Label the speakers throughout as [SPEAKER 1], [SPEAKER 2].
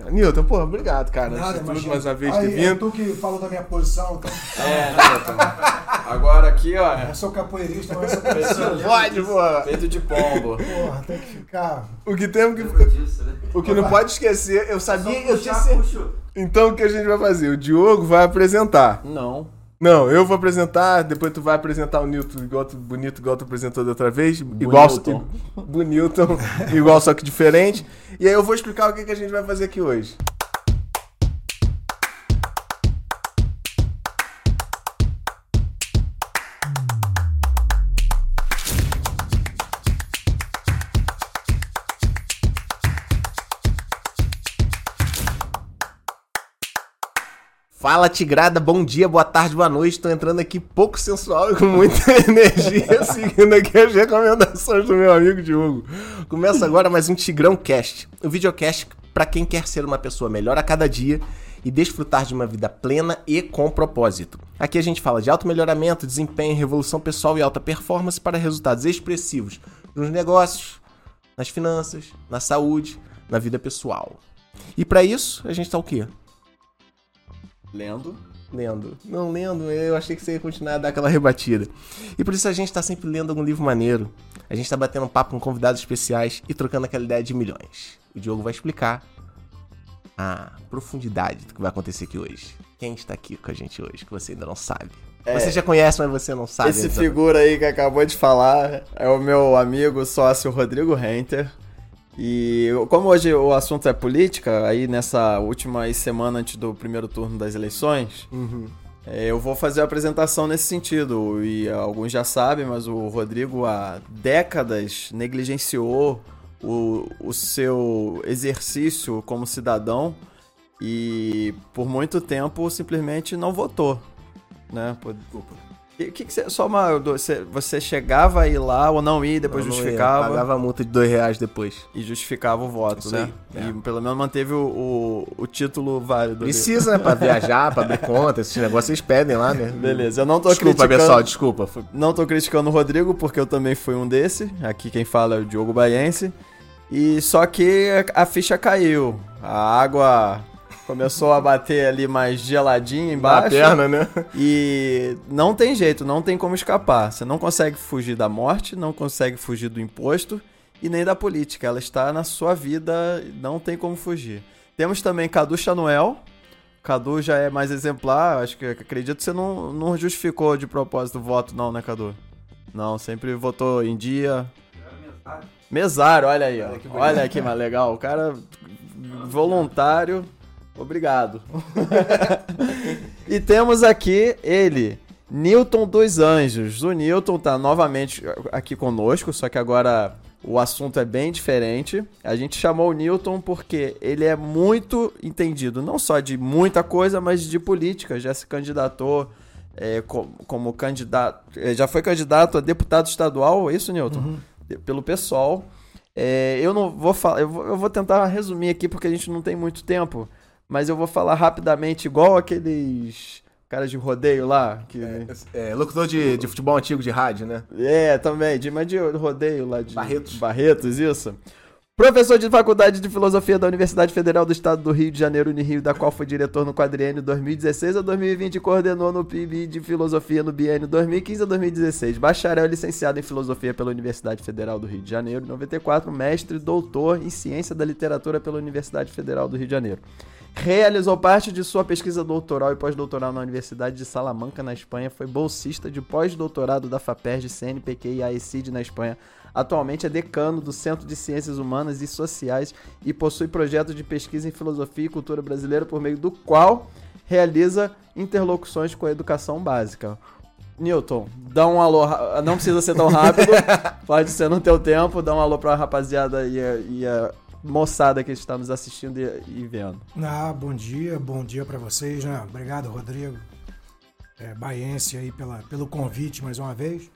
[SPEAKER 1] cara. Nilton, pô, obrigado, cara.
[SPEAKER 2] Nada,
[SPEAKER 1] tudo,
[SPEAKER 2] imagina.
[SPEAKER 1] mais uma vez
[SPEAKER 2] Aí,
[SPEAKER 1] ter
[SPEAKER 2] é
[SPEAKER 1] vindo.
[SPEAKER 2] tu que falou da minha posição, então,
[SPEAKER 3] É, Newton. Agora aqui, ó.
[SPEAKER 2] eu sou capoeirista, mas eu sou capoeirista.
[SPEAKER 1] Pode, pô.
[SPEAKER 3] Peito de pombo.
[SPEAKER 2] Porra, tem que ficar.
[SPEAKER 1] O que temos que.
[SPEAKER 4] Disso, né?
[SPEAKER 1] O que não pode esquecer, eu sabia, eu tinha
[SPEAKER 4] Puxar,
[SPEAKER 1] certeza.
[SPEAKER 4] puxou.
[SPEAKER 1] Então o que a gente vai fazer? O Diogo vai apresentar.
[SPEAKER 3] Não.
[SPEAKER 1] Não, eu vou apresentar, depois tu vai apresentar o Newton igual tu, bonito, igual tu apresentou da outra vez. Igual
[SPEAKER 3] Bonilton.
[SPEAKER 1] Bonilton, igual só que diferente. E aí eu vou explicar o que, que a gente vai fazer aqui hoje. Fala Tigrada, bom dia, boa tarde, boa noite. Tô entrando aqui pouco sensual e com muita energia, seguindo aqui as recomendações do meu amigo Diogo. Começa agora mais um Tigrão Cast, o um videocast para quem quer ser uma pessoa melhor a cada dia e desfrutar de uma vida plena e com propósito. Aqui a gente fala de auto-melhoramento, desempenho, revolução pessoal e alta performance para resultados expressivos nos negócios, nas finanças, na saúde, na vida pessoal. E para isso, a gente tá o quê?
[SPEAKER 3] Lendo.
[SPEAKER 1] Lendo. Não lendo, eu achei que você ia continuar a dar aquela rebatida. E por isso a gente tá sempre lendo algum livro maneiro. A gente tá batendo um papo com convidados especiais e trocando aquela ideia de milhões. O Diogo vai explicar a profundidade do que vai acontecer aqui hoje. Quem está aqui com a gente hoje, que você ainda não sabe.
[SPEAKER 3] É.
[SPEAKER 1] Você já conhece, mas você não sabe.
[SPEAKER 3] Esse
[SPEAKER 1] exatamente.
[SPEAKER 3] figura aí que acabou de falar é o meu amigo sócio Rodrigo Renter. E como hoje o assunto é política, aí nessa última semana antes do primeiro turno das eleições,
[SPEAKER 1] Uhum.
[SPEAKER 3] é, eu vou fazer a apresentação nesse sentido. E alguns já sabem, mas o Rodrigo há décadas negligenciou o, o seu exercício como cidadão e por muito tempo simplesmente não votou. Né? Por- Que, que que você, só uma. Você, você chegava a ir lá ou não ir, depois
[SPEAKER 1] Eu não ia,
[SPEAKER 3] justificava
[SPEAKER 1] Pagava a multa de dois reais depois.
[SPEAKER 3] e justificava o voto,
[SPEAKER 1] Isso
[SPEAKER 3] né?
[SPEAKER 1] é.
[SPEAKER 3] E pelo menos manteve o, o, o título válido.
[SPEAKER 1] Precisa, né? Pra viajar, pra abrir conta, esses negócios vocês pedem lá, né?
[SPEAKER 3] Beleza, eu não tô
[SPEAKER 1] Desculpa,
[SPEAKER 3] criticando.
[SPEAKER 1] pessoal, desculpa.
[SPEAKER 3] Não tô criticando o Rodrigo, porque eu também fui um desse. Aqui quem fala é o Diogo Baiense. E só que a ficha caiu. A água começou a bater ali mais geladinha
[SPEAKER 1] Na
[SPEAKER 3] embaixo.
[SPEAKER 1] perna, né?
[SPEAKER 3] E não tem jeito, não tem como escapar. Você não consegue fugir da morte, não consegue fugir do imposto e nem da política. Ela está na sua vida, não tem como fugir. Temos também Cadu Chanuel. Cadu já é mais exemplar, acho que acredito que você não, não justificou de propósito o voto, não, né, Cadu? Não, sempre votou em dia. Mesário, olha aí, ó.
[SPEAKER 1] Olha que.
[SPEAKER 3] Olha que mais legal. O cara voluntário. Obrigado. e temos aqui ele, Newton dos Anjos. O Newton tá novamente aqui conosco, só que agora o assunto é bem diferente. A gente chamou o Newton porque ele é muito entendido, não só de muita coisa, mas de política. Já se candidatou é, co- como candidato. é, Já foi candidato a deputado estadual, é isso, Newton? De- Pelo PSOL. É, eu não vou falar, eu vou, eu vou tentar resumir aqui porque a gente não tem muito tempo, mas eu vou falar rapidamente, igual aqueles caras de rodeio lá. Que, é,
[SPEAKER 1] É, locutor de, de futebol antigo de rádio, né?
[SPEAKER 3] também, de, mas de rodeio lá de.
[SPEAKER 1] Barretos.
[SPEAKER 3] Barretos, isso. Professor de Faculdade de Filosofia da Universidade Federal do Estado do Rio de Janeiro, Unirio, da qual foi diretor no quadriênio 2016 a 2020 e coordenou no PIB de Filosofia no biênio 2015 a 2016. Bacharel licenciado em Filosofia pela Universidade Federal do Rio de Janeiro, 94, mestre e doutor em Ciência da Literatura pela Universidade Federal do Rio de Janeiro. Realizou parte de sua pesquisa doutoral e pós-doutoral na Universidade de Salamanca, na Espanha. Foi bolsista de pós-doutorado da FAPERJ, CNPq e AECID na Espanha. Atualmente é decano do Centro de Ciências Humanas e Sociais e possui projeto de pesquisa em filosofia e cultura brasileira, por meio do qual realiza interlocuções com a educação básica. Newton, dá um alô, não precisa ser tão rápido, pode ser no teu tempo, dá um alô pra rapaziada e e a moçada que está nos assistindo e, vendo.
[SPEAKER 2] Ah, bom dia, bom dia pra vocês, né? Obrigado, Rodrigo. É, Baiense aí pela, pelo convite mais uma vez.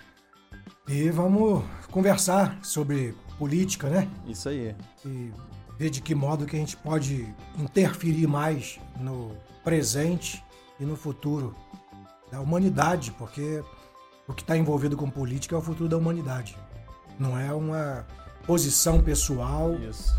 [SPEAKER 2] E vamos conversar sobre política, né?
[SPEAKER 3] Isso aí.
[SPEAKER 2] E ver de que modo que a gente pode interferir mais no presente e no futuro da humanidade, porque o que está envolvido com política é o futuro da humanidade. Não é uma posição pessoal
[SPEAKER 3] Isso.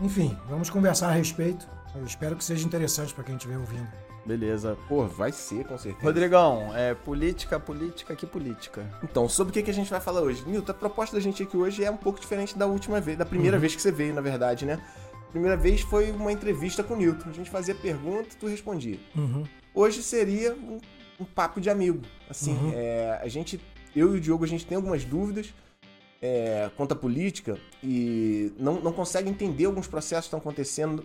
[SPEAKER 2] Enfim, vamos conversar a respeito. Eu espero que seja interessante para quem estiver ouvindo.
[SPEAKER 3] Beleza.
[SPEAKER 1] Pô, vai ser, com certeza.
[SPEAKER 3] Rodrigão, é política, política, que política?
[SPEAKER 1] Então, sobre o que, que a gente vai falar hoje? Nilton, a proposta da gente aqui hoje é um pouco diferente da última vez, da primeira
[SPEAKER 2] Uhum.
[SPEAKER 1] vez que você veio, na verdade, né? A primeira vez foi uma entrevista com o Newton. A gente fazia pergunta, tu respondia.
[SPEAKER 2] Uhum.
[SPEAKER 1] Hoje seria um, um papo de amigo. Assim,
[SPEAKER 2] Uhum.
[SPEAKER 1] é, a gente, eu e o Diogo, a gente tem algumas dúvidas é, à política e não, não consegue entender alguns processos que estão acontecendo,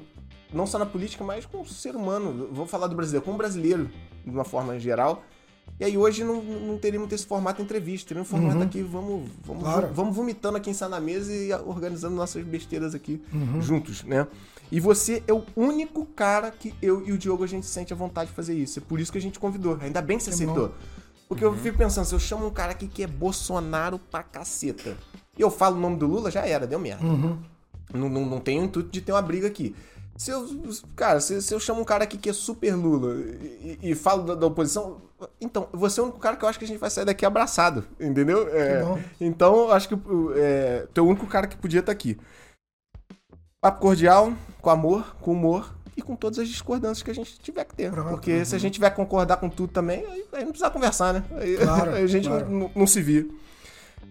[SPEAKER 1] não só na política, mas com o ser humano. Vou falar do brasileiro, com o brasileiro, de uma forma geral. E aí hoje não, não teríamos esse formato entrevista, teríamos um formato
[SPEAKER 2] Uhum.
[SPEAKER 1] aqui, vamos, vamos,
[SPEAKER 2] Claro.
[SPEAKER 1] vamos vomitando aqui em na mesa e organizando nossas besteiras aqui
[SPEAKER 2] Uhum.
[SPEAKER 1] juntos, né? E você é o único cara que eu e o Diogo a gente sente a vontade de fazer isso. É por isso que a gente convidou. Ainda bem que você aceitou. Porque eu fico pensando, se eu chamo um cara aqui que é Bolsonaro pra caceta, e eu falo o nome do Lula, já era, deu merda.
[SPEAKER 2] Uhum.
[SPEAKER 1] Não, não, não tem o intuito de ter uma briga aqui. Se eu, cara, se, se eu chamo um cara aqui que é super Lula e, e falo da, da oposição, então, você é o único cara que eu acho que a gente vai sair daqui abraçado, entendeu? É, então, eu acho que é, tu é o único cara que podia estar aqui. Papo cordial, com amor, com humor e com todas as discordâncias que a gente tiver que ter.
[SPEAKER 2] Pronto.
[SPEAKER 1] Porque se a gente tiver que concordar com tudo também, aí, aí não precisa conversar, né? Aí,
[SPEAKER 2] Claro,
[SPEAKER 1] aí a gente
[SPEAKER 2] claro.
[SPEAKER 1] não, não- se via.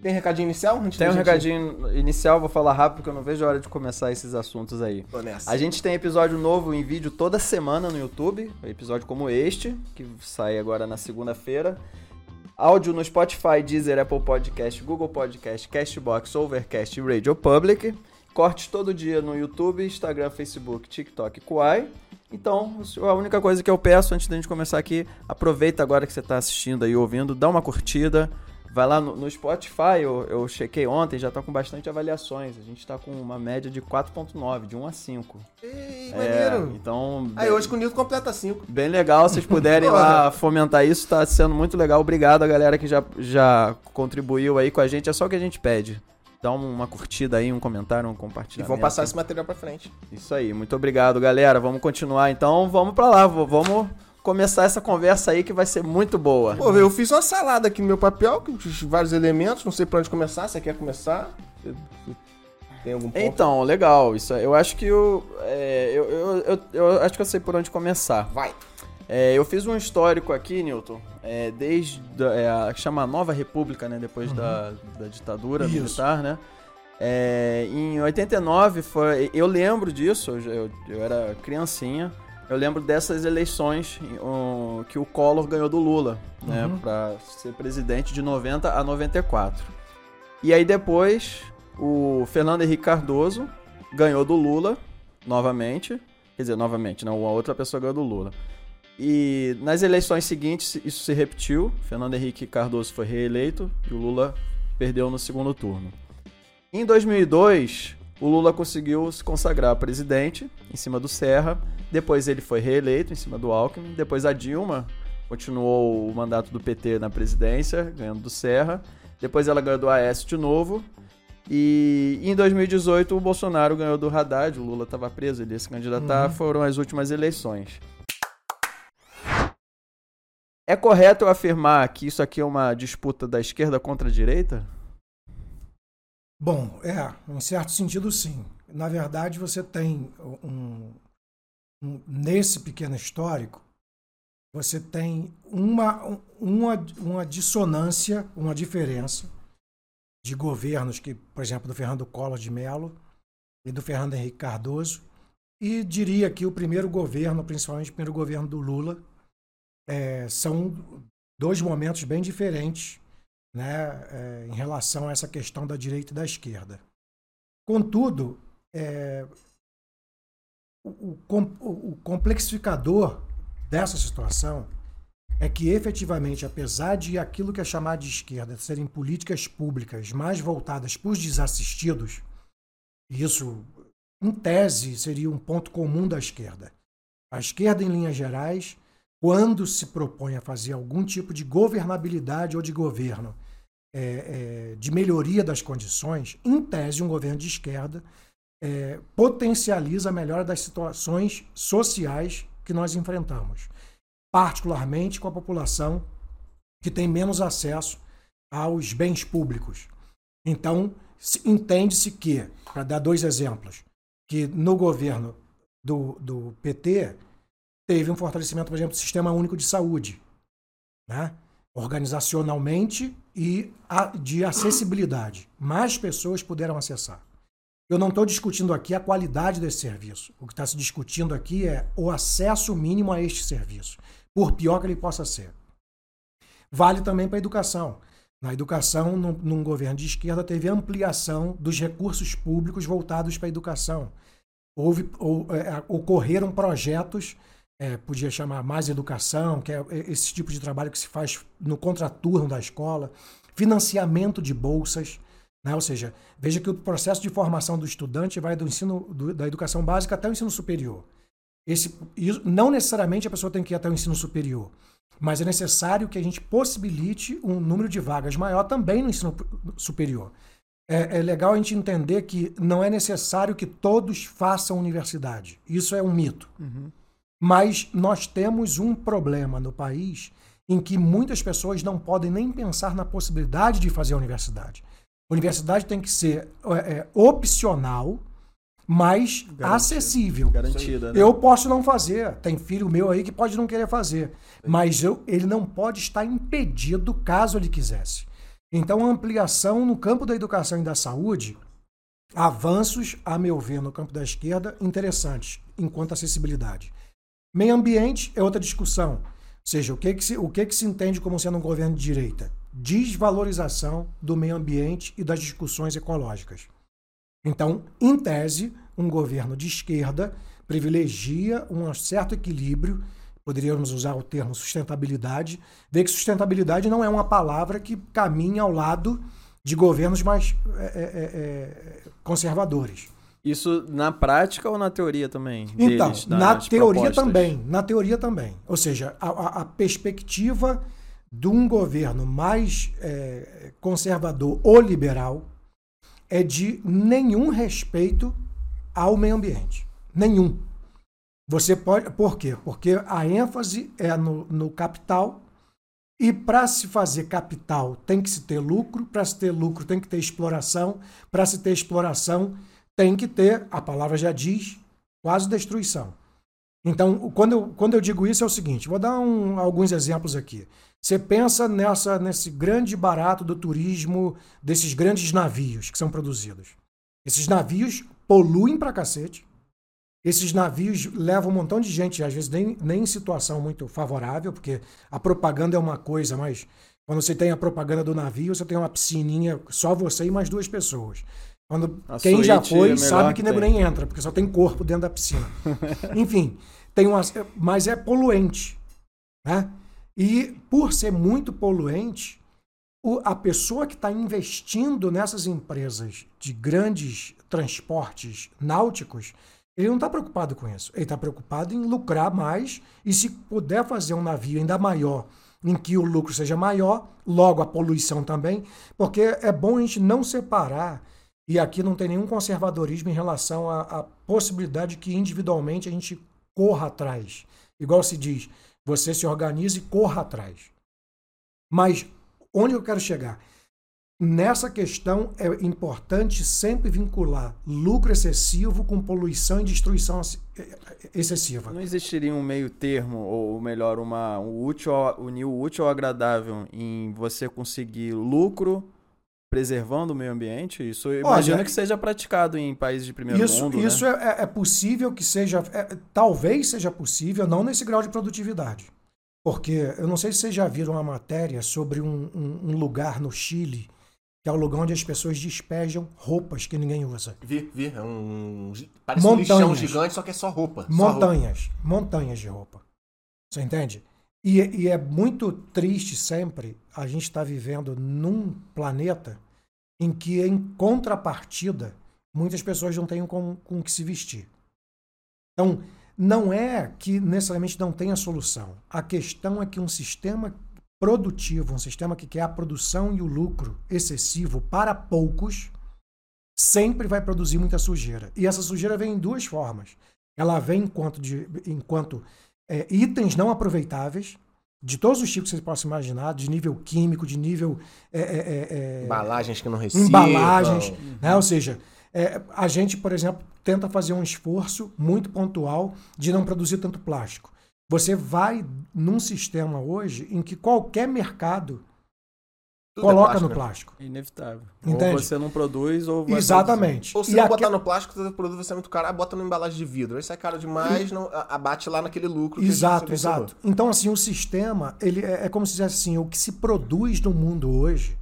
[SPEAKER 1] Tem recadinho inicial? Antes
[SPEAKER 3] Tem um
[SPEAKER 1] gente-
[SPEAKER 3] recadinho inicial, vou falar rápido porque eu não vejo a hora de começar esses assuntos aí.
[SPEAKER 1] Tô nessa.
[SPEAKER 3] A gente tem episódio novo em vídeo toda semana no YouTube, episódio como este, que sai agora na segunda-feira. Áudio no Spotify, Deezer, Apple Podcast, Google Podcast, Castbox, Overcast e Radio Public. Cortes todo dia no YouTube, Instagram, Facebook, TikTok e Kuai. Então, a única coisa que eu peço antes da gente começar aqui, aproveita agora que você está assistindo aí, ouvindo, dá uma curtida. Vai lá no, no Spotify, eu, eu chequei ontem, já tá com bastante avaliações. A gente tá com uma média de 4.9, de 1 a 5.
[SPEAKER 1] Ei,
[SPEAKER 3] É,
[SPEAKER 1] maneiro.
[SPEAKER 3] então,
[SPEAKER 1] Aí
[SPEAKER 3] bem,
[SPEAKER 1] hoje com o Nilton completa 5.
[SPEAKER 3] bem legal, vocês puderem lá fomentar isso, tá sendo muito legal. Obrigado a galera que já, já contribuiu aí com a gente, é só o que a gente pede. Dá uma curtida aí, um comentário, um
[SPEAKER 1] E
[SPEAKER 3] compartilhamento.
[SPEAKER 1] vão passar esse material pra frente.
[SPEAKER 3] Isso aí, muito obrigado, galera. Vamos continuar então, vamos pra lá, vamos começar essa conversa aí que vai ser muito boa.
[SPEAKER 1] Pô, eu fiz uma salada aqui no meu papel, com vários elementos, não sei pra onde começar. Você quer começar? Tem algum ponto?
[SPEAKER 3] Então, legal, isso aí. Eu acho que o. é, eu, eu, eu, eu acho que eu sei por onde começar.
[SPEAKER 1] Vai.
[SPEAKER 3] É, eu fiz um histórico aqui, Newton, é, desde é, a chama Nova República, né? Depois da, da ditadura
[SPEAKER 2] Isso.
[SPEAKER 3] militar, né? É, em 89 foi. Eu lembro disso, eu, eu, era criancinha. Eu lembro dessas eleições um, que o Collor ganhou do Lula, né?
[SPEAKER 2] Uhum.
[SPEAKER 3] Pra ser presidente de 90 a 94. E aí depois o Fernando Henrique Cardoso ganhou do Lula novamente. Quer dizer, novamente, não, uma outra pessoa ganhou do Lula. E nas eleições seguintes isso se repetiu. Fernando Henrique Cardoso foi reeleito e o Lula perdeu no segundo turno. Em 2002, o Lula conseguiu se consagrar presidente em cima do Serra. Depois ele foi reeleito em cima do Alckmin. Depois a Dilma continuou o mandato do PT na presidência, ganhando do Serra. Depois ela ganhou do Aécio de novo. E em 2018 o Bolsonaro ganhou do Haddad, o Lula estava preso, ele ia se candidatar,
[SPEAKER 2] Uhum.
[SPEAKER 3] foram as últimas eleições. É correto eu afirmar que isso aqui é uma disputa da esquerda contra a direita?
[SPEAKER 2] Bom, é, em certo sentido, sim. Na verdade, você tem um, um- nesse pequeno histórico, você tem uma, uma, uma dissonância, uma diferença de governos que, por exemplo, do Fernando Collor de Mello e do Fernando Henrique Cardoso, e diria que o primeiro governo, principalmente o primeiro governo do Lula, é, são dois momentos bem diferentes né, é, em relação a essa questão da direita e da esquerda. Contudo, é, o, o o- complexificador dessa situação é que, efetivamente, apesar de aquilo que é chamado de esquerda serem políticas públicas mais voltadas para os desassistidos, isso, em tese, seria um ponto comum da esquerda. A esquerda, em linhas gerais, quando se propõe a fazer algum tipo de governabilidade ou de governo é, é, de melhoria das condições, em tese, um governo de esquerda é, potencializa a melhora das situações sociais que nós enfrentamos, particularmente com a população que tem menos acesso aos bens públicos. Então, se- entende-se que, para dar dois exemplos, que no governo do, do PT teve um fortalecimento, por exemplo, do Sistema Único de Saúde, né? organizacionalmente e de acessibilidade. Mais pessoas puderam acessar. Eu não estou discutindo aqui a qualidade desse serviço. O que está se discutindo aqui é o acesso mínimo a este serviço, por pior que ele possa ser. Vale também para a educação. Na educação, num, num, governo de esquerda, teve ampliação dos recursos públicos voltados para a educação. Houve, ou, é, ocorreram projetos, é, podia chamar mais educação, que é esse tipo de trabalho que se faz no contraturno da escola, financiamento de bolsas. Né? Ou seja, veja que o processo de formação do estudante vai do ensino do, da educação básica até o ensino superior. Esse, não necessariamente a pessoa tem que ir até o ensino superior, mas é necessário que a gente possibilite um número de vagas maior também no ensino superior. É, é legal a gente entender que não é necessário que todos façam universidade. Isso é um mito. Uhum. Mas nós temos um problema no país em que muitas pessoas não podem nem pensar na possibilidade de fazer a universidade. Universidade tem que ser é, é opcional, mas acessível.
[SPEAKER 3] Garantida.
[SPEAKER 2] Né? Eu posso não fazer. Tem filho meu aí que pode não querer fazer. Mas eu, ele não pode estar impedido caso ele quisesse. Então, a ampliação no campo da educação e da saúde, avanços, a meu ver, no campo da esquerda, interessantes, enquanto acessibilidade. Meio ambiente é outra discussão. Ou seja, o que, que, se, o que, que se entende como sendo um governo de direita? Desvalorização do meio ambiente e das discussões ecológicas. Então, em tese, um governo de esquerda privilegia um certo equilíbrio, poderíamos usar o termo sustentabilidade, ver que sustentabilidade não é uma palavra que caminha ao lado de governos mais é, é, é conservadores.
[SPEAKER 3] Isso na prática ou na teoria também?
[SPEAKER 2] Então, deles, na teoria propostas? também. Na teoria também. Ou seja, a, a perspectiva de um governo mais é, conservador ou liberal é de nenhum respeito ao meio ambiente. Nenhum. Você pode. Por quê? Porque a ênfase é no, no capital. E para se fazer capital tem que se ter lucro, para se ter lucro tem que ter exploração, para se ter exploração tem que ter, a palavra já diz, quase destruição. Então, quando eu, quando eu digo isso, é o seguinte: vou dar um, alguns exemplos aqui. Você pensa nessa, nesse grande barato do turismo, desses grandes navios que são produzidos. Esses navios poluem pra cacete. Esses navios levam um montão de gente, às vezes nem, nem em situação muito favorável, porque a propaganda é uma coisa, mas quando você tem a propaganda do navio, você tem uma piscininha, só você e mais duas pessoas. Quando a quem já foi é sabe que, que nego nem entra, porque só tem corpo dentro da piscina. Enfim, tem uma, mas é poluente, né? E por ser muito poluente, o, a pessoa que está investindo nessas empresas de grandes transportes náuticos, ele não está preocupado com isso. Ele está preocupado em lucrar mais e se puder fazer um navio ainda maior, em que o lucro seja maior, logo a poluição também, porque é bom a gente não separar e aqui não tem nenhum conservadorismo em relação à, à possibilidade que individualmente a gente corra atrás. Igual se diz, você se organize e corra atrás. Mas onde eu quero chegar? Nessa questão é importante sempre vincular lucro excessivo com poluição e destruição excessiva.
[SPEAKER 3] Não existiria um meio termo, ou melhor, uma, um útil, unir o útil ao agradável em você conseguir lucro preservando o meio ambiente? Isso eu imagino Olha, que seja praticado em países de primeiro
[SPEAKER 2] isso,
[SPEAKER 3] mundo.
[SPEAKER 2] Né? Isso né? é, é, possível que seja. É, talvez seja possível, não nesse grau de produtividade. Porque eu não sei se vocês já viram uma matéria sobre um, um, um lugar no Chile, que é o lugar onde as pessoas despejam roupas que ninguém usa.
[SPEAKER 1] Vi, vi. É um. Parece montanhas, um lixão gigante, só que é só roupa.
[SPEAKER 2] Montanhas.
[SPEAKER 1] Só roupa.
[SPEAKER 2] Montanhas de roupa. Você entende? E, e é muito triste sempre a gente estar tá vivendo num planeta em que, em contrapartida, muitas pessoas não tenham com, com que se vestir. Então, não é que necessariamente não tenha solução. A questão é que um sistema produtivo, um sistema que quer a produção e o lucro excessivo para poucos, sempre vai produzir muita sujeira. E essa sujeira vem em duas formas. Ela vem enquanto, de, enquanto é, itens não aproveitáveis, de todos os tipos que você possa imaginar, de nível químico, de nível. É, é, é,
[SPEAKER 1] é embalagens que não reciclam.
[SPEAKER 2] Embalagens. Né? Ou seja, a gente, por exemplo, tenta fazer um esforço muito pontual de não produzir tanto plástico. Você vai num sistema hoje em que qualquer mercado
[SPEAKER 1] Tudo é
[SPEAKER 2] coloca
[SPEAKER 1] plástico,
[SPEAKER 2] no
[SPEAKER 1] né?
[SPEAKER 2] plástico.
[SPEAKER 3] Inevitável.
[SPEAKER 2] Entende?
[SPEAKER 3] Ou você não produz ou vai
[SPEAKER 2] Exatamente.
[SPEAKER 1] Ou se
[SPEAKER 2] E
[SPEAKER 1] não
[SPEAKER 2] aque-
[SPEAKER 1] botar no plástico, o produto vai ser muito caro, ah, bota no embalagem de vidro. Aí sai caro demais, não, abate lá naquele lucro.
[SPEAKER 2] Exato, exato. Então, assim, o sistema, ele é, é como se dissesse assim, o que se produz no mundo hoje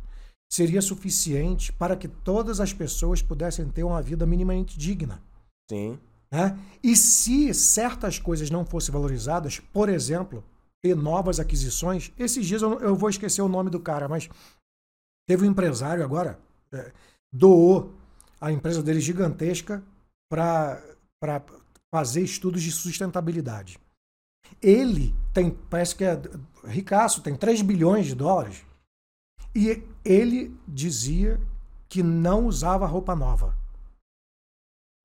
[SPEAKER 2] seria suficiente para que todas as pessoas pudessem ter uma vida minimamente digna.
[SPEAKER 1] Sim.
[SPEAKER 2] Né? E se certas coisas não fossem valorizadas, por exemplo, ter novas aquisições, esses dias eu, eu vou esquecer o nome do cara, mas teve um empresário agora, é, doou a empresa dele gigantesca para fazer estudos de sustentabilidade. Ele tem, parece que é ricaço, tem 3 bilhões de dólares. E ele dizia que não usava roupa nova.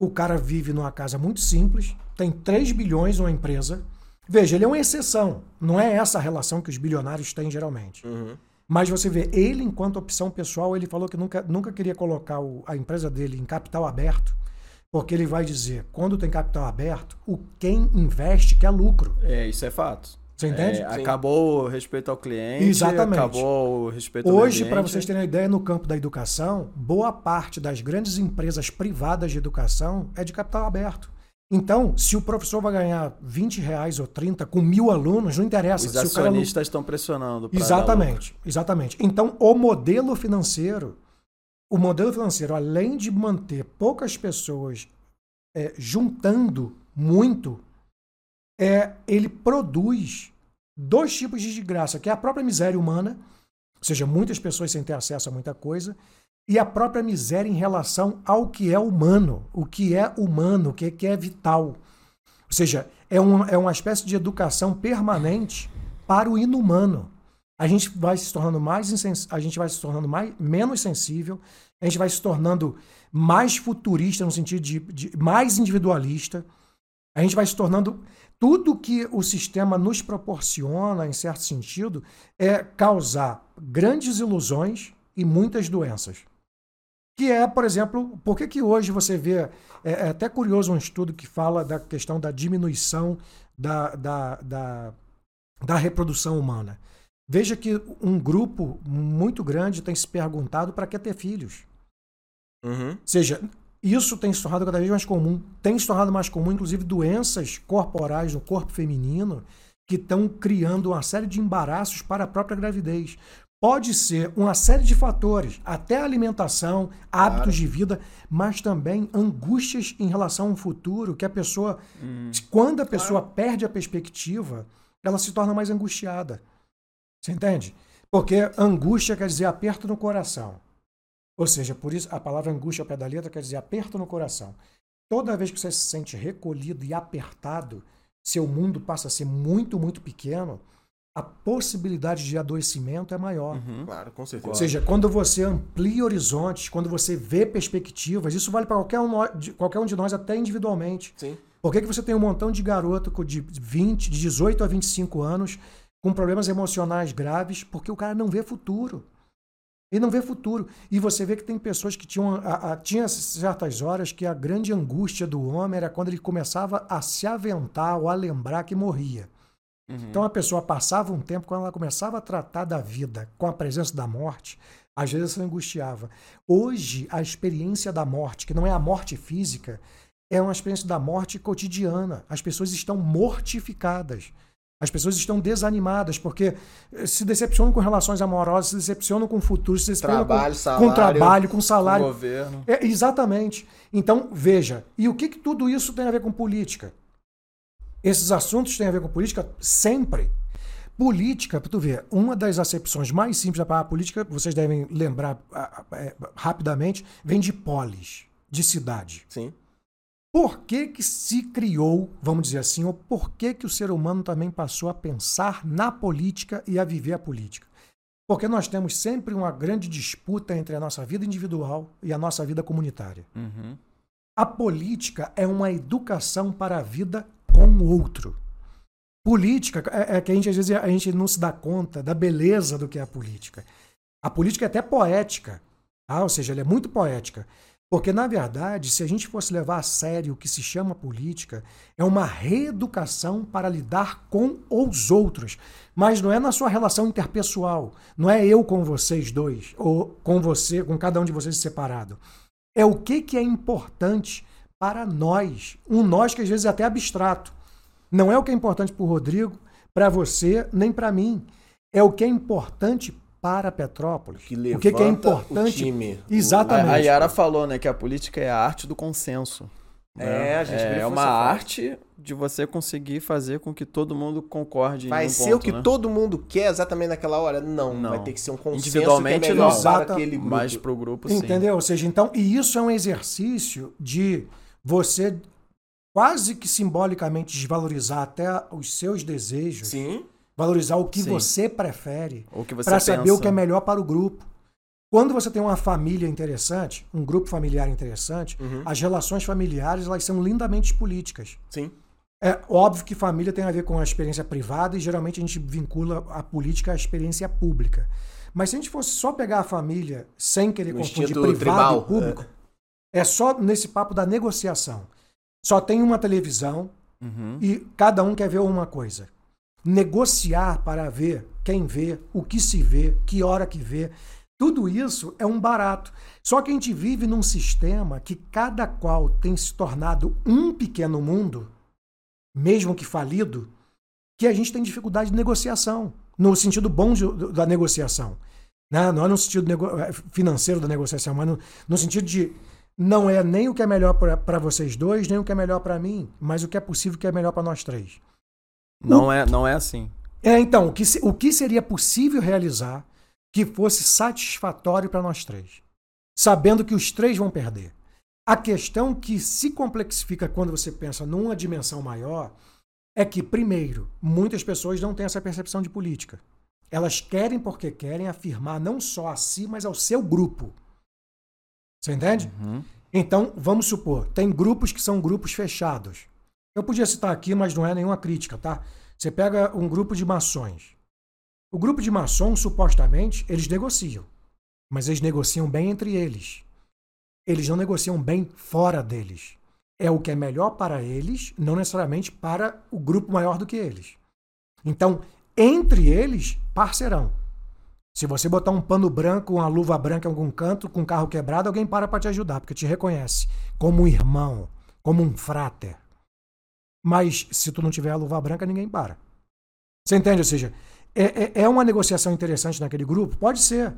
[SPEAKER 2] O cara vive numa casa muito simples, tem 3 bilhões numa empresa. Veja, ele é uma exceção. Não é essa a relação que os bilionários têm geralmente.
[SPEAKER 1] Uhum.
[SPEAKER 2] Mas você vê, ele, enquanto opção pessoal, ele falou que nunca, nunca queria colocar o- a empresa dele em capital aberto, porque ele vai dizer, quando tem capital aberto, o quem investe quer lucro.
[SPEAKER 3] É, isso é fato.
[SPEAKER 2] Você entende?
[SPEAKER 3] É, acabou o respeito ao cliente,
[SPEAKER 2] Exatamente.
[SPEAKER 3] acabou o respeito ao
[SPEAKER 2] Hoje, para vocês terem uma ideia, no campo da educação, boa parte das grandes empresas privadas de educação é de capital aberto. Então, se o professor vai ganhar 20 reais ou 30 com mil alunos, não interessa.
[SPEAKER 3] Os
[SPEAKER 2] não-
[SPEAKER 3] acionistas estão pressionando.
[SPEAKER 2] Exatamente, exatamente. Então, o modelo financeiro, o modelo financeiro, além de manter poucas pessoas é, juntando muito, é, ele produz dois tipos de desgraça, que é a própria miséria humana, ou seja, muitas pessoas sem ter acesso a muita coisa, e a própria miséria em relação ao que é humano, o que é humano, o que é, que é vital. Ou seja, é uma, é uma espécie de educação permanente para o inumano. A gente vai se tornando mais a gente vai se tornando mais, menos sensível, a gente vai se tornando mais futurista no sentido de, de mais individualista. A gente vai se tornando tudo que o sistema nos proporciona, em certo sentido, é causar grandes ilusões e muitas doenças. Que é, por exemplo, por que, que hoje você vê. É, é até curioso um estudo que fala da questão da diminuição da, da, da, da reprodução humana. Veja que um grupo muito grande tem se perguntado para que ter filhos.
[SPEAKER 1] Uhum.
[SPEAKER 2] Ou seja, isso tem se tornado cada vez mais comum. Tem se tornado mais comum, inclusive, doenças corporais no corpo feminino que estão criando uma série de embaraços para a própria gravidez. Pode ser uma série de fatores, até alimentação, hábitos
[SPEAKER 1] Claro.
[SPEAKER 2] de vida, mas também angústias em relação ao futuro, que a pessoa,
[SPEAKER 3] Hum.
[SPEAKER 2] quando a pessoa perde a perspectiva, ela se torna mais angustiada. Você entende? Porque angústia quer dizer aperto no coração. Ou seja, por isso a palavra angústia ao pé da letra quer dizer aperto no coração. Toda vez que você se sente recolhido e apertado, seu mundo passa a ser muito, muito pequeno, a possibilidade de adoecimento é maior.
[SPEAKER 3] Uhum.
[SPEAKER 1] Claro, com certeza.
[SPEAKER 2] Ou seja, quando você amplia horizontes, quando você vê perspectivas, isso vale para qualquer, um, de- qualquer um de nós, até individualmente.
[SPEAKER 1] Sim.
[SPEAKER 2] Por que, que você tem um montão de garoto de 20, de 18 a 25 anos com problemas emocionais graves? Porque o cara não vê futuro. Ele não vê futuro. E você vê que tem pessoas que tinham. A, a- tinha certas horas que a grande angústia do homem era quando ele começava a se aventar ou a lembrar que morria.
[SPEAKER 3] Uhum.
[SPEAKER 2] Então a pessoa passava um tempo, quando ela começava a tratar da vida com a presença da morte, às vezes se angustiava. Hoje, a experiência da morte, que não é a morte física, é uma experiência da morte cotidiana. As pessoas estão mortificadas. As pessoas estão desanimadas porque eh, se decepcionam com relações amorosas, se decepcionam com o futuro, se decepcionam
[SPEAKER 1] Trabalho,
[SPEAKER 2] com,
[SPEAKER 1] salário.
[SPEAKER 2] com trabalho, com
[SPEAKER 3] O
[SPEAKER 2] salário.
[SPEAKER 3] governo.
[SPEAKER 2] É, exatamente. Então, veja, e o que, que tudo isso tem a ver com política? Esses assuntos têm a ver com política sempre. Política, para tu ver, uma das acepções mais simples da palavra política, vocês devem lembrar ah, ah, é, rapidamente, vem de polis, de cidade.
[SPEAKER 1] Sim.
[SPEAKER 2] Por que, que se criou, vamos dizer assim, ou por que, que o ser humano também passou a pensar na política e a viver a política? Porque nós temos sempre uma grande disputa entre a nossa vida individual e a nossa vida comunitária.
[SPEAKER 3] Uhum.
[SPEAKER 2] A política é uma educação para a vida com o outro. Política é, é que a gente às vezes a gente não se dá conta da beleza do que é a política. A política é até poética, tá? ou seja, ela é muito poética, Porque, na verdade, se a gente fosse levar a sério o que se chama política, é uma reeducação para lidar com os outros. Mas não é na sua relação interpessoal. Não é eu com vocês dois, ou com você, com cada um de vocês separado. É o que, que é importante para nós. Um nós que às vezes é até abstrato. Não é o que é importante para o Rodrigo, para você, nem para mim. É o que é importante para Petrópolis.
[SPEAKER 1] Que
[SPEAKER 2] o que, que é
[SPEAKER 1] levanta o
[SPEAKER 2] importante.
[SPEAKER 1] time.
[SPEAKER 2] Exatamente.
[SPEAKER 3] A, a Yara falou, né, que a política é a arte do consenso. né?
[SPEAKER 1] É, a gente
[SPEAKER 3] é,
[SPEAKER 1] grifou
[SPEAKER 3] uma arte de você conseguir fazer com que todo mundo concorde
[SPEAKER 1] Vai
[SPEAKER 3] em um
[SPEAKER 1] ser
[SPEAKER 3] ponto,
[SPEAKER 1] o que
[SPEAKER 3] né?
[SPEAKER 1] todo mundo quer exatamente naquela hora? Não,
[SPEAKER 3] Não.
[SPEAKER 1] vai ter que ser um consenso
[SPEAKER 3] Individualmente,
[SPEAKER 1] que é
[SPEAKER 3] não.
[SPEAKER 1] para
[SPEAKER 2] Exata-
[SPEAKER 1] aquele grupo.
[SPEAKER 3] Mas pro grupo, sim.
[SPEAKER 2] Entendeu? Ou seja, então, e isso é um exercício de você quase que simbolicamente desvalorizar até os seus desejos,
[SPEAKER 1] Sim,
[SPEAKER 2] valorizar o que
[SPEAKER 3] Sim.
[SPEAKER 2] você prefere, para saber o que é melhor para o grupo. Quando você tem uma família interessante, um grupo familiar interessante,
[SPEAKER 1] Uhum.
[SPEAKER 2] as relações familiares elas são lindamente políticas.
[SPEAKER 1] sim.
[SPEAKER 2] É óbvio que família tem a ver com a experiência privada e geralmente a gente vincula a política à experiência pública. Mas se a gente fosse só pegar a família sem querer
[SPEAKER 1] No
[SPEAKER 2] confundir privado
[SPEAKER 1] tribal,
[SPEAKER 2] e público, é. Só nesse papo da negociação. Só tem uma televisão
[SPEAKER 3] Uhum.
[SPEAKER 2] e cada um quer ver uma coisa. Negociar para ver quem vê, o que se vê, que hora que vê. Tudo isso é um barato. Só que a gente vive num sistema que cada qual tem se tornado um pequeno mundo, mesmo que falido, que a gente tem dificuldade de negociação, no sentido bom de- da negociação. Né? Não é no sentido eh, financeiro da negociação, mas no, no sentido de não é nem o que é melhor para vocês dois, nem o que é melhor para mim, mas o que é possível que é melhor para nós três.
[SPEAKER 3] Não, é, não é assim.
[SPEAKER 2] É, então, o que, o que seria possível realizar que fosse satisfatório para nós três? Sabendo que os três vão perder. A questão que se complexifica quando você pensa numa dimensão maior é que, primeiro, muitas pessoas não têm essa percepção de política. Elas querem porque querem afirmar não só a si, mas ao seu grupo. Você entende?
[SPEAKER 3] Uhum.
[SPEAKER 2] Então, vamos supor, tem grupos que são grupos fechados. Eu podia citar aqui, mas não é nenhuma crítica, tá? Você pega um grupo de maçons. O grupo de maçons, supostamente, eles negociam. Mas eles negociam bem entre eles. Eles não negociam bem fora deles. É o que é melhor para eles, não necessariamente para o grupo maior do que eles. Então, entre eles, parcerão. Se você botar um pano branco, uma luva branca em algum canto, com um carro quebrado, alguém para para te ajudar, porque te reconhece como um irmão, como um frater. Mas se tu não tiver a luva branca, ninguém para. Você entende? Ou seja, é, é, é uma negociação interessante naquele grupo? Pode ser,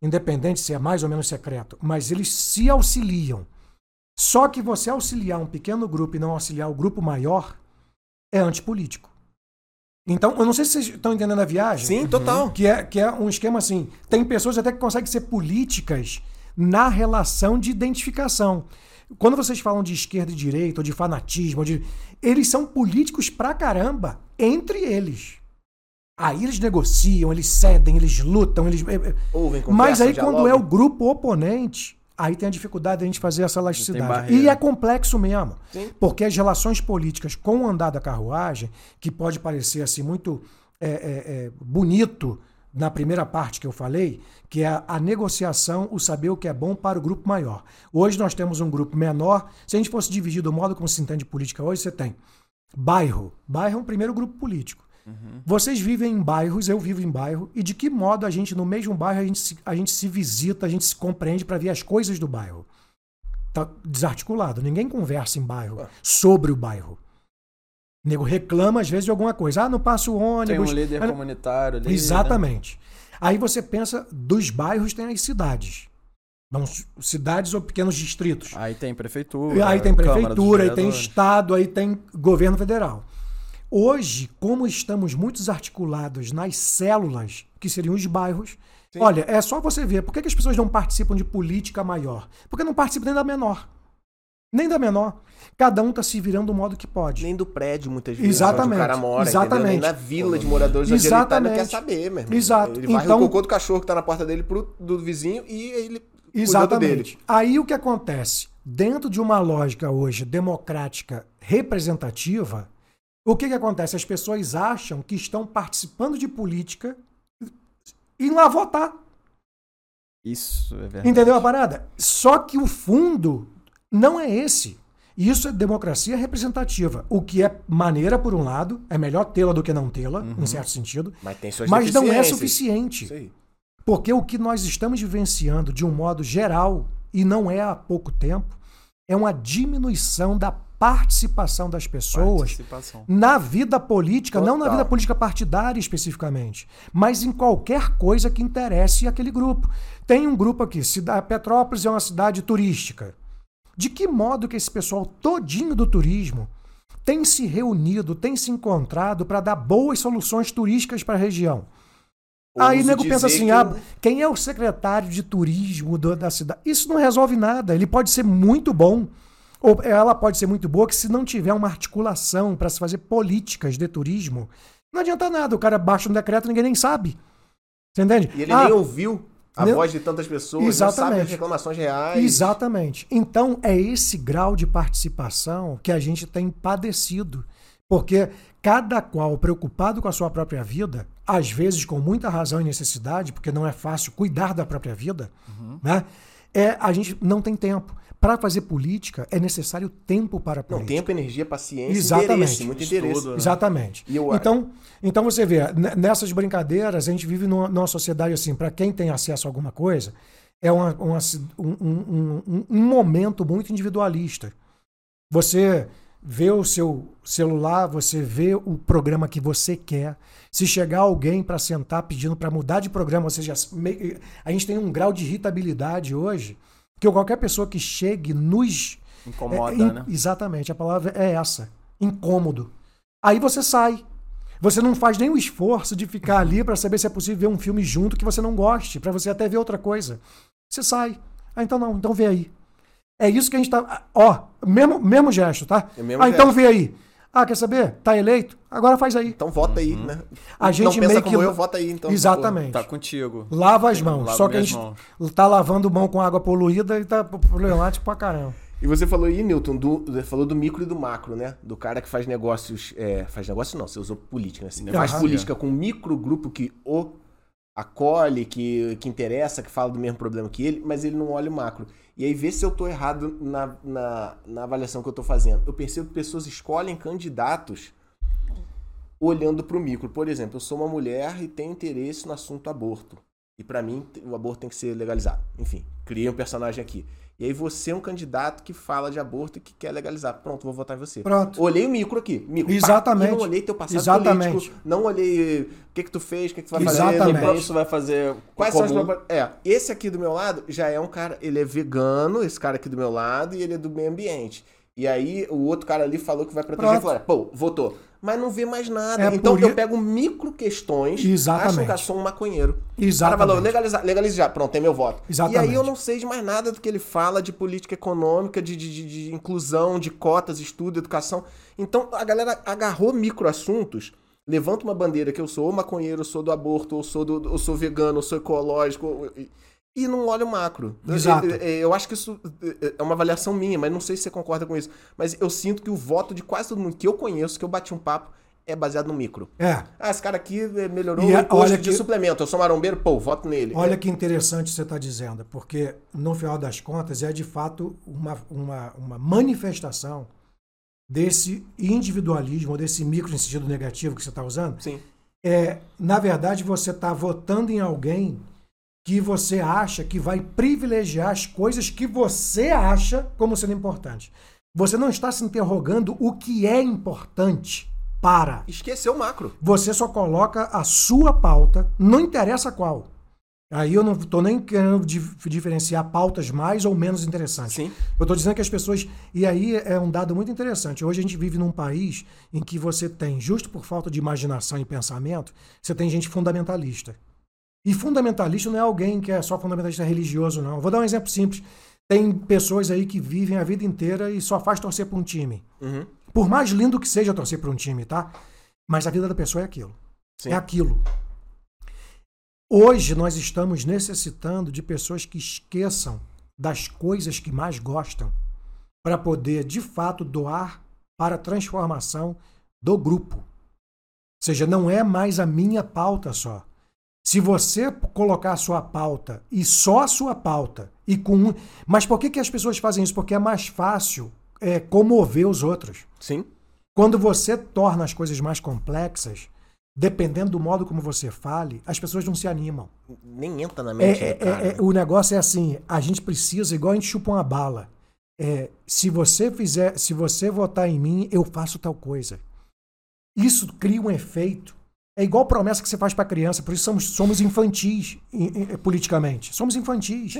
[SPEAKER 2] independente se é mais ou menos secreto, mas eles se auxiliam. Só que você auxiliar um pequeno grupo e não auxiliar o grupo maior é antipolítico. Então, eu não sei se vocês estão entendendo a viagem.
[SPEAKER 1] Sim, total.
[SPEAKER 2] Que é, que é um esquema assim. Tem pessoas até que conseguem ser políticas na relação de identificação. Quando vocês falam de esquerda e direita, ou de fanatismo, ou de... eles são políticos pra caramba entre eles. Aí eles negociam, eles cedem, eles lutam, eles.
[SPEAKER 1] Ouvem,
[SPEAKER 2] Mas aí quando é o grupo oponente, aí tem a dificuldade de a gente fazer essa elasticidade. E é complexo mesmo.
[SPEAKER 1] Sim.
[SPEAKER 2] Porque as relações políticas com o andar da carruagem, que pode parecer assim muito é, é, é, bonito na primeira parte que eu falei, que é a, a negociação, o saber o que é bom para o grupo maior. Hoje nós temos um grupo menor. Se a gente fosse dividir do modo como se entende política hoje, você tem bairro. Bairro é um primeiro grupo político. Vocês vivem em bairros, eu vivo em bairro, e de que modo a gente, no mesmo bairro, a gente se, a gente se visita, a gente se compreende para ver as coisas do bairro? Tá desarticulado. Ninguém conversa em bairro sobre o bairro. O nego reclama, às vezes, de alguma coisa. Ah, não passa o
[SPEAKER 3] Tem
[SPEAKER 2] ônibus.
[SPEAKER 3] um líder
[SPEAKER 2] Ah,
[SPEAKER 3] comunitário ali. né?
[SPEAKER 2] Exatamente. Aí você pensa, dos bairros tem as cidades. Vamos, cidades ou pequenos distritos.
[SPEAKER 3] Aí tem prefeitura.
[SPEAKER 2] aí tem prefeitura, aí tem estado, aí tem governo federal. Hoje, como estamos muito desarticulados nas células, que seriam os bairros,
[SPEAKER 1] Sim.
[SPEAKER 2] olha, é só você ver. Por que, que as pessoas não participam de política maior? Porque não participam nem da menor. Nem da menor. Cada um está se virando do modo que pode.
[SPEAKER 1] Nem do prédio, muitas vezes.
[SPEAKER 2] Exatamente,
[SPEAKER 1] o cara mora,
[SPEAKER 2] exatamente.
[SPEAKER 1] entendeu? Nem na vila de moradores tá, ele não quer
[SPEAKER 2] Exatamente.
[SPEAKER 1] saber, meu irmão.
[SPEAKER 2] Exato.
[SPEAKER 1] Ele vai
[SPEAKER 2] Então-
[SPEAKER 1] o cocô do cachorro que tá na porta dele pro do vizinho e ele.
[SPEAKER 2] Exatamente. Aí o que acontece? Dentro de uma lógica hoje democrática representativa, o que, que acontece? As pessoas acham que estão participando de política e lá votar.
[SPEAKER 3] Isso é verdade.
[SPEAKER 2] Entendeu a parada? Só que o fundo não é esse. Isso é democracia representativa. O que é maneira, por um lado, é melhor tê-la do que não tê-la,
[SPEAKER 3] Uhum.
[SPEAKER 2] em certo sentido.
[SPEAKER 1] Mas tem suas
[SPEAKER 2] Mas não é suficiente.
[SPEAKER 1] Aí.
[SPEAKER 2] Porque o que nós estamos vivenciando de um modo geral, e não é há pouco tempo, é uma diminuição da participação das pessoas
[SPEAKER 3] Participação.
[SPEAKER 2] na vida política, não na
[SPEAKER 1] Total.
[SPEAKER 2] vida política partidária especificamente, mas em qualquer coisa que interesse aquele grupo. Tem um grupo aqui, Petrópolis é uma cidade turística. De que modo que esse pessoal todinho do turismo tem se reunido, tem se encontrado para dar boas soluções turísticas para a região? Aí o
[SPEAKER 1] Ouso
[SPEAKER 2] nego pensa assim:
[SPEAKER 1] que
[SPEAKER 2] ah, quem é o secretário de turismo do- da cidade? Isso não resolve nada. Ele pode ser muito bom, ou ela pode ser muito boa, que se não tiver uma articulação para se fazer políticas de turismo, não adianta nada. O cara baixa um decreto e ninguém nem sabe. Você entende?
[SPEAKER 1] E ele
[SPEAKER 2] Ah,
[SPEAKER 1] nem ouviu a
[SPEAKER 2] nem-
[SPEAKER 1] voz de tantas pessoas, não
[SPEAKER 2] Exatamente.
[SPEAKER 1] sabe as reclamações reais.
[SPEAKER 2] Exatamente. Então, é esse grau de participação que a gente tem padecido. Porque cada qual preocupado com a sua própria vida, às vezes com muita razão e necessidade, porque não é fácil cuidar da própria vida, né? É, a gente não tem tempo. Para fazer política, é necessário tempo para a
[SPEAKER 1] Não,
[SPEAKER 2] política.
[SPEAKER 1] tempo, energia, paciência,
[SPEAKER 2] Exatamente.
[SPEAKER 1] interesse, muito interesse.
[SPEAKER 3] Estudo, né?
[SPEAKER 2] Exatamente.
[SPEAKER 1] E eu-
[SPEAKER 2] então, então você vê, n- nessas brincadeiras, a gente vive numa, numa sociedade assim, para quem tem acesso a alguma coisa, é uma- uma um, um- um- um momento muito individualista. Você vê o seu celular, você vê o programa que você quer. Se chegar alguém para sentar pedindo para mudar de programa, ou seja, a gente tem um grau de irritabilidade hoje que qualquer pessoa que chegue nos
[SPEAKER 3] Incomoda,
[SPEAKER 2] é, in-
[SPEAKER 3] né?
[SPEAKER 2] Exatamente, a palavra é essa. Incômodo. Aí você sai. Você não faz nem o esforço de ficar ali para saber se é possível ver um filme junto que você não goste, para você até ver outra coisa. Você sai. Ah, então não, então vê aí. É isso que a gente tá. Ó, mesmo, mesmo gesto, tá?
[SPEAKER 1] É mesmo
[SPEAKER 2] ah, então
[SPEAKER 1] gesto.
[SPEAKER 2] vê aí. Ah, quer saber? Tá eleito? Agora faz aí.
[SPEAKER 1] Então vota aí,
[SPEAKER 3] Uhum.
[SPEAKER 1] né?
[SPEAKER 2] A gente
[SPEAKER 1] não pensa
[SPEAKER 2] meio
[SPEAKER 1] como
[SPEAKER 2] que-
[SPEAKER 1] eu, vota aí. Então,
[SPEAKER 2] Exatamente.
[SPEAKER 3] Tá contigo.
[SPEAKER 2] Lava as mãos. Só que a gente
[SPEAKER 3] mãos.
[SPEAKER 2] tá lavando mão com água poluída e tá problemático pra caramba.
[SPEAKER 1] E você falou aí, Newton, do, falou do micro e do macro, né? Do cara que faz negócios. é, faz negócio não, você usou política, né? Você faz política com um micro grupo que o acolhe, que, que interessa, que fala do mesmo problema que ele, mas ele não olha o macro. E aí vê se eu tô errado na, na, na avaliação que eu tô fazendo. Eu percebo que pessoas escolhem candidatos olhando pro micro. Por exemplo, eu sou uma mulher e tenho interesse no assunto aborto. E pra mim, o aborto tem que ser legalizado. Enfim, criei um personagem aqui. E aí você é um candidato que fala de aborto e que quer legalizar. Pronto, vou votar em você.
[SPEAKER 2] Pronto.
[SPEAKER 1] Olhei o micro aqui. Micro, pá.
[SPEAKER 2] Exatamente.
[SPEAKER 1] E não olhei teu passado
[SPEAKER 2] Exatamente.
[SPEAKER 1] político. Não olhei o que que tu fez, o que que tu vai
[SPEAKER 2] Exatamente.
[SPEAKER 1] fazer.
[SPEAKER 3] E pra isso vai fazer
[SPEAKER 1] Quais
[SPEAKER 3] comum.
[SPEAKER 1] são as? É, esse aqui do meu lado já é um cara, ele é vegano, esse cara aqui do meu lado, e ele é do meio ambiente. E aí o outro cara ali falou que vai proteger
[SPEAKER 2] Pronto.
[SPEAKER 1] a floresta. Pô, votou. Mas não vê mais nada.
[SPEAKER 2] É
[SPEAKER 1] então
[SPEAKER 2] por
[SPEAKER 1] eu pego micro questões,
[SPEAKER 2] Exatamente.
[SPEAKER 1] acham que eu sou um maconheiro. O cara
[SPEAKER 2] Exatamente.
[SPEAKER 1] falou, legalizar, legalize já, pronto, tem meu voto.
[SPEAKER 2] Exatamente.
[SPEAKER 1] E aí eu não sei de mais nada do que ele fala de política econômica, de, de, de- de inclusão, de cotas, estudo, educação. Então a galera agarrou microassuntos, levanta uma bandeira que eu sou ou maconheiro, eu sou do aborto, ou sou, do, ou sou vegano, ou sou ecológico, ou- e, não olha o macro.
[SPEAKER 2] Exato.
[SPEAKER 1] Eu, eu- eu acho que isso é uma avaliação minha, mas não sei se você concorda com isso. Mas eu sinto que o voto de quase todo mundo que eu conheço, que eu bati um papo, é baseado no micro.
[SPEAKER 2] É.
[SPEAKER 1] Ah, esse cara aqui eh, melhorou
[SPEAKER 2] E
[SPEAKER 1] o
[SPEAKER 2] a-
[SPEAKER 1] imposto
[SPEAKER 2] olha
[SPEAKER 1] de
[SPEAKER 2] que-
[SPEAKER 1] suplemento. Eu sou marombeiro, pô, voto nele.
[SPEAKER 2] Olha que interessante você está dizendo, porque no final das contas é de fato uma, uma, uma manifestação desse individualismo, desse micro em sentido negativo que você está usando.
[SPEAKER 1] Sim.
[SPEAKER 2] É, na verdade, você está votando em alguém que você acha que vai privilegiar as coisas que você acha como sendo importantes. Você não está se interrogando o que é importante para.
[SPEAKER 1] Esqueceu o macro.
[SPEAKER 2] Você só coloca a sua pauta, não interessa qual. Aí eu não estou nem querendo dif- diferenciar pautas mais ou menos interessantes.
[SPEAKER 1] Sim.
[SPEAKER 2] Eu estou dizendo que as pessoas. E aí é um dado muito interessante. Hoje a gente vive num país em que você tem, justo por falta de imaginação e pensamento, você tem gente fundamentalista. E fundamentalista não é alguém que é só fundamentalista religioso, não. Vou dar um exemplo simples. Tem pessoas aí que vivem a vida inteira e só faz torcer para um time.
[SPEAKER 1] Uhum.
[SPEAKER 2] Por mais lindo que seja torcer para um time, tá? Mas a vida da pessoa é aquilo.
[SPEAKER 1] Sim.
[SPEAKER 2] É aquilo. Hoje nós estamos necessitando de pessoas que esqueçam das coisas que mais gostam para poder, de fato, doar para a transformação do grupo. Ou seja, não é mais a minha pauta só. Se você colocar a sua pauta e só a sua pauta e com um- mas por que, que as pessoas fazem isso? Porque é mais fácil é, comover os outros.
[SPEAKER 1] Sim.
[SPEAKER 2] Quando você torna as coisas mais complexas, dependendo do modo como você fale, as pessoas não se animam.
[SPEAKER 1] Nem entra na
[SPEAKER 2] É,
[SPEAKER 1] mente
[SPEAKER 2] é,
[SPEAKER 1] do cara.
[SPEAKER 2] é, é, o negócio é assim, a gente precisa, igual a gente chupa uma bala. É, se você fizer, se você votar em mim, eu faço tal coisa. Isso cria um efeito. É igual promessa que você faz para criança, por isso somos, somos infantis em- em- politicamente. Somos infantis.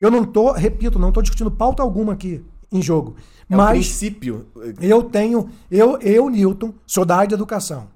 [SPEAKER 2] Eu não tô, repito, não tô discutindo pauta alguma aqui em jogo.
[SPEAKER 1] É o
[SPEAKER 2] mas
[SPEAKER 1] princípio.
[SPEAKER 2] eu tenho, eu, eu, Newton, sou da área de educação.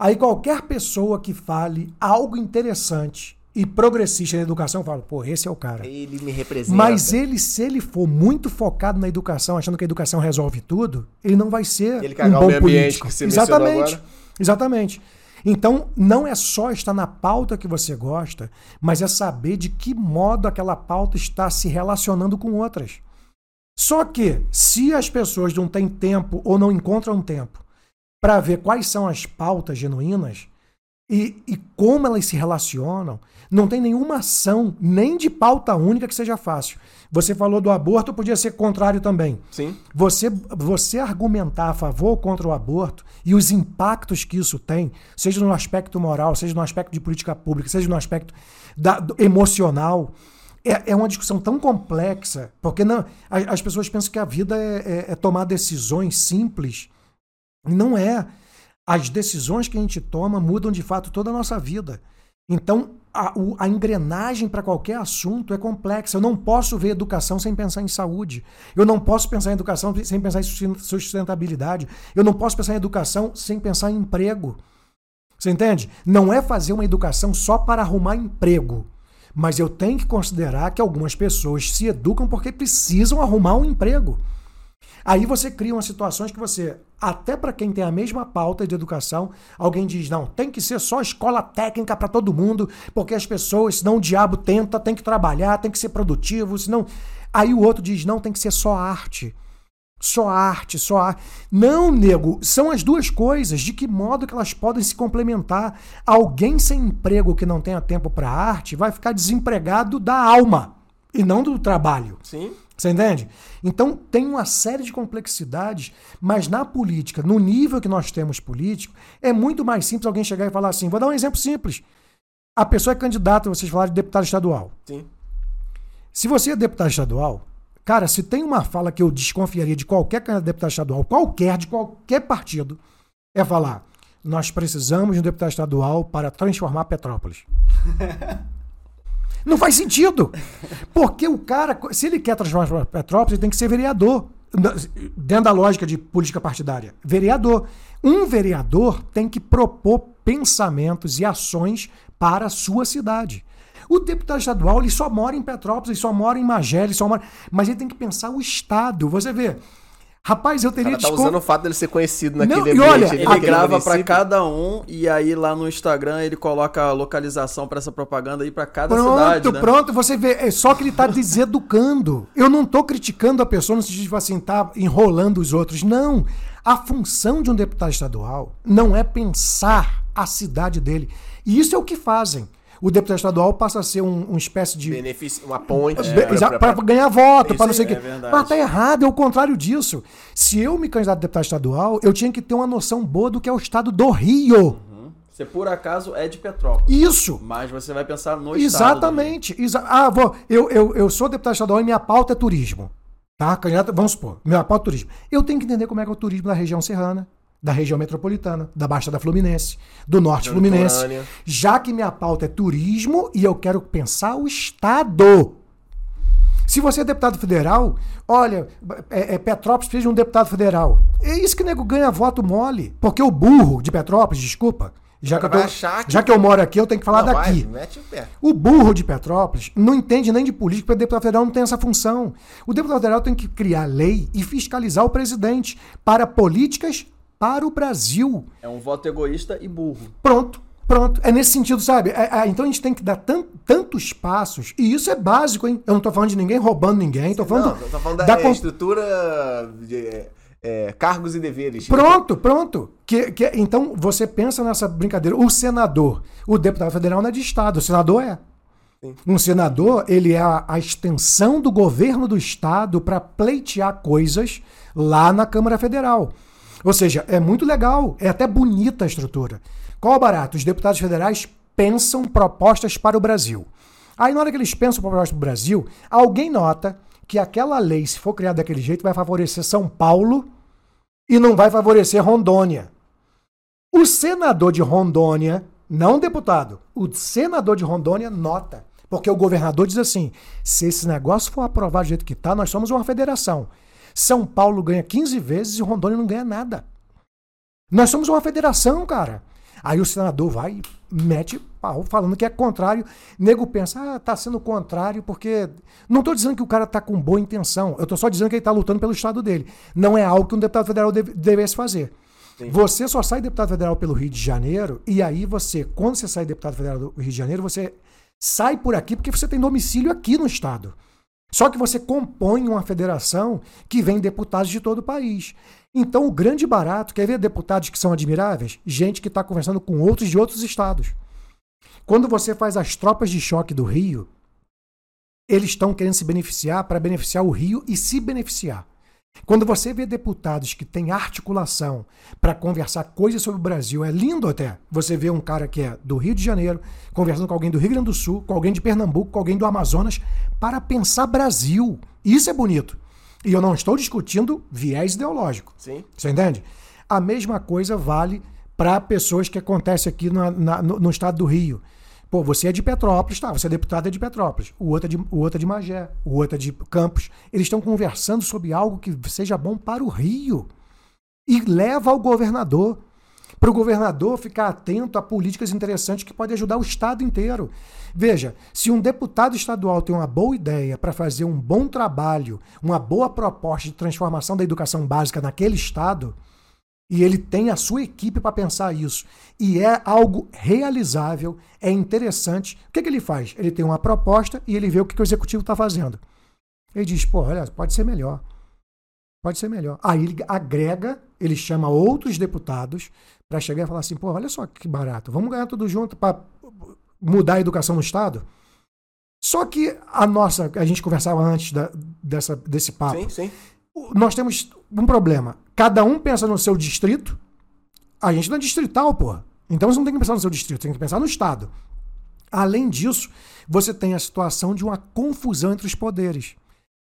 [SPEAKER 2] Aí qualquer pessoa que fale algo interessante e progressista na educação, eu falo, pô, esse é o cara.
[SPEAKER 1] Ele me representa.
[SPEAKER 2] Mas ele, se ele for muito focado na educação, achando que a educação resolve tudo, ele não vai ser
[SPEAKER 1] Ele
[SPEAKER 2] um bom político. Exatamente. Exatamente. Então, não é só estar na pauta que você gosta, mas é saber de que modo aquela pauta está se relacionando com outras. Só que, se as pessoas não têm tempo ou não encontram tempo para ver quais são as pautas genuínas e, e como elas se relacionam, não tem nenhuma ação, nem de pauta única que seja fácil. Você falou do aborto, podia ser contrário também.
[SPEAKER 1] Sim.
[SPEAKER 2] Você, você argumentar a favor ou contra o aborto e os impactos que isso tem, seja no aspecto moral, seja no aspecto de política pública, seja no aspecto da- do- emocional, é, é uma discussão tão complexa, porque não, a- as pessoas pensam que a vida é, é- é tomar decisões simples. Não é. As decisões que a gente toma mudam de fato toda a nossa vida. Então, a, a engrenagem para qualquer assunto é complexa. Eu não posso ver educação sem pensar em saúde. Eu não posso pensar em educação sem pensar em susten- sustentabilidade. Eu não posso pensar em educação sem pensar em emprego. Você entende? Não é fazer uma educação só para arrumar emprego. Mas eu tenho que considerar que algumas pessoas se educam porque precisam arrumar um emprego. Aí você cria umas situações que você, até para quem tem a mesma pauta de educação, alguém diz: não, tem que ser só escola técnica para todo mundo, porque as pessoas, senão o diabo tenta, tem que trabalhar, tem que ser produtivo, senão. Aí o outro diz: não, tem que ser só arte. Só arte, só arte. Não, nego, são as duas coisas. De que modo que elas podem se complementar? Alguém sem emprego que não tenha tempo para arte vai ficar desempregado da alma e não do trabalho.
[SPEAKER 1] Sim.
[SPEAKER 2] Você entende? Então tem uma série de complexidades, mas na política, no nível que nós temos político, é muito mais simples alguém chegar e falar assim: vou dar um exemplo simples. A pessoa é candidata, vocês falaram de deputado estadual.
[SPEAKER 1] Sim.
[SPEAKER 2] Se você é deputado estadual, cara, se tem uma fala que eu desconfiaria de qualquer deputado estadual, qualquer, de qualquer partido, é falar: nós precisamos de um deputado estadual para transformar Petrópolis. Não faz sentido. Porque o cara, se ele quer transformar Petrópolis, ele tem que ser vereador. Dentro da lógica de política partidária. Vereador. Um vereador tem que propor pensamentos e ações para a sua cidade. O deputado estadual ele só mora em Petrópolis, ele só mora em Magé, ele só mora. Mas ele tem que pensar o Estado. Você vê. Rapaz, eu
[SPEAKER 1] O
[SPEAKER 2] teria
[SPEAKER 1] cara tá usando o fato dele ser conhecido naquele
[SPEAKER 2] Não, e
[SPEAKER 1] ambiente.
[SPEAKER 2] olha,
[SPEAKER 1] ali,
[SPEAKER 3] Ele grava pra
[SPEAKER 1] município.
[SPEAKER 3] cada um e aí lá no Instagram ele coloca a localização pra essa propaganda aí pra cada
[SPEAKER 2] Pronto,
[SPEAKER 3] cidade, né?
[SPEAKER 2] pronto, você vê, é só que ele tá deseducando. Eu não tô criticando a pessoa no sentido de assim, tá enrolando os outros. Não. A função de um deputado estadual não é pensar a cidade dele. E isso é o que fazem. O deputado estadual passa a ser um, uma espécie de.
[SPEAKER 1] Benefício, uma ponte.
[SPEAKER 2] Exa- Para ganhar voto, para não sei o
[SPEAKER 3] aí,
[SPEAKER 2] quê.
[SPEAKER 3] é.
[SPEAKER 2] Mas tá errado, é o contrário disso. Se eu me candidato a deputado estadual, eu tinha que ter uma noção boa do que é o estado do Rio.
[SPEAKER 3] Você por acaso é de Petrópolis,
[SPEAKER 2] Isso.
[SPEAKER 3] mas você vai pensar no estado.
[SPEAKER 2] Exatamente. Exa ah, vou, eu, eu, eu sou deputado estadual e minha pauta é turismo. Tá? Candidato, vamos supor, minha pauta é turismo. Eu tenho que entender como é que é o turismo da região serrana, da região metropolitana, da Baixada Fluminense, do Norte
[SPEAKER 1] Da
[SPEAKER 2] Fluminense. Já que minha pauta é turismo e eu quero pensar o Estado. Se você é deputado federal, olha, é, é, Petrópolis fez um deputado federal. É isso que nego ganha voto mole. Porque o burro de Petrópolis, desculpa, já, que eu, já que eu moro aqui, eu tenho que falar
[SPEAKER 1] Não,
[SPEAKER 2] daqui.
[SPEAKER 1] vai, o.
[SPEAKER 2] O burro de Petrópolis não entende nem de política, porque o deputado federal não tem essa função. O deputado federal tem que criar lei e fiscalizar o presidente para políticas para o Brasil.
[SPEAKER 3] É um voto egoísta e burro.
[SPEAKER 2] Pronto, pronto. É nesse sentido, sabe? É- é, então a gente tem que dar tan- tantos passos, e isso é básico, hein? Eu não tô falando de ninguém roubando ninguém, tô falando,
[SPEAKER 1] Não, eu tô falando da,
[SPEAKER 2] da
[SPEAKER 1] é, estrutura de, é, é, cargos e deveres.
[SPEAKER 2] Pronto, pronto. Que, que, então você pensa nessa brincadeira. O senador, o deputado federal não é de Estado, o senador é.
[SPEAKER 1] Sim.
[SPEAKER 2] Um senador, ele é a, a extensão do governo do Estado para pleitear coisas lá na Câmara Federal. Ou seja, é muito legal, é até bonita a estrutura. Qual é o barato? Os deputados federais pensam propostas para o Brasil. Aí, na hora que eles pensam propostas para o Brasil, alguém nota que aquela lei, se for criada daquele jeito, vai favorecer São Paulo e não vai favorecer Rondônia. O senador de Rondônia, não deputado, o senador de Rondônia nota. Porque o governador diz assim: se esse negócio for aprovado do jeito que está, nós somos uma federação. São Paulo ganha 15 vezes e Rondônia não ganha nada. Nós somos uma federação, cara. Aí o senador vai e mete pau, falando que é contrário. Nego pensa, ah, tá sendo contrário porque. Não tô dizendo que o cara tá com boa intenção. Eu tô só dizendo que ele tá lutando pelo estado dele. Não é algo que um deputado federal deve, devesse fazer.
[SPEAKER 1] Sim.
[SPEAKER 2] Você só sai deputado federal pelo Rio de Janeiro, e aí você, quando você sai deputado federal do Rio de Janeiro, você sai por aqui porque você tem domicílio aqui no estado. Só que você compõe uma federação que vem deputados de todo o país. Então, o grande barato, quer ver deputados que são admiráveis? Gente que está conversando com outros de outros estados. Quando você faz as tropas de choque do Rio, eles estão querendo se beneficiar para beneficiar o Rio e se beneficiar. Quando você vê deputados que têm articulação para conversar coisas sobre o Brasil, é lindo até. Você vê um cara que é do Rio de Janeiro, conversando com alguém do Rio Grande do Sul, com alguém de Pernambuco, com alguém do Amazonas, para pensar Brasil. Isso é bonito. E eu não estou discutindo viés ideológico.
[SPEAKER 1] Sim.
[SPEAKER 2] Você entende? A mesma coisa vale para pessoas que acontece aqui na- na- no, no estado do Rio. Pô, você é de Petrópolis, tá? Você é deputado é de Petrópolis. O outro é de, o outro é de Magé, o outro é de Campos. Eles estão conversando sobre algo que seja bom para o Rio. E leva ao governador. Para o governador ficar atento a políticas interessantes que podem ajudar o Estado inteiro. Veja, se um deputado estadual tem uma boa ideia para fazer um bom trabalho, uma boa proposta de transformação da educação básica naquele Estado, e ele tem a sua equipe para pensar isso. E é algo realizável, é interessante. O que, que ele faz? Ele tem uma proposta e ele vê o que, que o executivo está fazendo. Ele diz: pô, olha, pode ser melhor. Pode ser melhor. Aí ele agrega, ele chama outros deputados para chegar e falar assim: pô, olha só que barato, vamos ganhar tudo junto para mudar a educação no Estado? Só que a nossa, a gente conversava antes da- dessa, desse papo
[SPEAKER 1] Sim, sim.
[SPEAKER 2] Nós temos um problema. Cada um pensa no seu distrito. A gente não é distrital, porra. Então você não tem que pensar no seu distrito, tem que pensar no Estado. Além disso, você tem a situação de uma confusão entre os poderes.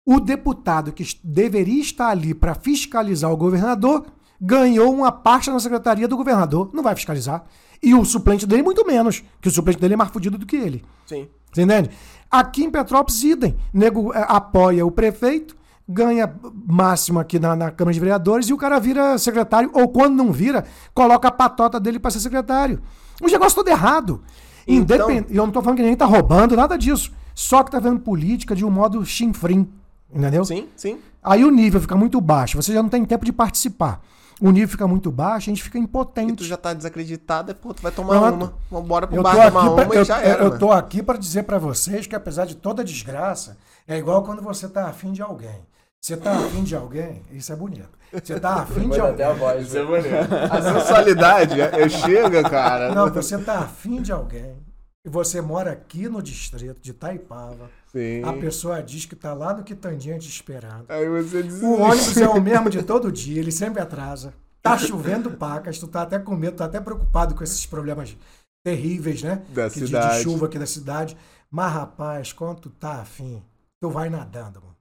[SPEAKER 2] O deputado que deveria estar ali para fiscalizar o governador ganhou uma parte na secretaria do governador. Não vai fiscalizar. E o suplente dele, muito menos, que o suplente dele é mais fudido do que ele.
[SPEAKER 1] Sim.
[SPEAKER 2] Você entende? Aqui em Petrópolis, idem. Nego eh, apoia o prefeito, ganha máximo aqui na, na Câmara de Vereadores e o cara vira secretário, ou quando não vira, coloca a patota dele para ser secretário. O negócio todo errado.
[SPEAKER 1] Então-
[SPEAKER 2] Independ... E eu não tô falando que ninguém tá roubando, nada disso. Só que tá vendo política de um modo chinfrim. Entendeu?
[SPEAKER 1] Sim, sim.
[SPEAKER 2] Aí o nível fica muito baixo, você já não tem tempo de participar. O nível fica muito baixo, a gente fica
[SPEAKER 1] E
[SPEAKER 2] impotente.
[SPEAKER 1] tu já tá desacreditado, é, pô, tu vai tomar
[SPEAKER 2] Pronto.
[SPEAKER 1] uma. Vambora pro bar tomar
[SPEAKER 2] aqui pra,
[SPEAKER 1] uma
[SPEAKER 2] eu,
[SPEAKER 1] e já era.
[SPEAKER 2] eu tô aqui para dizer para vocês que apesar de toda desgraça, é igual quando você tá afim de alguém. Você tá afim de alguém, isso é bonito. Você tá afim de
[SPEAKER 3] Até a
[SPEAKER 2] alguém.
[SPEAKER 3] voz.
[SPEAKER 1] Isso é bonito. A sensualidade, eu chego, cara.
[SPEAKER 2] Não, você tá afim de alguém e você mora aqui no distrito de Taipava.
[SPEAKER 1] Sim.
[SPEAKER 2] A pessoa diz que tá lá no Quitandinha te esperando.
[SPEAKER 1] Aí você diz.
[SPEAKER 2] O ônibus é o mesmo de todo dia, ele sempre atrasa. Tá chovendo pacas, tu tá até com medo, tá até preocupado com esses problemas terríveis, né?
[SPEAKER 1] Da
[SPEAKER 2] Que de-
[SPEAKER 1] cidade.
[SPEAKER 2] De chuva aqui da cidade. Mas, rapaz, quando tu tá afim, tu vai nadando, mano.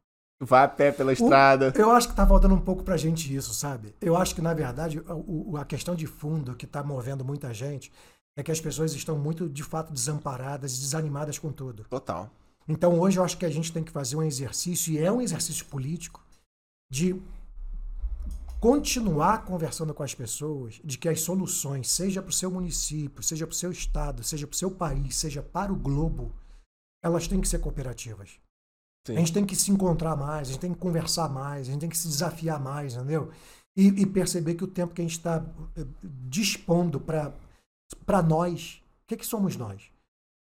[SPEAKER 1] Vai a pé pela estrada.
[SPEAKER 2] Eu acho que tá faltando um pouco pra gente isso, sabe? Eu acho que, na verdade, o- o- a questão de fundo que tá movendo muita gente é que as pessoas estão muito, de fato, desamparadas e desanimadas com tudo.
[SPEAKER 1] Total.
[SPEAKER 2] Então hoje eu acho que a gente tem que fazer um exercício, e é um exercício político, de continuar conversando com as pessoas de que as soluções, seja para o seu município, seja para o seu estado, seja para o seu país, seja para o globo, elas têm que ser cooperativas.
[SPEAKER 1] Sim.
[SPEAKER 2] A gente tem que se encontrar mais, a gente tem que conversar mais, a gente tem que se desafiar mais, entendeu? E, e perceber que o tempo que a gente está dispondo para nós, o que, que somos nós?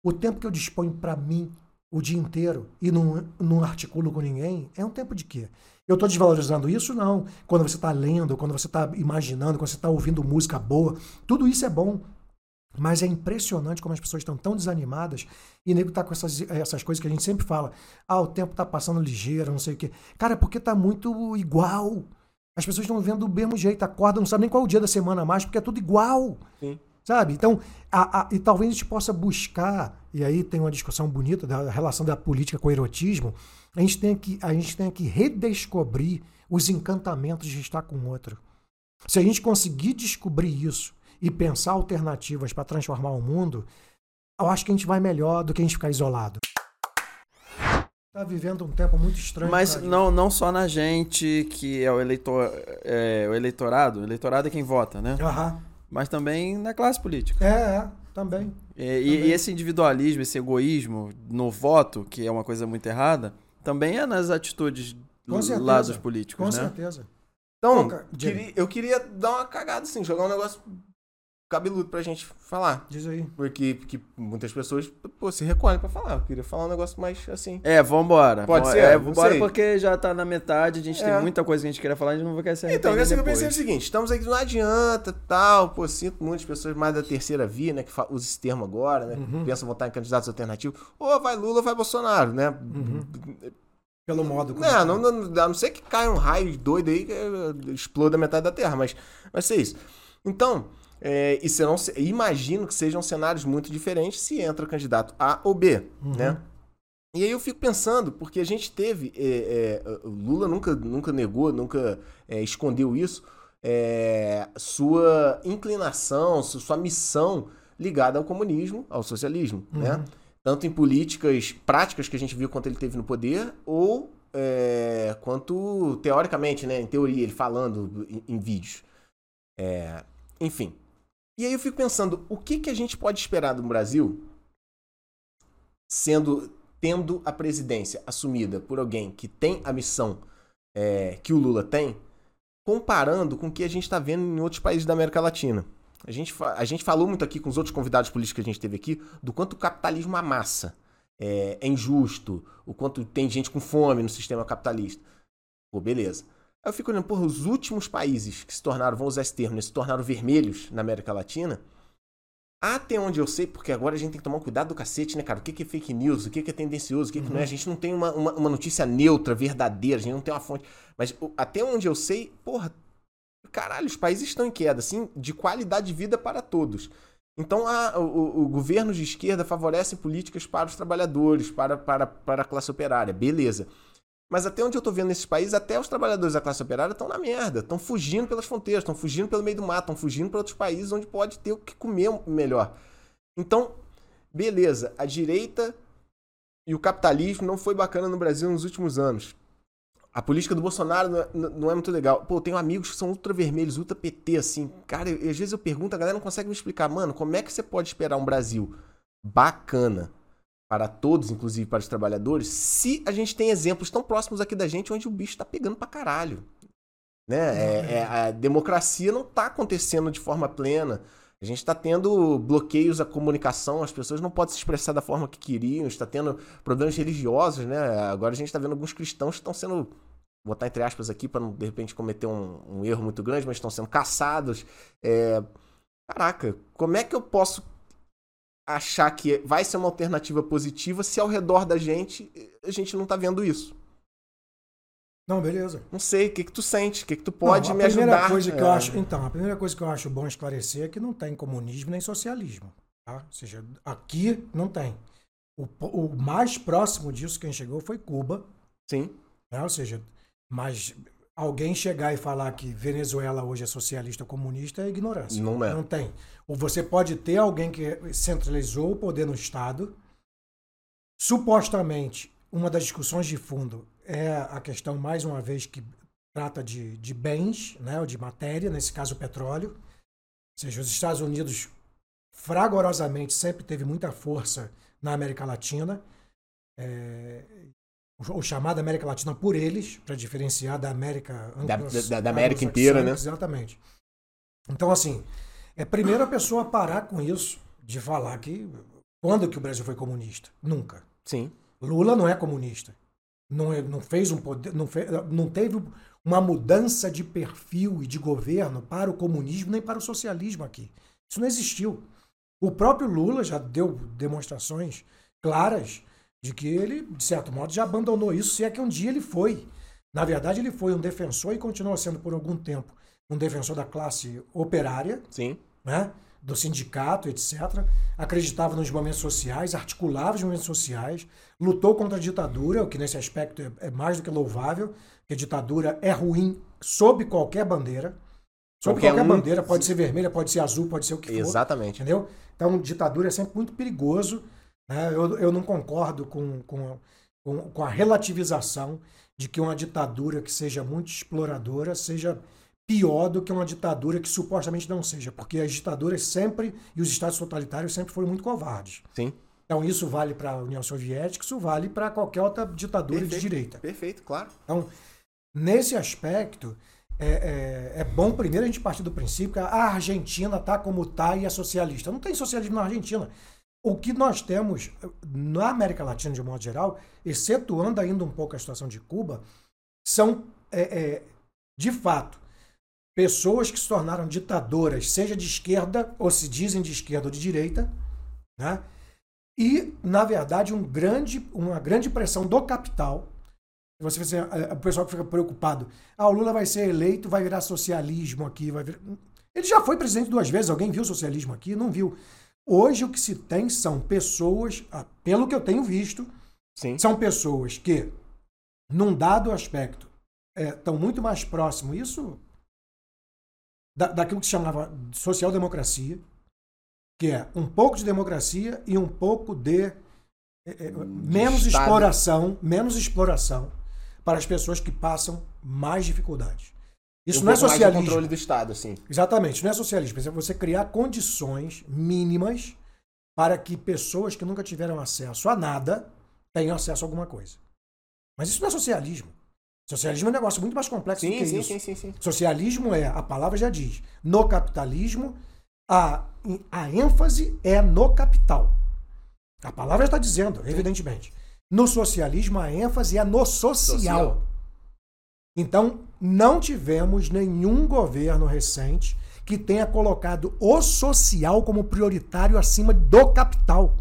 [SPEAKER 2] O tempo que eu disponho para mim o dia inteiro e não, não articulo com ninguém é um tempo de quê? Eu estou desvalorizando isso? Não. Quando você está lendo, quando você está imaginando, quando você está ouvindo música boa, tudo isso é bom. Mas é impressionante como as pessoas estão tão desanimadas e nego tá com essas, essas coisas que a gente sempre fala. Ah, o tempo tá passando ligeiro, não sei o quê. Cara, é porque tá muito igual. As pessoas estão vendo do mesmo jeito, acordam, não sabem nem qual é o dia da semana mais, porque é tudo igual.
[SPEAKER 1] Sim.
[SPEAKER 2] Sabe? Então, a, a, e talvez a gente possa buscar, e aí tem uma discussão bonita da relação da política com o erotismo, a gente tem que, a gente tem que redescobrir os encantamentos de estar com o outro. Se a gente conseguir descobrir isso e pensar alternativas para transformar o mundo, eu acho que a gente vai melhor do que a gente ficar isolado. Tá vivendo um tempo muito estranho.
[SPEAKER 3] Mas não, não só na gente, que é o, eleitor, é, o eleitorado. O eleitorado é quem vota, né?
[SPEAKER 2] Aham.
[SPEAKER 3] Mas também na classe política.
[SPEAKER 2] É, é, também.
[SPEAKER 3] E, e- e esse individualismo, esse egoísmo no voto, que é uma coisa muito errada, também é nas atitudes
[SPEAKER 2] Com
[SPEAKER 3] do
[SPEAKER 2] certeza.
[SPEAKER 3] lado dos políticos,
[SPEAKER 2] Com
[SPEAKER 3] né?
[SPEAKER 2] certeza.
[SPEAKER 1] Então,
[SPEAKER 2] Pô,
[SPEAKER 1] queria- eu queria dar uma cagada, assim, jogar um negócio cabeludo pra gente falar.
[SPEAKER 2] Diz aí.
[SPEAKER 1] Porque, porque muitas pessoas, pô, se recolhem pra falar. Eu queria falar um negócio mais assim.
[SPEAKER 3] É, vambora.
[SPEAKER 1] Pode ser?
[SPEAKER 3] É, vambora
[SPEAKER 1] sei.
[SPEAKER 3] porque já tá na metade, a gente
[SPEAKER 1] É.
[SPEAKER 3] tem muita coisa que a gente queria falar, a gente não vai querer se
[SPEAKER 1] Então, assim, eu pensei o seguinte: estamos aqui, não adianta, tal, pô, sinto muitas pessoas mais da terceira via, né, que usa esse termo agora, né,
[SPEAKER 2] Uhum.
[SPEAKER 1] que pensam votar em candidatos alternativos, ou vai Lula ou vai Bolsonaro, né?
[SPEAKER 2] Uhum. Pelo modo como.
[SPEAKER 1] Não, não, não, a não ser que caia um raio doido aí que eh, exploda metade da Terra, mas vai ser isso. Então, é, e serão, imagino que sejam cenários muito diferentes se entra candidato A ou B,
[SPEAKER 2] Uhum.
[SPEAKER 1] né? E aí eu fico pensando, porque a gente teve. é, é, Lula nunca, nunca negou, nunca é, escondeu isso, é, sua inclinação, su- sua missão ligada ao comunismo, ao socialismo, né? Tanto em políticas práticas que a gente viu quanto ele teve no poder, ou é, quanto teoricamente, né? Em teoria, ele falando em, em vídeos. É, enfim. E aí eu fico pensando, o que, que a gente pode esperar do Brasil sendo tendo a presidência assumida por alguém que tem a missão é, que o Lula tem, comparando com o que a gente está vendo em outros países da América Latina. A gente, a gente falou muito aqui com os outros convidados políticos que a gente teve aqui do quanto o capitalismo amassa, é, é injusto, o quanto tem gente com fome no sistema capitalista. Pô, beleza. Aí eu fico olhando, porra, os últimos países que se tornaram, vamos usar esse termo, né, se tornaram vermelhos na América Latina, até onde eu sei, porque agora a gente tem que tomar cuidado do cacete, né, cara? O que que é fake news, o que que é tendencioso, o que que não é. A gente não tem uma, uma, uma notícia neutra, verdadeira, a gente não tem uma fonte. Mas até onde eu sei, porra, caralho, os países estão em queda, assim, de qualidade de vida para todos. Então a, o, o- o governo de esquerda favorece políticas para os trabalhadores, para, para, para a classe operária, beleza. Mas até onde eu tô vendo nesses países, até os trabalhadores da classe operária estão na merda. Estão fugindo pelas fronteiras, estão fugindo pelo meio do mato, estão fugindo para outros países onde pode ter o que comer melhor. Então, beleza, a direita e o capitalismo não foi bacana no Brasil nos últimos anos. A política do Bolsonaro não é, não é muito legal. Pô, eu tenho amigos que são ultra vermelhos, ultra PT, assim. Cara, eu- às vezes eu pergunto, a galera não consegue me explicar. Mano, como é que você pode esperar um Brasil bacana para todos, inclusive para os trabalhadores, se a gente tem exemplos tão próximos aqui da gente onde o bicho tá pegando pra caralho? Né? É- é- a democracia não tá acontecendo de forma plena. A gente está tendo bloqueios à comunicação, as pessoas não podem se expressar da forma que queriam, está tendo problemas religiosos, né? Agora a gente está vendo alguns cristãos que estão sendo, vou botar entre aspas aqui para não de repente cometer um, um erro muito grande, mas estão sendo caçados. É, Caraca, como é que eu posso achar que vai ser uma alternativa positiva se ao redor da gente a gente não tá vendo isso?
[SPEAKER 2] Não, beleza.
[SPEAKER 1] Não sei, o que que tu sente? O que que tu pode
[SPEAKER 2] Não, a
[SPEAKER 1] me
[SPEAKER 2] primeira
[SPEAKER 1] ajudar?
[SPEAKER 2] Coisa que
[SPEAKER 1] É.
[SPEAKER 2] eu acho, então, a primeira coisa que eu acho bom esclarecer é que não tem comunismo nem socialismo. Tá? Ou seja, aqui não tem. O, o mais próximo disso quem chegou foi Cuba.
[SPEAKER 1] Sim,
[SPEAKER 2] né? Ou seja, mas alguém chegar e falar que Venezuela hoje é socialista ou comunista é ignorância.
[SPEAKER 1] Não é.
[SPEAKER 2] Não tem. Ou você pode ter alguém que centralizou o poder no Estado. Supostamente, uma das discussões de fundo é a questão, mais uma vez, que trata de, de bens, né, ou de matéria, nesse caso o petróleo. Ou seja, os Estados Unidos fragorosamente sempre teve muita força na América Latina. É, o, chamado América Latina por eles, para diferenciar da América
[SPEAKER 1] Da- da- da América inteira, né?
[SPEAKER 2] Exatamente. Então, assim, é primeiro a pessoa parar com isso de falar que quando que o Brasil foi comunista? Nunca.
[SPEAKER 1] sim.
[SPEAKER 2] Lula não é comunista. não, é- não fez um poder, não, fe- não teve uma mudança de perfil e de governo para o comunismo nem para o socialismo aqui. Isso não existiu. O próprio Lula já deu demonstrações claras de que ele, de certo modo, já abandonou isso, se é que um dia ele foi. Na verdade, ele foi um defensor e continua sendo por algum tempo um defensor da classe operária,
[SPEAKER 1] Sim.
[SPEAKER 2] né? do sindicato, etc. Acreditava nos movimentos sociais, articulava os movimentos sociais, lutou contra a ditadura, o que nesse aspecto é, é mais do que louvável, que a ditadura é ruim sob qualquer bandeira. Sob
[SPEAKER 1] Qualquer
[SPEAKER 2] qualquer
[SPEAKER 1] um-
[SPEAKER 2] bandeira, pode ser vermelha, pode ser azul, pode ser o que for.
[SPEAKER 1] Exatamente.
[SPEAKER 2] Entendeu? Então, ditadura é sempre muito perigoso. Né? Eu, eu não concordo com, com, com, com a relativização de que uma ditadura que seja muito exploradora seja pior do que uma ditadura que supostamente não seja, porque as ditaduras sempre e os estados totalitários sempre foram muito covardes.
[SPEAKER 1] Sim.
[SPEAKER 2] Então, isso vale para a União Soviética, isso vale para qualquer outra ditadura de
[SPEAKER 1] Perfeito.
[SPEAKER 2] direita.
[SPEAKER 1] Perfeito, claro.
[SPEAKER 2] Então, nesse aspecto, é, é- é bom primeiro a gente partir do princípio que a Argentina está como está e é socialista. Não tem socialismo na Argentina. O que nós temos na América Latina, de modo geral, excetuando ainda um pouco a situação de Cuba, são, é, é, de fato, pessoas que se tornaram ditadoras, seja de esquerda, ou se dizem de esquerda ou de direita, né? e, na verdade, um grande, uma grande pressão do capital você você, é, o pessoal que fica preocupado. Ah, o Lula vai ser eleito, vai virar socialismo aqui, vai virar... Ele já foi presidente duas vezes, alguém viu socialismo aqui? Não viu. Hoje o que se tem são pessoas, ah, pelo que eu tenho visto,
[SPEAKER 1] Sim.
[SPEAKER 2] são pessoas que, num dado aspecto, estão muito mais próximo, isso da, daquilo que se chamava de social-democracia, que é um pouco de democracia e um pouco de é, é, menos
[SPEAKER 1] Estado.
[SPEAKER 2] exploração, menos exploração para as pessoas que passam mais dificuldades. Isso não é
[SPEAKER 1] pouco mais
[SPEAKER 2] socialismo.
[SPEAKER 1] controle do Estado, sim.
[SPEAKER 2] Exatamente, não é socialismo. É você criar condições mínimas para que pessoas que nunca tiveram acesso a nada tenham acesso a alguma coisa. Mas isso não é socialismo. Socialismo é um negócio muito mais complexo do
[SPEAKER 1] Sim,
[SPEAKER 2] que
[SPEAKER 1] sim,
[SPEAKER 2] isso.
[SPEAKER 1] sim, sim, sim.
[SPEAKER 2] Socialismo é, a palavra já diz, no capitalismo, a, a ênfase é no capital. A palavra está dizendo, evidentemente. No socialismo, a ênfase é no social.
[SPEAKER 1] Social.
[SPEAKER 2] Então, não tivemos nenhum governo recente que tenha colocado o social como prioritário acima do capital.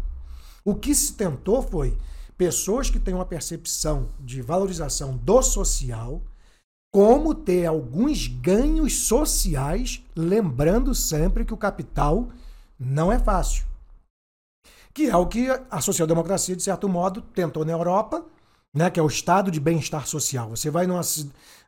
[SPEAKER 2] O que se tentou foi pessoas que têm uma percepção de valorização do social, como ter alguns ganhos sociais, lembrando sempre que o capital não é fácil. Que é o que a social-democracia, de certo modo, tentou na Europa, né, que é o estado de bem-estar social. Você vai, numa,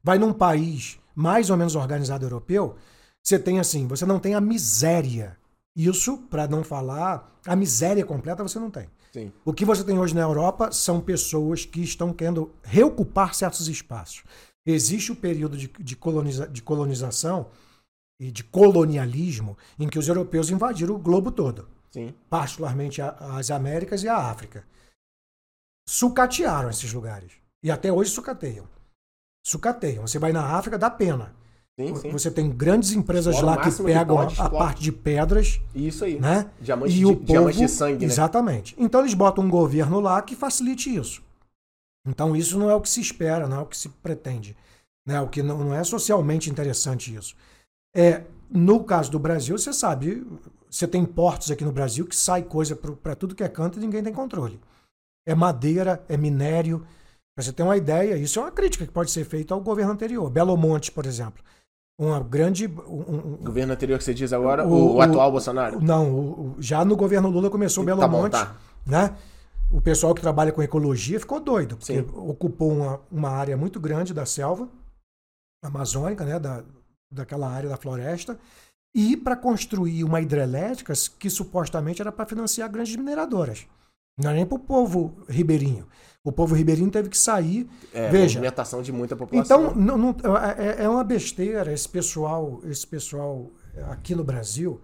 [SPEAKER 2] vai num país mais ou menos organizado europeu, você tem assim, você não tem a miséria. Isso, para não falar, a miséria completa você não tem.
[SPEAKER 1] Sim.
[SPEAKER 2] O que você tem hoje na Europa são pessoas que estão querendo reocupar certos espaços. Existe o período de, de, coloniza- de colonização e de colonialismo em que os europeus invadiram o globo todo,
[SPEAKER 1] Sim.
[SPEAKER 2] particularmente a- as Américas e a África. Sucatearam esses lugares. E até hoje sucateiam. Sucateiam. Você vai na África, dá pena.
[SPEAKER 1] Sim, sim.
[SPEAKER 2] Você tem grandes empresas
[SPEAKER 1] Explora
[SPEAKER 2] lá que
[SPEAKER 1] máximo que
[SPEAKER 2] pegam
[SPEAKER 1] pode,
[SPEAKER 2] a parte de pedras
[SPEAKER 1] Isso aí.
[SPEAKER 2] né?
[SPEAKER 1] Diamante,
[SPEAKER 2] e
[SPEAKER 1] de,
[SPEAKER 2] o
[SPEAKER 1] diamante
[SPEAKER 2] povo,
[SPEAKER 1] de sangue, né?
[SPEAKER 2] Exatamente. Então eles botam um governo lá que facilite isso. Então isso não é o que se espera, não é o que se pretende. Né? O que não, não é socialmente interessante isso. É, no caso do Brasil, você sabe, você tem portos aqui no Brasil que sai coisa para tudo que é canto e ninguém tem controle. É madeira, é minério. Pra você ter uma ideia, isso é uma crítica que pode ser feita ao governo anterior. Belo Monte, por exemplo. Uma grande. um- um-
[SPEAKER 1] governo anterior que você diz agora, o,
[SPEAKER 2] O-
[SPEAKER 1] atual
[SPEAKER 2] o-
[SPEAKER 1] Bolsonaro.
[SPEAKER 2] não, o- já no governo Lula começou Belo
[SPEAKER 1] Tá bom,
[SPEAKER 2] Monte,
[SPEAKER 1] tá.
[SPEAKER 2] né? O pessoal que trabalha com ecologia ficou doido, porque
[SPEAKER 1] Sim.
[SPEAKER 2] ocupou uma, uma área muito grande da selva amazônica, né? Da, daquela área da floresta, e para construir uma hidrelétrica que supostamente era para financiar grandes mineradoras. Não é nem para o povo ribeirinho. O povo ribeirinho teve que sair
[SPEAKER 1] É,
[SPEAKER 2] Veja.
[SPEAKER 1] movimentação de muita população.
[SPEAKER 2] então, não, não- é, é uma besteira esse pessoal, esse pessoal aqui no Brasil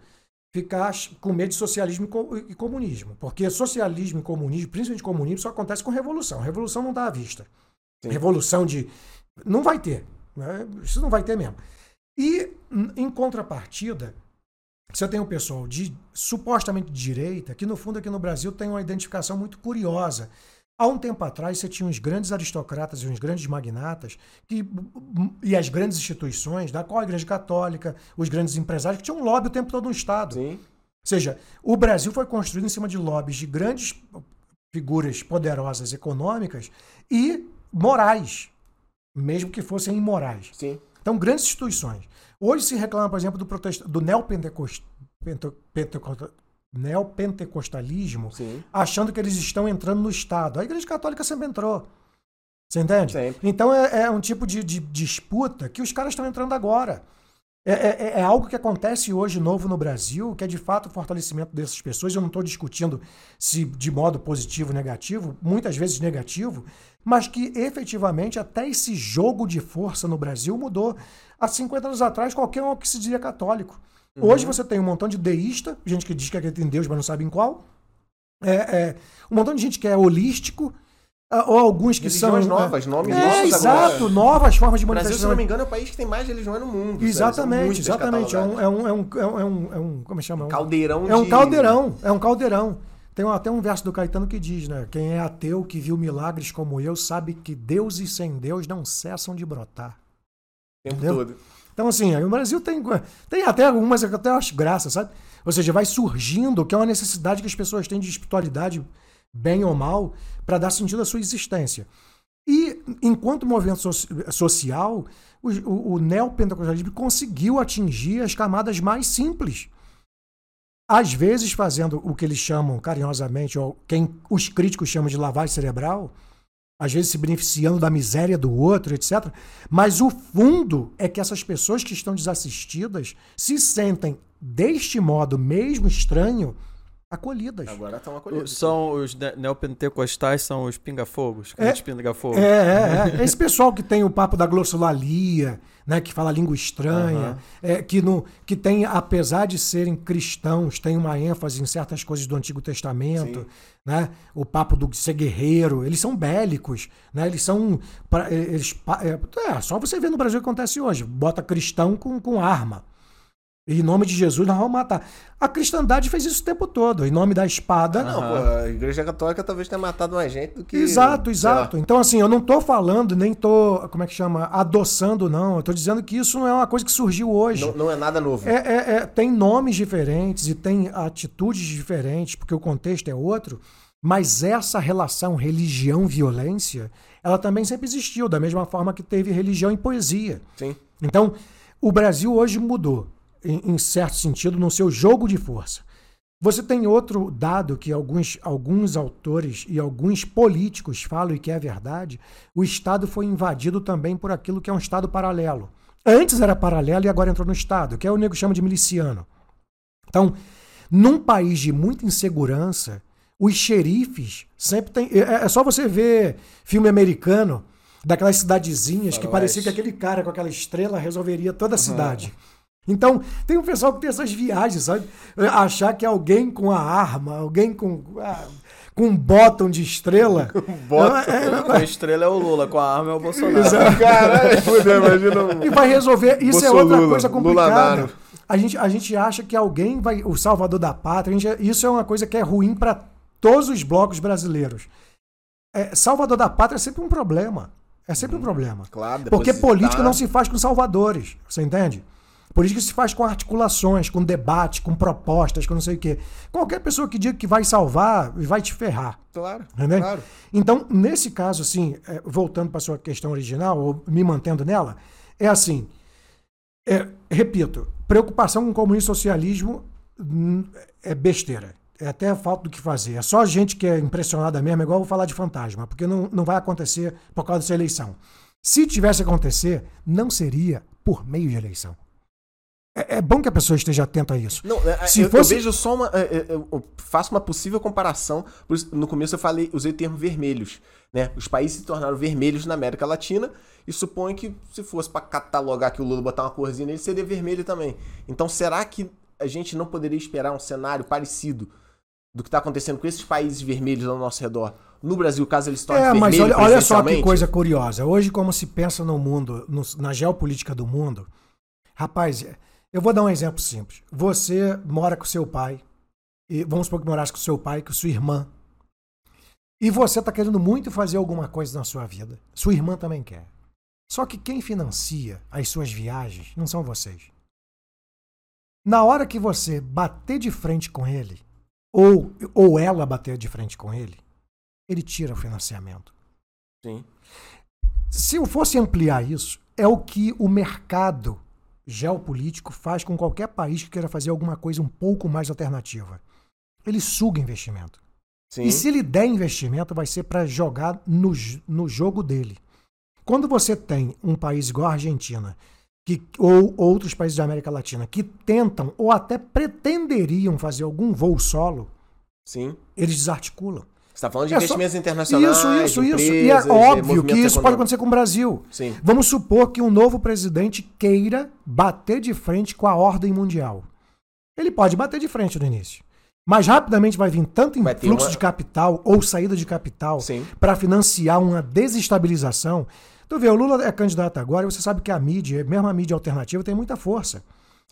[SPEAKER 2] ficar com medo de socialismo e co- comunismo. Porque socialismo e comunismo, principalmente comunismo, só acontece com revolução. Revolução não dá à vista.
[SPEAKER 1] Sim.
[SPEAKER 2] Revolução de. Não vai ter. né? Isso não vai ter mesmo. E, em contrapartida, você tem o pessoal de supostamente direita, que no fundo aqui no Brasil tem uma identificação muito curiosa Há um tempo atrás, você tinha uns grandes aristocratas e uns grandes magnatas que, e as grandes instituições, da qual a Igreja Católica, os grandes empresários, que tinham um lobby o tempo todo no Estado.
[SPEAKER 1] Sim.
[SPEAKER 2] Ou seja, o Brasil foi construído em cima de lobbies de grandes figuras poderosas econômicas e morais, mesmo que fossem imorais.
[SPEAKER 1] Sim.
[SPEAKER 2] Então, grandes instituições. Hoje se reclama, por exemplo, do, protest... do neopentecost... pente- pentecosta- neopentecostalismo,
[SPEAKER 1] Sim.
[SPEAKER 2] achando que eles estão entrando no Estado. A Igreja Católica sempre entrou. Você entende?
[SPEAKER 1] Sempre.
[SPEAKER 2] Então é, é um tipo de, de disputa que os caras estão entrando agora. É, é- é algo que acontece hoje novo no Brasil, que é de fato o fortalecimento dessas pessoas. Eu não estou discutindo se de modo positivo ou negativo, muitas vezes negativo, mas que efetivamente até esse jogo de força no Brasil mudou. Há 50 anos atrás, qualquer um que se dizia católico. Hoje você tem um montão de deísta, gente que diz que acredita em Deus, mas não sabe em qual. É, é, um montão de gente que é holístico, ah, ou alguns que
[SPEAKER 1] Religiões
[SPEAKER 2] são.
[SPEAKER 1] novas, nomes
[SPEAKER 2] é,
[SPEAKER 1] novos
[SPEAKER 2] exato,
[SPEAKER 1] agora.
[SPEAKER 2] novas formas de
[SPEAKER 1] O Brasil, se
[SPEAKER 2] manifestação.
[SPEAKER 1] não me engano, é o país que tem mais religiões no mundo.
[SPEAKER 2] Exatamente, exatamente. É um, é um, é um, é um, é um, é um- como é que chama? É um-
[SPEAKER 1] caldeirão
[SPEAKER 2] É um
[SPEAKER 1] de-
[SPEAKER 2] caldeirão, é um caldeirão. Tem até um verso do Caetano que diz, né? Quem é ateu, que viu milagres como eu, sabe que deuses sem Deus não cessam de brotar.
[SPEAKER 1] O tempo
[SPEAKER 2] Entendeu?
[SPEAKER 1] todo.
[SPEAKER 2] Então, assim, o Brasil tem, tem até algumas que eu até acho graça, sabe? Ou seja, vai surgindo, que é uma necessidade que as pessoas têm de espiritualidade, bem ou mal, para dar sentido à sua existência. E, enquanto movimento so- social, o, o, o neopentecostalismo conseguiu atingir as camadas mais simples. Às vezes fazendo o que eles chamam carinhosamente, ou quem os críticos chamam de lavagem cerebral, às vezes se beneficiando da miséria do outro, etc. Mas o fundo é que essas pessoas que estão desassistidas se sentem, deste modo mesmo estranho, acolhidas.
[SPEAKER 1] Agora estão acolhidos.
[SPEAKER 3] São os ne- neopentecostais, são os pinga-fogos,
[SPEAKER 2] É.
[SPEAKER 3] a gente pinga-fogo.
[SPEAKER 2] É, é, é. Esse pessoal que tem o papo da glossolalia, né, que fala língua estranha, é, que, no, que tem, apesar de serem cristãos, tem uma ênfase em certas coisas do Antigo Testamento,
[SPEAKER 1] Sim.
[SPEAKER 2] né? O papo do ser guerreiro, eles são bélicos, né? Eles são, pra- eles, é, é, só você ver no Brasil o que acontece hoje, bota cristão com, com arma. Em nome de Jesus nós vamos matar. A cristandade fez isso o tempo todo, em nome da espada.
[SPEAKER 1] Não, pô, a Igreja Católica talvez tenha matado mais gente do que.
[SPEAKER 2] Exato, exato. Então, assim, eu não tô falando, nem tô, como é que chama, adoçando, não. Eu tô dizendo que isso não é uma coisa que surgiu hoje.
[SPEAKER 1] Não, não é nada novo.
[SPEAKER 2] É, é- é- tem nomes diferentes e tem atitudes diferentes, porque o contexto é outro, mas essa relação religião-violência, ela também sempre existiu, da mesma forma que teve religião e poesia.
[SPEAKER 1] Sim.
[SPEAKER 2] Então, o Brasil hoje mudou, em, em certo sentido, no seu jogo de força. Você tem outro dado que alguns, alguns autores e alguns políticos falam e que é verdade: o Estado foi invadido também por aquilo que é um Estado paralelo. Antes era paralelo e agora entrou no Estado, que é o nego chama de miliciano. Então, num país de muita insegurança, os xerifes sempre tem. É, é só você ver filme americano daquelas cidadezinhas que parecia que aquele cara com aquela estrela resolveria toda a cidade. Então, tem um pessoal que tem essas viagens, sabe? Achar que alguém com a arma, alguém com, ah, com um bottom de estrela.
[SPEAKER 1] bottom.
[SPEAKER 2] É, é,
[SPEAKER 3] A estrela é o Lula, com a arma é o Bolsonaro.
[SPEAKER 2] Exato.
[SPEAKER 1] Caralho, fudeu, imagina. um-
[SPEAKER 2] e vai resolver. Isso é outra
[SPEAKER 1] Bolsolula,
[SPEAKER 2] coisa complicada.
[SPEAKER 1] Lulanaro.
[SPEAKER 2] A gente, a gente acha que alguém vai. O salvador da pátria. gente- isso é uma coisa que é ruim para todos os blocos brasileiros. É, salvador da pátria é sempre um problema. É sempre um problema.
[SPEAKER 1] Claro,
[SPEAKER 2] Porque política não se faz com salvadores. Você entende? Política se faz com articulações, com debate, com propostas, com não sei o quê. Qualquer pessoa que diga que vai salvar, vai te ferrar.
[SPEAKER 1] Claro,
[SPEAKER 2] Entendeu?
[SPEAKER 1] claro.
[SPEAKER 2] Então, nesse caso, assim, é, voltando para sua questão original, ou me mantendo nela, é assim. é, repito, preocupação com comunismo e socialismo hum, é besteira. É até falta do que fazer. É só gente que é impressionada mesmo, é igual eu vou falar de fantasma, porque não, não vai acontecer por causa dessa eleição. Se tivesse acontecer, não seria por meio de eleição. É, é bom que a pessoa esteja atenta a isso.
[SPEAKER 1] Não, é,
[SPEAKER 2] Se
[SPEAKER 1] eu,
[SPEAKER 2] fosse-
[SPEAKER 1] eu vejo só uma. é, é, Eu faço uma possível comparação. No começo eu falei, usei o termo vermelhos. Né? Os países se tornaram vermelhos na América Latina e suponho que se fosse para catalogar que o Lula botar uma corzinha nele, seria vermelho também. Então será que a gente não poderia esperar um cenário parecido do que está acontecendo com esses países vermelhos ao nosso redor? No Brasil, caso eles se tornem
[SPEAKER 2] É, mas
[SPEAKER 1] vermelhos
[SPEAKER 2] olha, olha só que coisa curiosa. Hoje, como se pensa no mundo, no- na geopolítica do mundo, rapaz, eu vou dar um exemplo simples. Você mora com seu pai, e vamos supor que morasse com seu pai, com sua irmã. E você está querendo muito fazer alguma coisa na sua vida. Sua irmã também quer. Só que quem financia as suas viagens não são vocês. Na hora que você bater de frente com ele, ou, ou ela bater de frente com ele, ele tira o financiamento.
[SPEAKER 1] Sim.
[SPEAKER 2] Se eu fosse ampliar isso, é o que o mercado geopolítico faz com qualquer país que queira fazer alguma coisa um pouco mais alternativa. Ele suga investimento.
[SPEAKER 1] Sim.
[SPEAKER 2] E se ele der investimento, vai ser para jogar no, no jogo dele. Quando você tem um país igual a Argentina, que, ou outros países da América Latina, que tentam ou até pretenderiam fazer algum voo solo,
[SPEAKER 1] Sim.
[SPEAKER 2] eles desarticulam.
[SPEAKER 1] Você está falando de
[SPEAKER 2] É só-
[SPEAKER 1] investimentos internacionais.
[SPEAKER 2] Isso, isso,
[SPEAKER 1] de
[SPEAKER 2] isso. E é
[SPEAKER 1] empresas,
[SPEAKER 2] óbvio que isso pode acontecer com o Brasil.
[SPEAKER 1] Sim.
[SPEAKER 2] Vamos supor que um novo presidente queira bater de frente com a ordem mundial. Ele pode bater de frente no início. Mas rapidamente vai vir tanto influxo
[SPEAKER 1] uma-
[SPEAKER 2] de capital ou saída de capital para financiar uma desestabilização. Tu vê, o Lula é candidato agora e você sabe que a mídia, mesmo a mídia alternativa, tem muita força.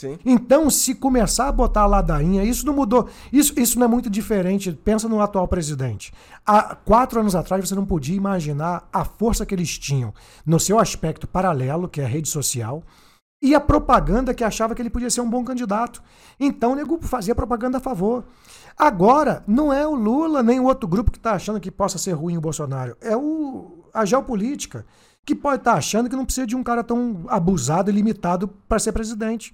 [SPEAKER 1] Sim.
[SPEAKER 2] Então, se começar a botar a ladainha, isso não mudou. Isso, isso não é muito diferente. Pensa no atual presidente. Há quatro anos atrás, você não podia imaginar a força que eles tinham no seu aspecto paralelo, que é a rede social, e a propaganda que achava que ele podia ser um bom candidato. Então, o nego fazia propaganda a favor. Agora, não é o Lula nem o outro grupo que está achando que possa ser ruim o Bolsonaro. É o, a geopolítica, que pode estar achando que não precisa de um cara tão abusado e limitado para ser presidente.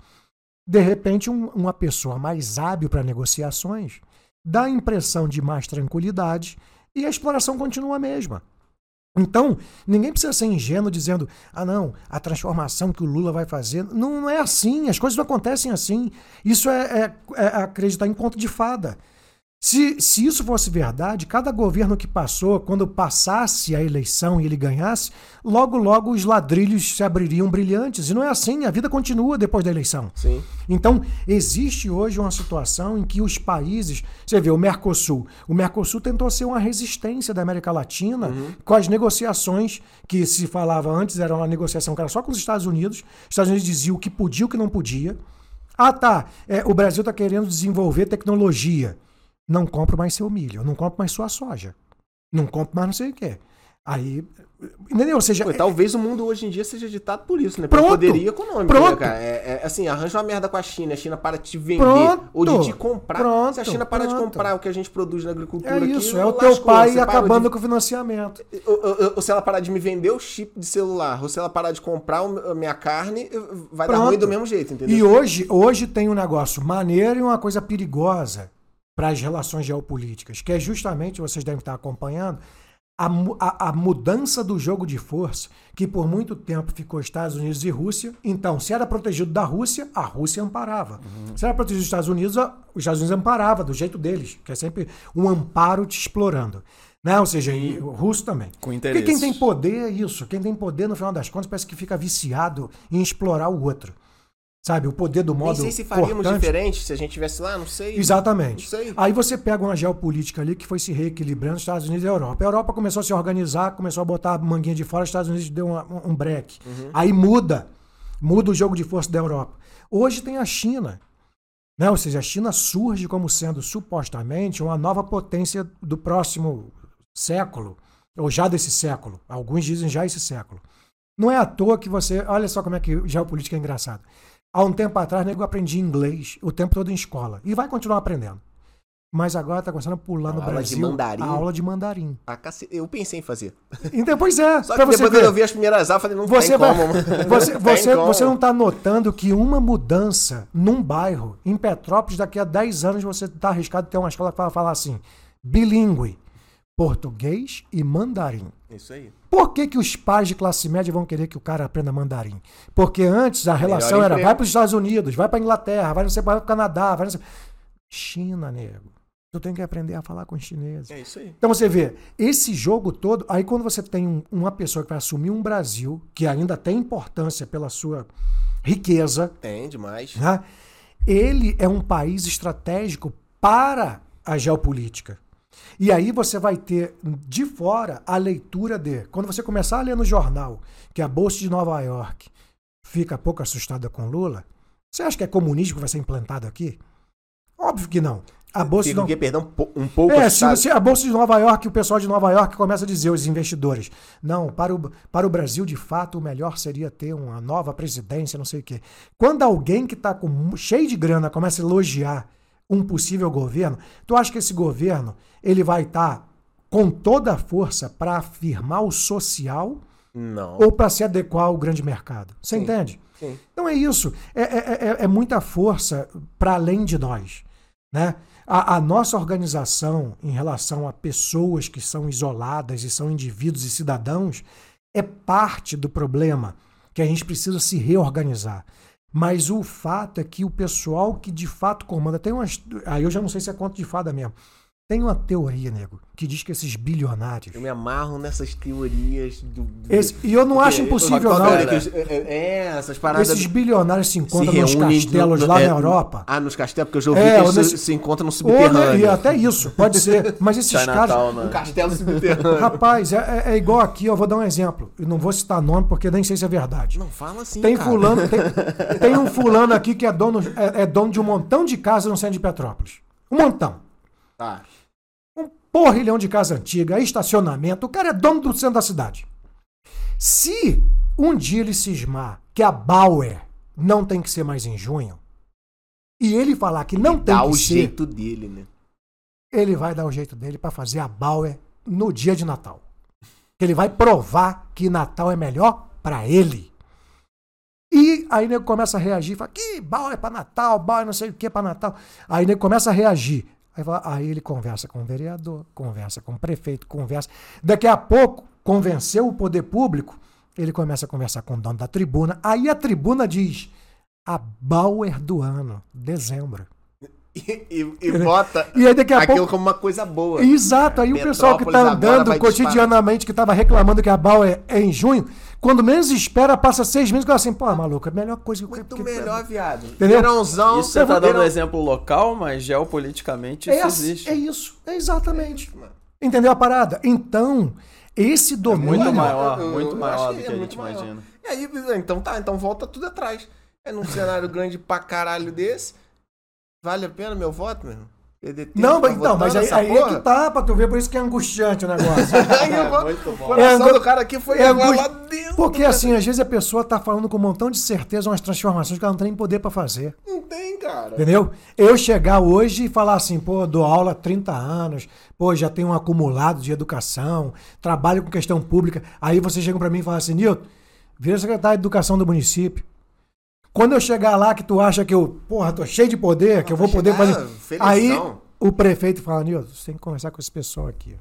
[SPEAKER 2] De repente, um- uma pessoa mais hábil para negociações dá a impressão de mais tranquilidade e a exploração continua a mesma. Então, ninguém precisa ser ingênuo dizendo, ah, não, a transformação que o Lula vai fazer. Não, não é assim, as coisas não acontecem assim. Isso é, é- é acreditar em conto de fada. Se, se isso fosse verdade, cada governo que passou, quando passasse a eleição e ele ganhasse, logo, logo os ladrilhos se abririam brilhantes. E não é assim, a vida continua depois da eleição.
[SPEAKER 1] Sim.
[SPEAKER 2] Então, existe hoje uma situação em que os países. Você vê, o Mercosul. O Mercosul tentou ser uma resistência da América Latina com as negociações que se falava antes, era uma negociação que era só com os Estados Unidos. Os Estados Unidos diziam o que podia e o que não podia. Ah, tá. é, o Brasil está querendo desenvolver tecnologia. Não compro mais seu milho, não compro mais sua soja. Não compro mais não sei o quê. Aí. Entendeu? Ou seja,
[SPEAKER 1] Pô, talvez o mundo hoje em dia seja ditado por isso, né?
[SPEAKER 2] Pronto.
[SPEAKER 1] Por poderia econômico,
[SPEAKER 2] Pronto.
[SPEAKER 1] né, cara? É, é, assim, arranja uma merda com a China, a China para de te vender
[SPEAKER 2] Pronto.
[SPEAKER 1] ou de te comprar.
[SPEAKER 2] Pronto.
[SPEAKER 1] Se a China parar de
[SPEAKER 2] Pronto.
[SPEAKER 1] comprar o que a gente produz na agricultura
[SPEAKER 2] é
[SPEAKER 1] aqui,
[SPEAKER 2] isso, é o teu pai acabando
[SPEAKER 1] de-
[SPEAKER 2] com o financiamento.
[SPEAKER 1] Ou, ou- ou se ela parar de me vender o chip de celular, ou se ela parar de comprar a minha carne, vai dar
[SPEAKER 2] Pronto.
[SPEAKER 1] ruim do mesmo jeito, entendeu?
[SPEAKER 2] E hoje, hoje tem um negócio maneiro e uma coisa perigosa para as relações geopolíticas, que é justamente, vocês devem estar acompanhando, a, a- a mudança do jogo de força, que por muito tempo ficou Estados Unidos e Rússia. Então, se era protegido da Rússia, a Rússia amparava. Se era protegido dos Estados Unidos, a- os Estados Unidos amparava, do jeito deles, que é sempre um amparo te explorando. Né? Ou seja, e o russo também.
[SPEAKER 3] Com
[SPEAKER 2] Porque quem tem poder é isso. Quem tem poder, no final das contas, parece que fica viciado em explorar o outro. Sabe? O poder do
[SPEAKER 1] Nem
[SPEAKER 2] modo
[SPEAKER 1] sei se faríamos
[SPEAKER 2] cortante.
[SPEAKER 1] diferente se a gente tivesse lá, não sei.
[SPEAKER 2] Exatamente.
[SPEAKER 1] Não sei.
[SPEAKER 2] Aí você pega uma geopolítica ali que foi se reequilibrando os Estados Unidos e a Europa. A Europa começou a se organizar, começou a botar a manguinha de fora, os Estados Unidos deu uma- um break.
[SPEAKER 1] Uhum.
[SPEAKER 2] Aí muda. Muda o jogo de força da Europa. Hoje tem a China. Né? Ou seja, a China surge como sendo supostamente uma nova potência do próximo século, ou já desse século. Alguns dizem já esse século. Não é à toa que você. Olha só como é que geopolítica é engraçado. Há um tempo atrás, nego aprendi inglês o tempo todo em escola. E vai continuar aprendendo. Mas agora está começando a pular no
[SPEAKER 1] A aula de
[SPEAKER 2] Brasil
[SPEAKER 1] mandarim?
[SPEAKER 2] a aula de mandarim.
[SPEAKER 1] Ah, cacete, eu pensei em fazer.
[SPEAKER 2] Então, pois é,
[SPEAKER 1] Só que
[SPEAKER 2] você
[SPEAKER 1] depois
[SPEAKER 2] ver.
[SPEAKER 1] quando eu vi as primeiras aulas, eu falei, não
[SPEAKER 2] Você,
[SPEAKER 1] tem
[SPEAKER 2] vai-
[SPEAKER 1] como.
[SPEAKER 2] você,
[SPEAKER 1] Não
[SPEAKER 2] você,
[SPEAKER 1] como.
[SPEAKER 2] você não está notando que uma mudança num bairro, em Petrópolis, daqui a 10 anos você está arriscado de ter uma escola que vai falar assim, bilíngue, português e mandarim.
[SPEAKER 1] Isso aí.
[SPEAKER 2] Por que, que os pais de classe média vão querer que o cara aprenda mandarim? Porque antes a relação era vai para os Estados Unidos, vai para Inglaterra, vai não sei para o Canadá, vai não sei... China, nego. Tu tem que aprender a falar com os chineses.
[SPEAKER 1] É isso aí.
[SPEAKER 2] Então você vê, esse jogo todo, aí quando você tem um- uma pessoa que vai assumir um Brasil, que ainda tem importância pela sua riqueza,
[SPEAKER 1] Tem demais.
[SPEAKER 2] né? ele é um país estratégico para a geopolítica. E aí você vai ter de fora a leitura de. Quando você começar a ler no jornal que a Bolsa de Nova York fica pouco assustada com Lula, você acha que é comunismo que vai ser implantado aqui? Óbvio que não. A bolsa
[SPEAKER 1] Fica o
[SPEAKER 2] não-
[SPEAKER 1] quê? Perdão, um pouco
[SPEAKER 2] É, se, você- a Bolsa de Nova York, o pessoal de Nova York começa a dizer, os investidores, não, para o, para o Brasil, de fato, o melhor seria ter uma nova presidência, não sei o quê. Quando alguém que está cheio de grana começa a elogiar um possível governo, tu acha que esse governo ele vai estar com toda a força para afirmar o social
[SPEAKER 1] Não.
[SPEAKER 2] ou para se adequar ao grande mercado? Você
[SPEAKER 1] Sim.
[SPEAKER 2] entende?
[SPEAKER 1] Sim.
[SPEAKER 2] Então é isso. É, é- é- é muita força para além de nós. Né? A, a nossa organização em relação a pessoas que são isoladas e são indivíduos e cidadãos é parte do problema que a gente precisa se reorganizar. Mas o fato é que o pessoal que de fato comanda. Tem umas. Aí eu já não sei se é conto de fada mesmo. Tem uma teoria, nego, que diz que esses bilionários.
[SPEAKER 1] Eu me amarro nessas teorias do. do-
[SPEAKER 2] Esse- e eu não acho impossível, não.
[SPEAKER 1] os- é, é, essas paradas.
[SPEAKER 2] Esses bilionários se
[SPEAKER 1] se
[SPEAKER 2] encontram nos
[SPEAKER 1] reúnem
[SPEAKER 2] castelos
[SPEAKER 1] no-
[SPEAKER 2] lá
[SPEAKER 1] é,
[SPEAKER 2] na Europa.
[SPEAKER 1] Ah, nos castelos, porque eu já ouvi
[SPEAKER 2] É,
[SPEAKER 1] que eles
[SPEAKER 2] nesse-
[SPEAKER 1] se, se encontram no
[SPEAKER 2] Ou, né,
[SPEAKER 1] subterrâneo.
[SPEAKER 2] e até isso, pode ser. Mas esses caras.
[SPEAKER 3] Chinatown,
[SPEAKER 1] Um
[SPEAKER 3] né?
[SPEAKER 1] castelo subterrâneo.
[SPEAKER 2] Rapaz, é, é- é igual aqui, eu vou dar um exemplo. Eu não vou citar nome porque nem sei se é verdade.
[SPEAKER 1] Não fala assim,
[SPEAKER 2] Tem
[SPEAKER 1] cara.
[SPEAKER 2] fulano, tem, tem um fulano aqui que é dono, é, é dono de um montão de casas no centro de Petrópolis. Um montão.
[SPEAKER 1] Tá.
[SPEAKER 2] Um porrilhão de casa antiga, estacionamento. O cara é dono do centro da cidade. Se um dia ele cismar que a Bauer não tem que ser mais em junho, e ele falar que não tem
[SPEAKER 1] Dá
[SPEAKER 2] que
[SPEAKER 1] o
[SPEAKER 2] ser,
[SPEAKER 1] jeito dele, né?
[SPEAKER 2] ele vai dar o jeito dele para fazer a Bauer no dia de Natal. Ele vai provar que Natal é melhor para ele. E aí nego começa a reagir, fala, que Bauer é para Natal, Bauer não sei o que é para Natal. Aí nego começa a reagir. Aí, fala- aí ele conversa com o vereador, conversa com o prefeito, conversa. Daqui a pouco, convenceu o poder público, ele começa a conversar com o dono da tribuna. Aí a tribuna diz, a Bauer do ano, dezembro.
[SPEAKER 1] E, e- e bota
[SPEAKER 2] E aí daqui a
[SPEAKER 1] aquilo
[SPEAKER 2] pouco
[SPEAKER 1] como uma coisa boa.
[SPEAKER 2] Exato, aí o pessoal que tá
[SPEAKER 1] agora
[SPEAKER 2] andando cotidianamente, que tava reclamando que a Bauer é em junho, quando menos espera, passa seis meses e fala assim, pô, maluco, é a melhor coisa que
[SPEAKER 1] Muito
[SPEAKER 2] que-
[SPEAKER 1] melhor, viado.
[SPEAKER 2] Entendeu?
[SPEAKER 1] Verãozão.
[SPEAKER 3] Isso você tá dando
[SPEAKER 1] verão-
[SPEAKER 3] um exemplo local, mas geopoliticamente
[SPEAKER 2] É,
[SPEAKER 3] isso
[SPEAKER 2] assim,
[SPEAKER 3] existe.
[SPEAKER 2] é isso, é exatamente. Entendeu a parada? Então, esse domínio.
[SPEAKER 3] muito maior,
[SPEAKER 1] Eu-
[SPEAKER 3] muito
[SPEAKER 1] eu
[SPEAKER 3] maior do
[SPEAKER 1] que
[SPEAKER 3] que a
[SPEAKER 1] muito
[SPEAKER 3] gente
[SPEAKER 1] maior.
[SPEAKER 3] imagina.
[SPEAKER 1] E aí, então tá, então volta tudo atrás. É num cenário grande pra caralho desse. Vale a pena meu voto, meu irmão?
[SPEAKER 2] Não, mas então, mas aí, aí é que tá, pra tu ver, por isso que é angustiante o negócio.
[SPEAKER 1] Aí eu vou-
[SPEAKER 3] muito
[SPEAKER 1] o
[SPEAKER 3] bom.
[SPEAKER 1] coração
[SPEAKER 2] É angu-
[SPEAKER 1] do cara aqui foi
[SPEAKER 2] é
[SPEAKER 1] lá dentro.
[SPEAKER 2] Porque assim, às vezes a pessoa tá falando com um montão de certeza umas transformações que ela não tem nem poder pra fazer.
[SPEAKER 1] Não tem, cara.
[SPEAKER 2] Entendeu? Eu chegar hoje e falar assim, pô, dou aula há 30 anos, pô, já tenho um acumulado de educação, trabalho com questão pública. Aí vocês chegam pra mim e falam assim, Nilton, vira secretário de educação do município. Quando eu chegar lá que tu acha que eu, porra, tô cheio de poder, que eu vou poder fazer.
[SPEAKER 1] felizão.
[SPEAKER 2] Aí o prefeito fala, Nilton, você tem que conversar com esse pessoal aqui.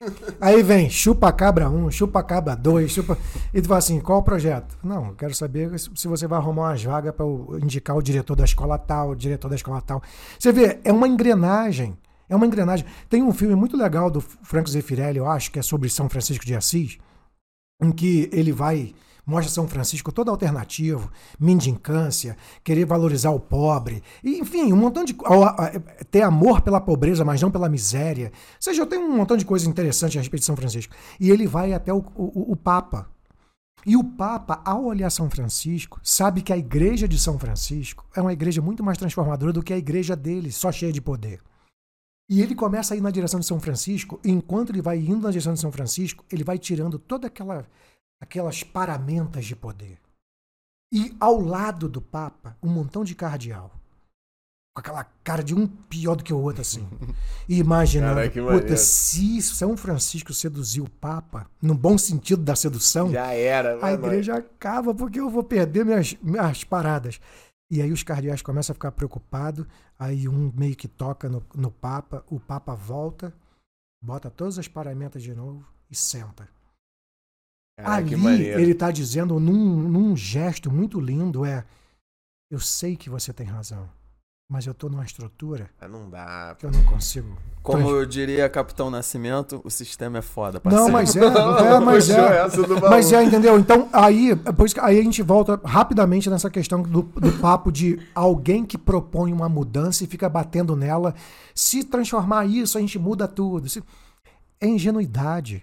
[SPEAKER 2] Aí vem, chupa cabra 1, um, chupa cabra 2, chupa. E tu fala assim, qual o projeto? Não, eu quero saber se se você vai arrumar umas vagas para indicar o diretor da escola tal, o diretor da escola tal. Você vê, é uma engrenagem. É uma engrenagem. Tem um filme muito legal do Franco Zeffirelli, eu acho, que é sobre São Francisco de Assis, em que ele vai mostra São Francisco todo alternativo, mendicância, querer valorizar o pobre, e, enfim, um montão de a- ter amor pela pobreza, mas não pela miséria. Ou seja, eu tenho um montão de coisa interessante a respeito de São Francisco. E ele vai até o, o- o Papa. E o Papa, ao olhar São Francisco, sabe que a igreja de São Francisco é uma igreja muito mais transformadora do que a igreja dele, só cheia de poder. E ele começa a ir na direção de São Francisco, e enquanto ele vai indo na direção de São Francisco, ele vai tirando toda aquela aquelas paramentas de poder. E ao lado do Papa, um montão de cardeal. Com aquela cara de um pior do que o outro, assim. E imaginando,
[SPEAKER 1] Caraca,
[SPEAKER 2] puta, se São Francisco seduziu o Papa, no bom sentido da sedução,
[SPEAKER 1] Já era.
[SPEAKER 2] a
[SPEAKER 1] vai, vai.
[SPEAKER 2] igreja acaba porque eu vou perder minhas, minhas paradas. E aí os cardeais começam a ficar preocupados, aí um meio que toca no, no Papa, o Papa volta, bota todas as paramentas de novo e senta. Ali
[SPEAKER 1] maneiro.
[SPEAKER 2] ele está dizendo num, num gesto muito lindo é eu sei que você tem razão, mas eu estou numa estrutura
[SPEAKER 1] Ah, Não dá.
[SPEAKER 2] que eu não consigo.
[SPEAKER 3] Como eu diria Capitão Nascimento, o sistema é foda,
[SPEAKER 2] Não,
[SPEAKER 3] parceiro.
[SPEAKER 2] mas é, é mas é. Mas é, entendeu? Então, aí, por isso que aí a gente volta rapidamente nessa questão do, do papo de alguém que propõe uma mudança e fica batendo nela. Se transformar isso, a gente muda tudo. Se- É ingenuidade.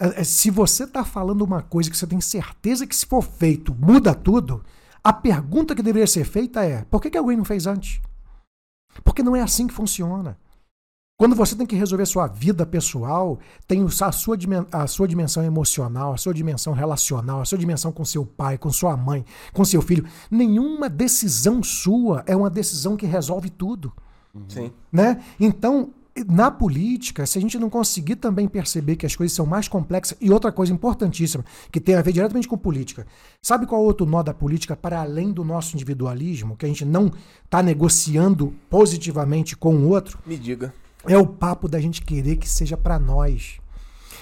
[SPEAKER 2] É- é, Se você está falando uma coisa que você tem certeza que se for feito muda tudo, a pergunta que deveria ser feita é: por que, que alguém não fez antes? Porque não é assim que funciona. Quando você tem que resolver sua vida pessoal, tem a sua, a sua dimensão emocional, a sua dimensão relacional, a sua dimensão com seu pai, com sua mãe, com seu filho. Nenhuma decisão sua é uma decisão que resolve tudo.
[SPEAKER 1] Sim.
[SPEAKER 2] Né? Então, na política, se a gente não conseguir também perceber que as coisas são mais complexas, e outra coisa importantíssima, que tem a ver diretamente com política, sabe qual é o outro nó da política para além do nosso individualismo, que a gente não está negociando positivamente com o outro?
[SPEAKER 1] Me diga.
[SPEAKER 2] É o papo da gente querer que seja para nós.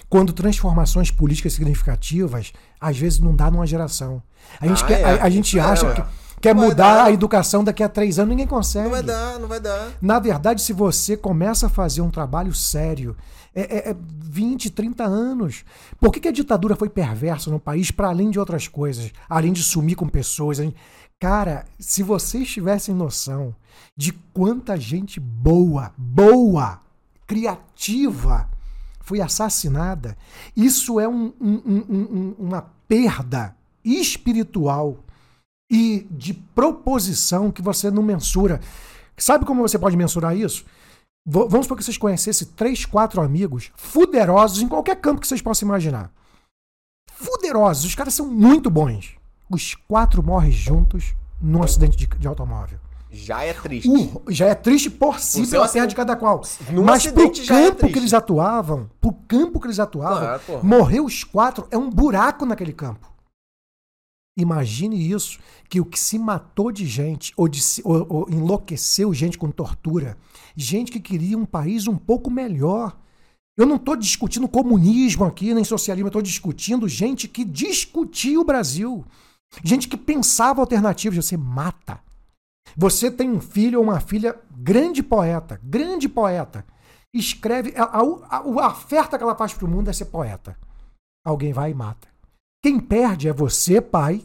[SPEAKER 2] Quando transformações políticas significativas, às vezes não dá numa geração. A gente,
[SPEAKER 1] Ah,
[SPEAKER 2] quer-
[SPEAKER 1] é.
[SPEAKER 2] a, a gente
[SPEAKER 1] É,
[SPEAKER 2] acha
[SPEAKER 1] ué.
[SPEAKER 2] que quer
[SPEAKER 1] Não
[SPEAKER 2] mudar
[SPEAKER 1] dar.
[SPEAKER 2] a educação daqui a três anos, ninguém consegue.
[SPEAKER 1] Não vai dar, não vai dar.
[SPEAKER 2] Na verdade, se você começa a fazer um trabalho sério, é, é, é 20, 30 anos. Por que, que a ditadura foi perversa no país, para além de outras coisas? Além de sumir com pessoas. além- Cara, se vocês tivessem noção de quanta gente boa, boa, criativa foi assassinada, isso é um- um- um- uma perda espiritual e de proposição que você não mensura. Sabe como você pode mensurar isso? V- vamos supor que vocês conhecessem três, quatro amigos fuderosos em qualquer campo que vocês possam imaginar. Fuderosos, os caras são muito bons. Os quatro morrem juntos num acidente de, de automóvel.
[SPEAKER 1] Já é triste.
[SPEAKER 2] Uh, já é triste por si, pela perda de cada qual. Mas pro
[SPEAKER 1] é
[SPEAKER 2] campo que
[SPEAKER 1] triste.
[SPEAKER 2] eles atuavam, pro campo que eles atuavam,
[SPEAKER 1] porra.
[SPEAKER 2] morrer os quatro é um buraco naquele campo. Imagine isso, que o que se matou de gente, ou, de ou- ou enlouqueceu gente com tortura, gente que queria um país um pouco melhor. Eu não estou discutindo comunismo aqui, nem socialismo, eu estou discutindo gente que discutia o Brasil. Gente que pensava alternativas. Você mata. Você tem um filho ou uma filha grande poeta, grande poeta. Escreve. A, a, a oferta que ela faz para o mundo é ser poeta. Alguém vai e mata. Quem perde é você, pai,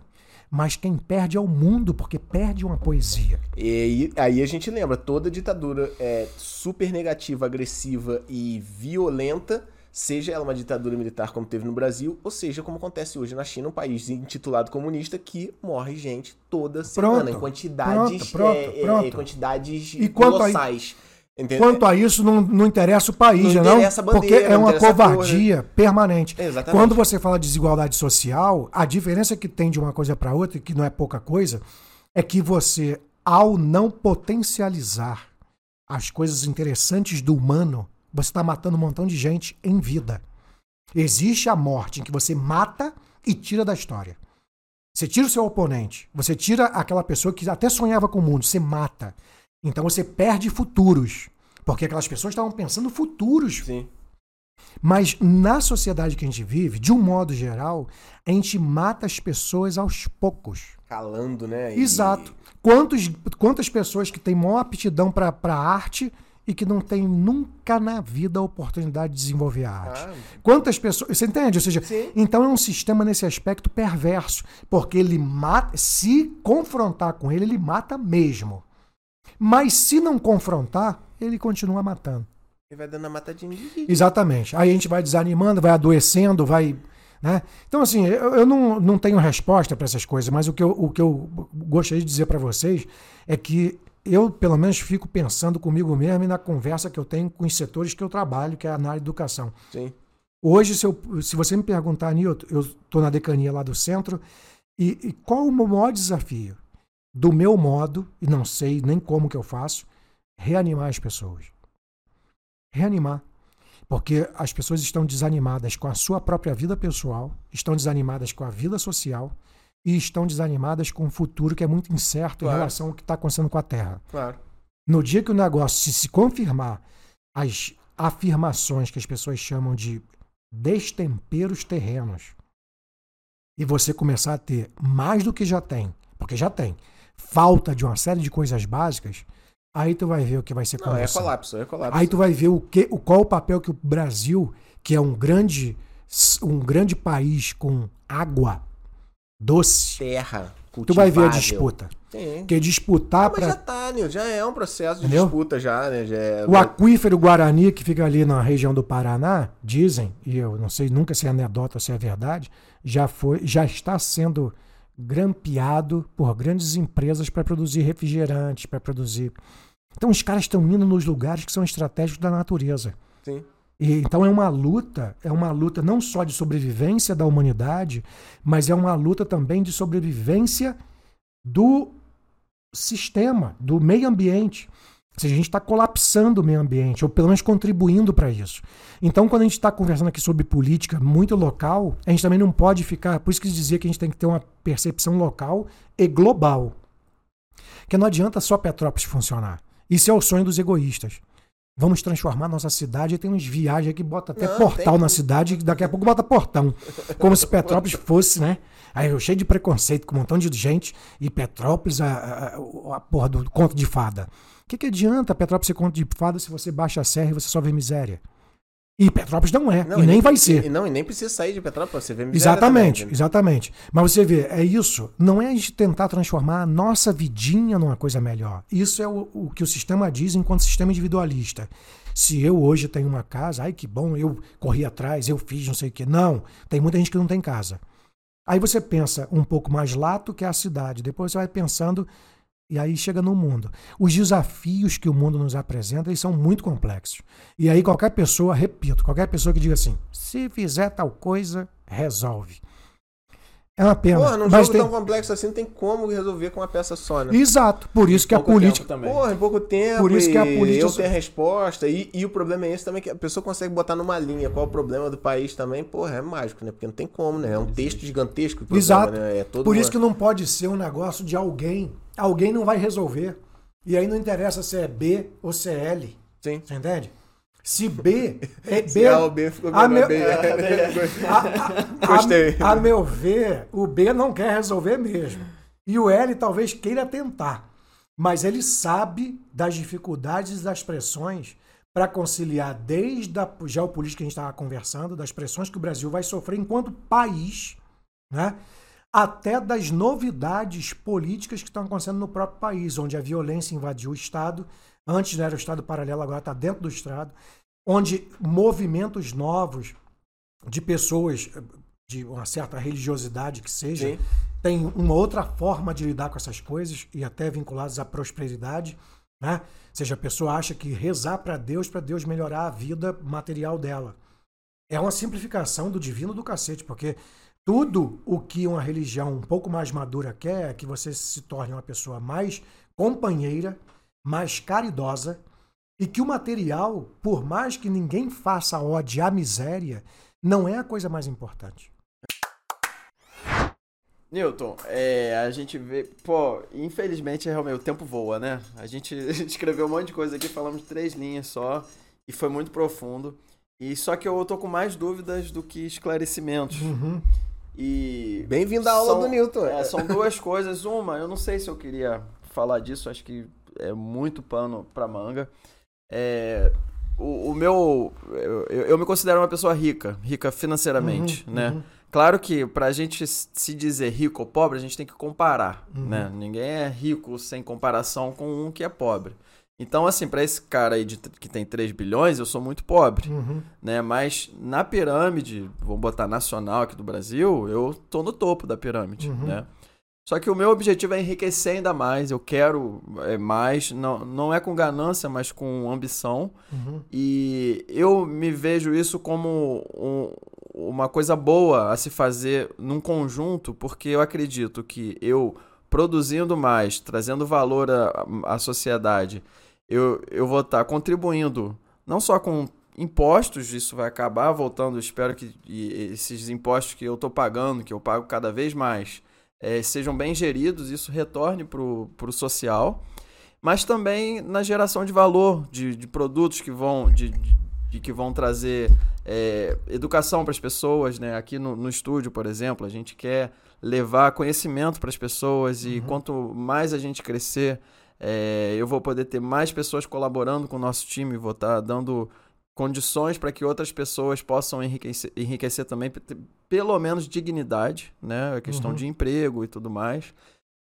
[SPEAKER 2] mas quem perde é o mundo, porque perde uma poesia.
[SPEAKER 1] E aí, a gente lembra, toda ditadura é super negativa, agressiva e violenta, seja ela uma ditadura militar como teve no Brasil, ou seja, como acontece hoje na China, um país intitulado comunista que morre gente toda semana,
[SPEAKER 2] Pronto,
[SPEAKER 1] em quantidades,
[SPEAKER 2] pronto,
[SPEAKER 1] é, é,
[SPEAKER 2] pronto.
[SPEAKER 1] quantidades
[SPEAKER 2] E quanto a-
[SPEAKER 1] colossais. Entendeu?
[SPEAKER 2] Quanto a isso, não, não interessa o país,
[SPEAKER 1] Não
[SPEAKER 2] não,
[SPEAKER 1] interessa a bandeira,
[SPEAKER 2] porque é
[SPEAKER 1] não
[SPEAKER 2] uma covardia permanente.
[SPEAKER 1] Exatamente.
[SPEAKER 2] Quando você fala de desigualdade social, a diferença que tem de uma coisa para outra, que não é pouca coisa, é que você, ao não potencializar as coisas interessantes do humano, você está matando um montão de gente em vida. Existe a morte em que você mata e tira da história. Você tira o seu oponente, você tira aquela pessoa que até sonhava com o mundo, você mata. Então você perde futuros. Porque aquelas pessoas estavam pensando futuros.
[SPEAKER 1] Sim.
[SPEAKER 2] Mas na sociedade que a gente vive, de um modo geral, a gente mata as pessoas aos poucos.
[SPEAKER 1] Calando, né? E-
[SPEAKER 2] Exato. Quantos, quantas pessoas que têm maior aptidão para a arte e que não têm nunca na vida a oportunidade de desenvolver a arte?
[SPEAKER 1] Ah,
[SPEAKER 2] Quantas pessoas. Você entende? Ou seja,
[SPEAKER 1] Sim.
[SPEAKER 2] então é um sistema nesse aspecto perverso. Porque ele mata. Se confrontar com ele, ele mata mesmo. Mas se não confrontar, ele continua matando.
[SPEAKER 1] ele vai dando a matadinha.
[SPEAKER 2] Exatamente. Aí a gente vai desanimando, vai adoecendo, vai. Né? Então, assim, eu, eu não, não tenho resposta para essas coisas, mas o que eu, o que eu gostaria de dizer para vocês é que eu, pelo menos, fico pensando comigo mesmo e na conversa que eu tenho com os setores que eu trabalho, que é na área de educação.
[SPEAKER 1] Sim.
[SPEAKER 2] Hoje, se, eu- se você me perguntar, Nilton, eu estou na decania lá do centro, e, e qual o meu maior desafio? Do meu modo, e não sei nem como que eu faço, reanimar as pessoas. Reanimar. Porque as pessoas estão desanimadas com a sua própria vida pessoal, estão desanimadas com a vida social e estão desanimadas com o futuro que é muito incerto
[SPEAKER 1] Claro.
[SPEAKER 2] em relação ao que está acontecendo com a Terra.
[SPEAKER 1] Claro.
[SPEAKER 2] No dia que o negócio se, se confirmar as afirmações que as pessoas chamam de destemperos terrenos e você começar a ter mais do que já tem, porque já tem, falta de uma série de coisas básicas, aí tu vai ver o que vai ser
[SPEAKER 1] Não, é colapso, é colapso.
[SPEAKER 2] Aí tu vai ver o que, o, qual o papel que o Brasil, que é um grande, um grande país com água doce,
[SPEAKER 1] Terra,
[SPEAKER 2] tu vai ver a
[SPEAKER 1] cultivável.
[SPEAKER 2] disputa.
[SPEAKER 1] Sim.
[SPEAKER 2] Porque disputar
[SPEAKER 1] Ah, mas já
[SPEAKER 2] para
[SPEAKER 1] tá, Nil, já é um processo de
[SPEAKER 2] Entendeu?
[SPEAKER 1] disputa já, né? Já é...
[SPEAKER 2] O aquífero Guarani, que fica ali na região do Paraná, dizem, e eu não sei nunca se é anedota ou se é verdade, já, foi, já está sendo grampeado por grandes empresas para produzir refrigerantes, para produzir Então os caras estão indo nos lugares que são estratégicos da natureza.
[SPEAKER 1] Sim.
[SPEAKER 2] E, então é uma luta, é uma luta não só de sobrevivência da humanidade, mas é uma luta também de sobrevivência do sistema, do meio ambiente. Ou seja, a gente está colapsando o meio ambiente, ou pelo menos contribuindo para isso. Então, quando a gente está conversando aqui sobre política muito local, a gente também não pode ficar. Por isso que dizia que a gente tem que ter uma percepção local e global. Porque não adianta só Petrópolis funcionar. Isso é o sonho dos egoístas. Vamos transformar nossa cidade. Tem uns viagens que bota até
[SPEAKER 1] Não,
[SPEAKER 2] portal
[SPEAKER 1] tem-
[SPEAKER 2] na cidade, e daqui a pouco bota portão. Como se Petrópolis fosse, né? Aí eu cheio de preconceito com um montão de gente. E Petrópolis, a, a- a porra do conto de fada. O que, que adianta Petrópolis ser conto de fada se você baixa a serra e você só vê miséria? E Petrópolis não é.
[SPEAKER 1] Não,
[SPEAKER 2] e nem vai ser.
[SPEAKER 1] E, não, e nem precisa sair de Petrópolis você ver miséria
[SPEAKER 2] Exatamente,
[SPEAKER 1] também, né?
[SPEAKER 2] exatamente. Mas você vê, é isso. Não é a gente tentar transformar a nossa vidinha numa coisa melhor. Isso é o, o que o sistema diz enquanto sistema individualista. Se eu hoje tenho uma casa, ai que bom, eu corri atrás, eu fiz não sei o quê. Não, tem muita gente que não tem casa. Aí você pensa um pouco mais lato que é a cidade. Depois você vai pensando e aí chega no mundo. Os desafios que o mundo nos apresenta eles são muito complexos. E aí qualquer pessoa, repito, qualquer pessoa que diga assim, se fizer tal coisa, resolve. É uma pena.
[SPEAKER 1] Porra, num
[SPEAKER 2] mas
[SPEAKER 1] jogo
[SPEAKER 2] tem...
[SPEAKER 1] tão complexo assim, não tem como resolver com uma peça só, né?
[SPEAKER 2] Exato. Por isso que a
[SPEAKER 3] Pouco
[SPEAKER 2] política.
[SPEAKER 3] tempo também.
[SPEAKER 1] Porra, em pouco tempo.
[SPEAKER 2] Por isso que a política-
[SPEAKER 1] Eu tenho a resposta. E, e o problema é esse também, que a pessoa consegue botar numa linha. Qual o problema do país também? Porra, é mágico, né? Porque não tem como, né? É um texto gigantesco. problema,
[SPEAKER 2] Exato.
[SPEAKER 1] Né? É todo
[SPEAKER 2] Por
[SPEAKER 1] uma-
[SPEAKER 2] isso que não pode ser um negócio de alguém. Alguém não vai resolver. E aí não interessa se é B ou se é L.
[SPEAKER 1] Sim.
[SPEAKER 2] Você entende? Se B é
[SPEAKER 1] Se
[SPEAKER 2] B.
[SPEAKER 1] A ou B ficou
[SPEAKER 2] a meu-
[SPEAKER 1] bem.
[SPEAKER 2] a,
[SPEAKER 1] Gostei.
[SPEAKER 2] a meu ver, o B não quer resolver mesmo. E o L talvez queira tentar. Mas ele sabe das dificuldades das pressões para conciliar desde a geopolítica que a gente estava conversando, das pressões que o Brasil vai sofrer enquanto país, né? Até das novidades políticas que estão acontecendo no próprio país, onde a violência invadiu o Estado. Antes não era o Estado paralelo, agora está dentro do Estado. Onde movimentos novos de pessoas de uma certa religiosidade que seja,
[SPEAKER 1] Sim.
[SPEAKER 2] tem uma outra forma de lidar com essas coisas e até vinculados à prosperidade. Né? Ou seja, a pessoa acha que rezar para Deus, para Deus melhorar a vida material dela. É uma simplificação do divino do cacete, porque tudo o que uma religião um pouco mais madura quer é que você se torne uma pessoa mais companheira, mais caridosa, e que o material, por mais que ninguém faça ode à miséria, não é a coisa mais importante.
[SPEAKER 3] Newton, é, a gente vê. Pô, infelizmente, realmente, o tempo voa, né? A gente escreveu um monte de coisa aqui, falamos três linhas só, e foi muito profundo. E só que eu tô com mais dúvidas do que esclarecimentos.
[SPEAKER 2] Uhum.
[SPEAKER 3] E.
[SPEAKER 1] Bem-vindo à aula
[SPEAKER 3] São-
[SPEAKER 1] do Newton.
[SPEAKER 3] É, são duas coisas. Uma, eu não sei se eu queria falar disso, acho que é muito pano pra manga. É, o, o meu. Eu, eu me considero uma pessoa rica, rica financeiramente,
[SPEAKER 2] Uhum,
[SPEAKER 3] né?
[SPEAKER 2] uhum.
[SPEAKER 3] Claro que pra gente se dizer rico ou pobre, a gente tem que comparar,
[SPEAKER 2] Uhum.
[SPEAKER 3] né? Ninguém é rico sem comparação com um que é pobre. Então, assim, pra esse cara aí de, que tem 3 bilhões, eu sou muito pobre,
[SPEAKER 2] Uhum.
[SPEAKER 3] né? Mas na pirâmide, vamos botar nacional aqui do Brasil, eu tô no topo da pirâmide,
[SPEAKER 2] Uhum.
[SPEAKER 3] né? Só que o meu objetivo é enriquecer ainda mais, eu quero é, mais, não, não é com ganância, mas com ambição.
[SPEAKER 2] Uhum.
[SPEAKER 3] E eu me vejo isso como um- uma coisa boa a se fazer num conjunto, porque eu acredito que eu produzindo mais, trazendo valor à, à sociedade, eu, eu vou estar contribuindo não só com impostos, isso vai acabar voltando, espero que esses impostos que eu estou pagando, que eu pago cada vez mais, eh, sejam bem geridos, isso retorne para o social, mas também na geração de valor, de, de produtos que vão, de, de- que vão trazer eh, educação para as pessoas, né? Aqui no, no estúdio, por exemplo, a gente quer levar conhecimento para as pessoas e quanto mais a gente crescer, eh, eu vou poder ter mais pessoas colaborando com o nosso time, vou estar dando condições para que outras pessoas possam enriquecer, enriquecer também, pelo menos dignidade, né? A questão
[SPEAKER 2] Uhum.
[SPEAKER 3] de emprego e tudo mais.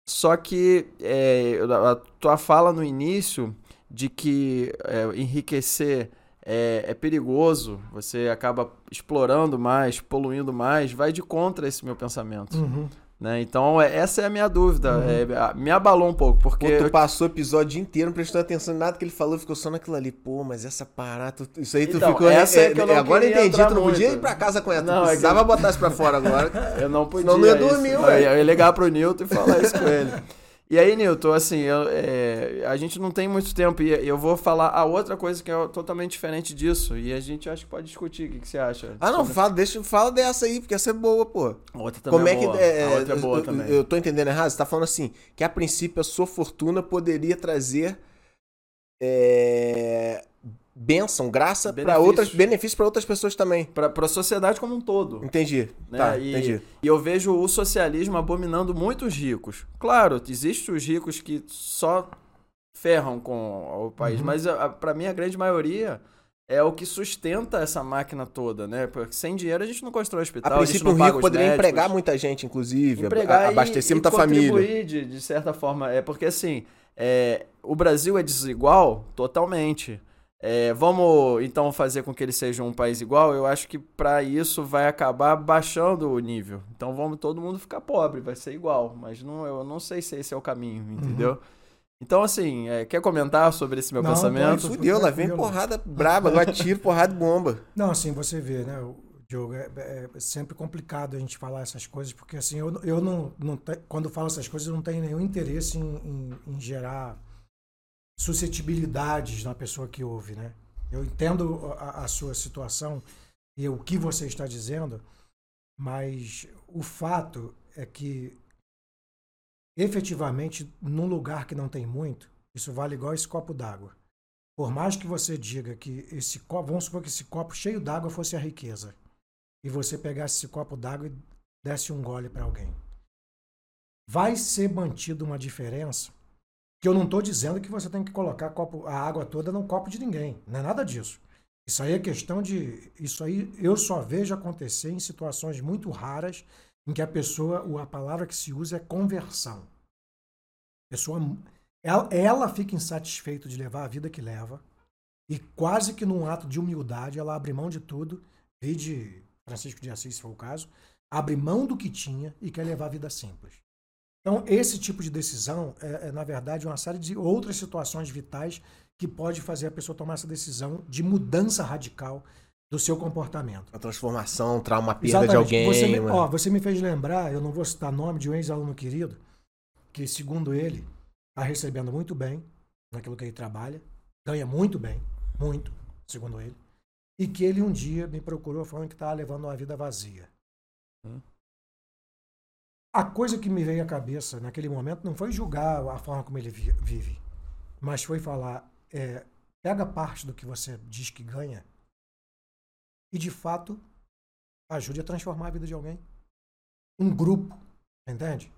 [SPEAKER 3] Só que é, a tua fala no início de que é, enriquecer é, é perigoso, você acaba explorando mais, poluindo mais, vai de contra esse meu pensamento.
[SPEAKER 2] Uhum.
[SPEAKER 3] Né? Então, é, essa é a minha dúvida. É, me abalou um pouco, porque.
[SPEAKER 1] Pô, tu
[SPEAKER 3] eu-
[SPEAKER 1] passou o episódio inteiro não prestando atenção em nada que ele falou, ficou só naquilo ali. Pô, mas essa parada. tu- Isso aí tu
[SPEAKER 3] Então,
[SPEAKER 1] ficou.
[SPEAKER 3] essa é que eu não
[SPEAKER 1] agora entendi, tu não podia
[SPEAKER 3] muito.
[SPEAKER 1] ir pra casa com ela. Tu
[SPEAKER 3] Não, é que-
[SPEAKER 1] precisava botar isso pra fora agora.
[SPEAKER 3] Eu não podia.
[SPEAKER 1] Senão não ia
[SPEAKER 3] isso.
[SPEAKER 1] dormir,
[SPEAKER 3] ia, eu ia ligar pro Newton e falar isso com ele. E aí, Newton, assim, eu- é, a gente não tem muito tempo e eu vou falar a outra coisa que é totalmente diferente disso. E a gente acho que pode discutir. O que, que você acha?
[SPEAKER 1] Ah, não,
[SPEAKER 3] sobre-
[SPEAKER 1] fala, deixa, fala dessa aí, porque essa é boa, pô.
[SPEAKER 3] A outra também
[SPEAKER 1] Como é que.
[SPEAKER 3] boa.
[SPEAKER 1] é,
[SPEAKER 3] a outra é boa
[SPEAKER 1] eu,
[SPEAKER 3] também.
[SPEAKER 1] eu tô entendendo errado? Você tá falando assim, que a princípio a sua fortuna poderia trazer. É, bênção, graça para outras. Benefícios para outras pessoas também.
[SPEAKER 3] Pra, pra sociedade como um todo.
[SPEAKER 1] Entendi.
[SPEAKER 3] né?
[SPEAKER 1] Tá,
[SPEAKER 3] e,
[SPEAKER 1] entendi.
[SPEAKER 3] e eu vejo o socialismo abominando muito os ricos. Claro, existem os ricos que só ferram com o país,
[SPEAKER 2] Uhum.
[SPEAKER 3] mas a, a, para mim a grande maioria é o que sustenta essa máquina toda, né? Porque sem dinheiro a gente não constrói
[SPEAKER 1] A
[SPEAKER 3] hospital, a, gente
[SPEAKER 1] princípio,
[SPEAKER 3] não paga
[SPEAKER 1] rico poderia
[SPEAKER 3] médicos.
[SPEAKER 1] empregar muita gente, inclusive,
[SPEAKER 3] empregar
[SPEAKER 1] a-
[SPEAKER 3] e-
[SPEAKER 1] abastecer
[SPEAKER 3] e
[SPEAKER 1] muita família.
[SPEAKER 3] contribuir de, de certa forma. É porque assim, é, o Brasil é desigual totalmente. É, vamos então fazer com que ele seja um país igual? Eu acho que para isso vai acabar baixando o nível. Então vamos todo mundo ficar pobre, vai ser igual. Mas não, eu não sei se esse é o caminho, entendeu? Então, assim, é, quer comentar sobre esse meu
[SPEAKER 2] Não,
[SPEAKER 3] pensamento?
[SPEAKER 2] pode.
[SPEAKER 1] Fudeu, lá vem porrada braba, agora tiro, porrada de bomba.
[SPEAKER 2] Não, assim, você vê, né, o Diogo, é, é sempre complicado a gente falar essas coisas, porque assim, eu, eu não, não te- quando falo essas coisas, eu não tenho nenhum interesse em, em- em gerar suscetibilidades na pessoa que ouve, né? Eu entendo a, a sua situação e o que você está dizendo, mas o fato é que efetivamente, num lugar que não tem muito, isso vale igual esse copo d'água. Por mais que você diga que esse copo, vamos supor que esse copo cheio d'água fosse a riqueza, e você pegasse esse copo d'água e desse um gole para alguém, vai ser mantido uma diferença. Que eu não estou dizendo que você tem que colocar copo- a água toda no copo de ninguém, não é nada disso. Isso aí é questão de, isso aí eu só vejo acontecer em situações muito raras em que a pessoa, a palavra que se usa é conversão. A pessoa ela, ela fica insatisfeita de levar a vida que leva e quase que num ato de humildade ela abre mão de tudo, vide Francisco de Assis, se for o caso, abre mão do que tinha e quer levar a vida simples. Então, esse tipo de decisão é, é, na verdade, uma série de outras situações vitais que pode fazer a pessoa tomar essa decisão de mudança radical do seu comportamento.
[SPEAKER 1] Uma transformação, trauma, perda de
[SPEAKER 2] Exatamente.
[SPEAKER 1] alguém.
[SPEAKER 2] Você me, ó, você me fez lembrar, eu não vou citar nome de um ex-aluno querido, que segundo ele, está recebendo muito bem naquilo que ele trabalha, ganha muito bem, muito, segundo ele, e que ele um dia me procurou falando que estava levando uma vida vazia.
[SPEAKER 3] Hum.
[SPEAKER 2] A coisa que me veio à cabeça naquele momento não foi julgar a forma como ele vi- vive, mas foi falar, é, pega parte do que você diz que ganha e de fato ajude a transformar a vida de alguém. Um grupo, entende?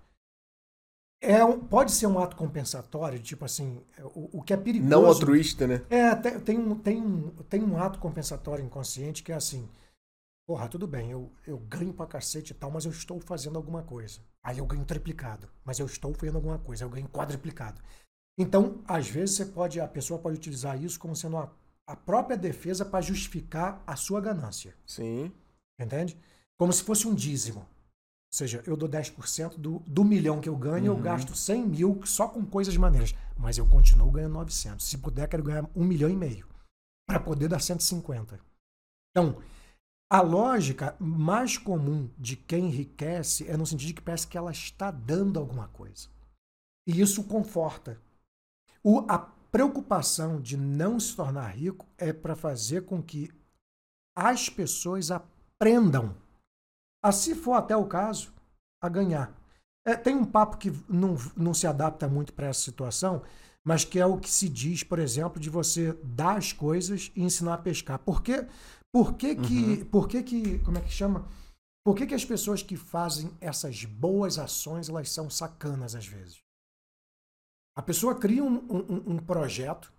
[SPEAKER 2] É um, pode ser um ato compensatório, tipo assim, o, o que é perigoso.
[SPEAKER 1] Não altruísta, né?
[SPEAKER 2] É, tem, tem, um, tem, um, tem um ato compensatório inconsciente que é assim: porra, tudo bem, eu, eu ganho pra cacete e tal, mas eu estou fazendo alguma coisa. Aí eu ganho triplicado, mas eu estou fazendo alguma coisa, eu ganho quadriplicado. Então, às vezes, você pode, a pessoa pode utilizar isso como sendo a, a própria defesa para justificar a sua ganância.
[SPEAKER 1] Sim.
[SPEAKER 2] Entende? Como se fosse um dízimo. Ou seja, eu dou 10% do, do milhão que eu ganho, eu
[SPEAKER 3] Uhum.
[SPEAKER 2] gasto 100 mil só com coisas maneiras. Mas eu continuo ganhando 900. Se puder, quero ganhar um milhão e meio. Para poder dar 150. Então, a lógica mais comum de quem enriquece é no sentido de que parece que ela está dando alguma coisa. E isso conforta. O, a preocupação de não se tornar rico é para fazer com que as pessoas aprendam, a se for até o caso, a ganhar. É, tem um papo que não, não se adapta muito para essa situação, mas que é o que se diz, por exemplo, de você dar as coisas e ensinar a pescar. Por que, que, que, por que, que como é que chama? Por que, que as pessoas que fazem essas boas ações, elas são sacanas às vezes? A pessoa cria um, um, um projeto,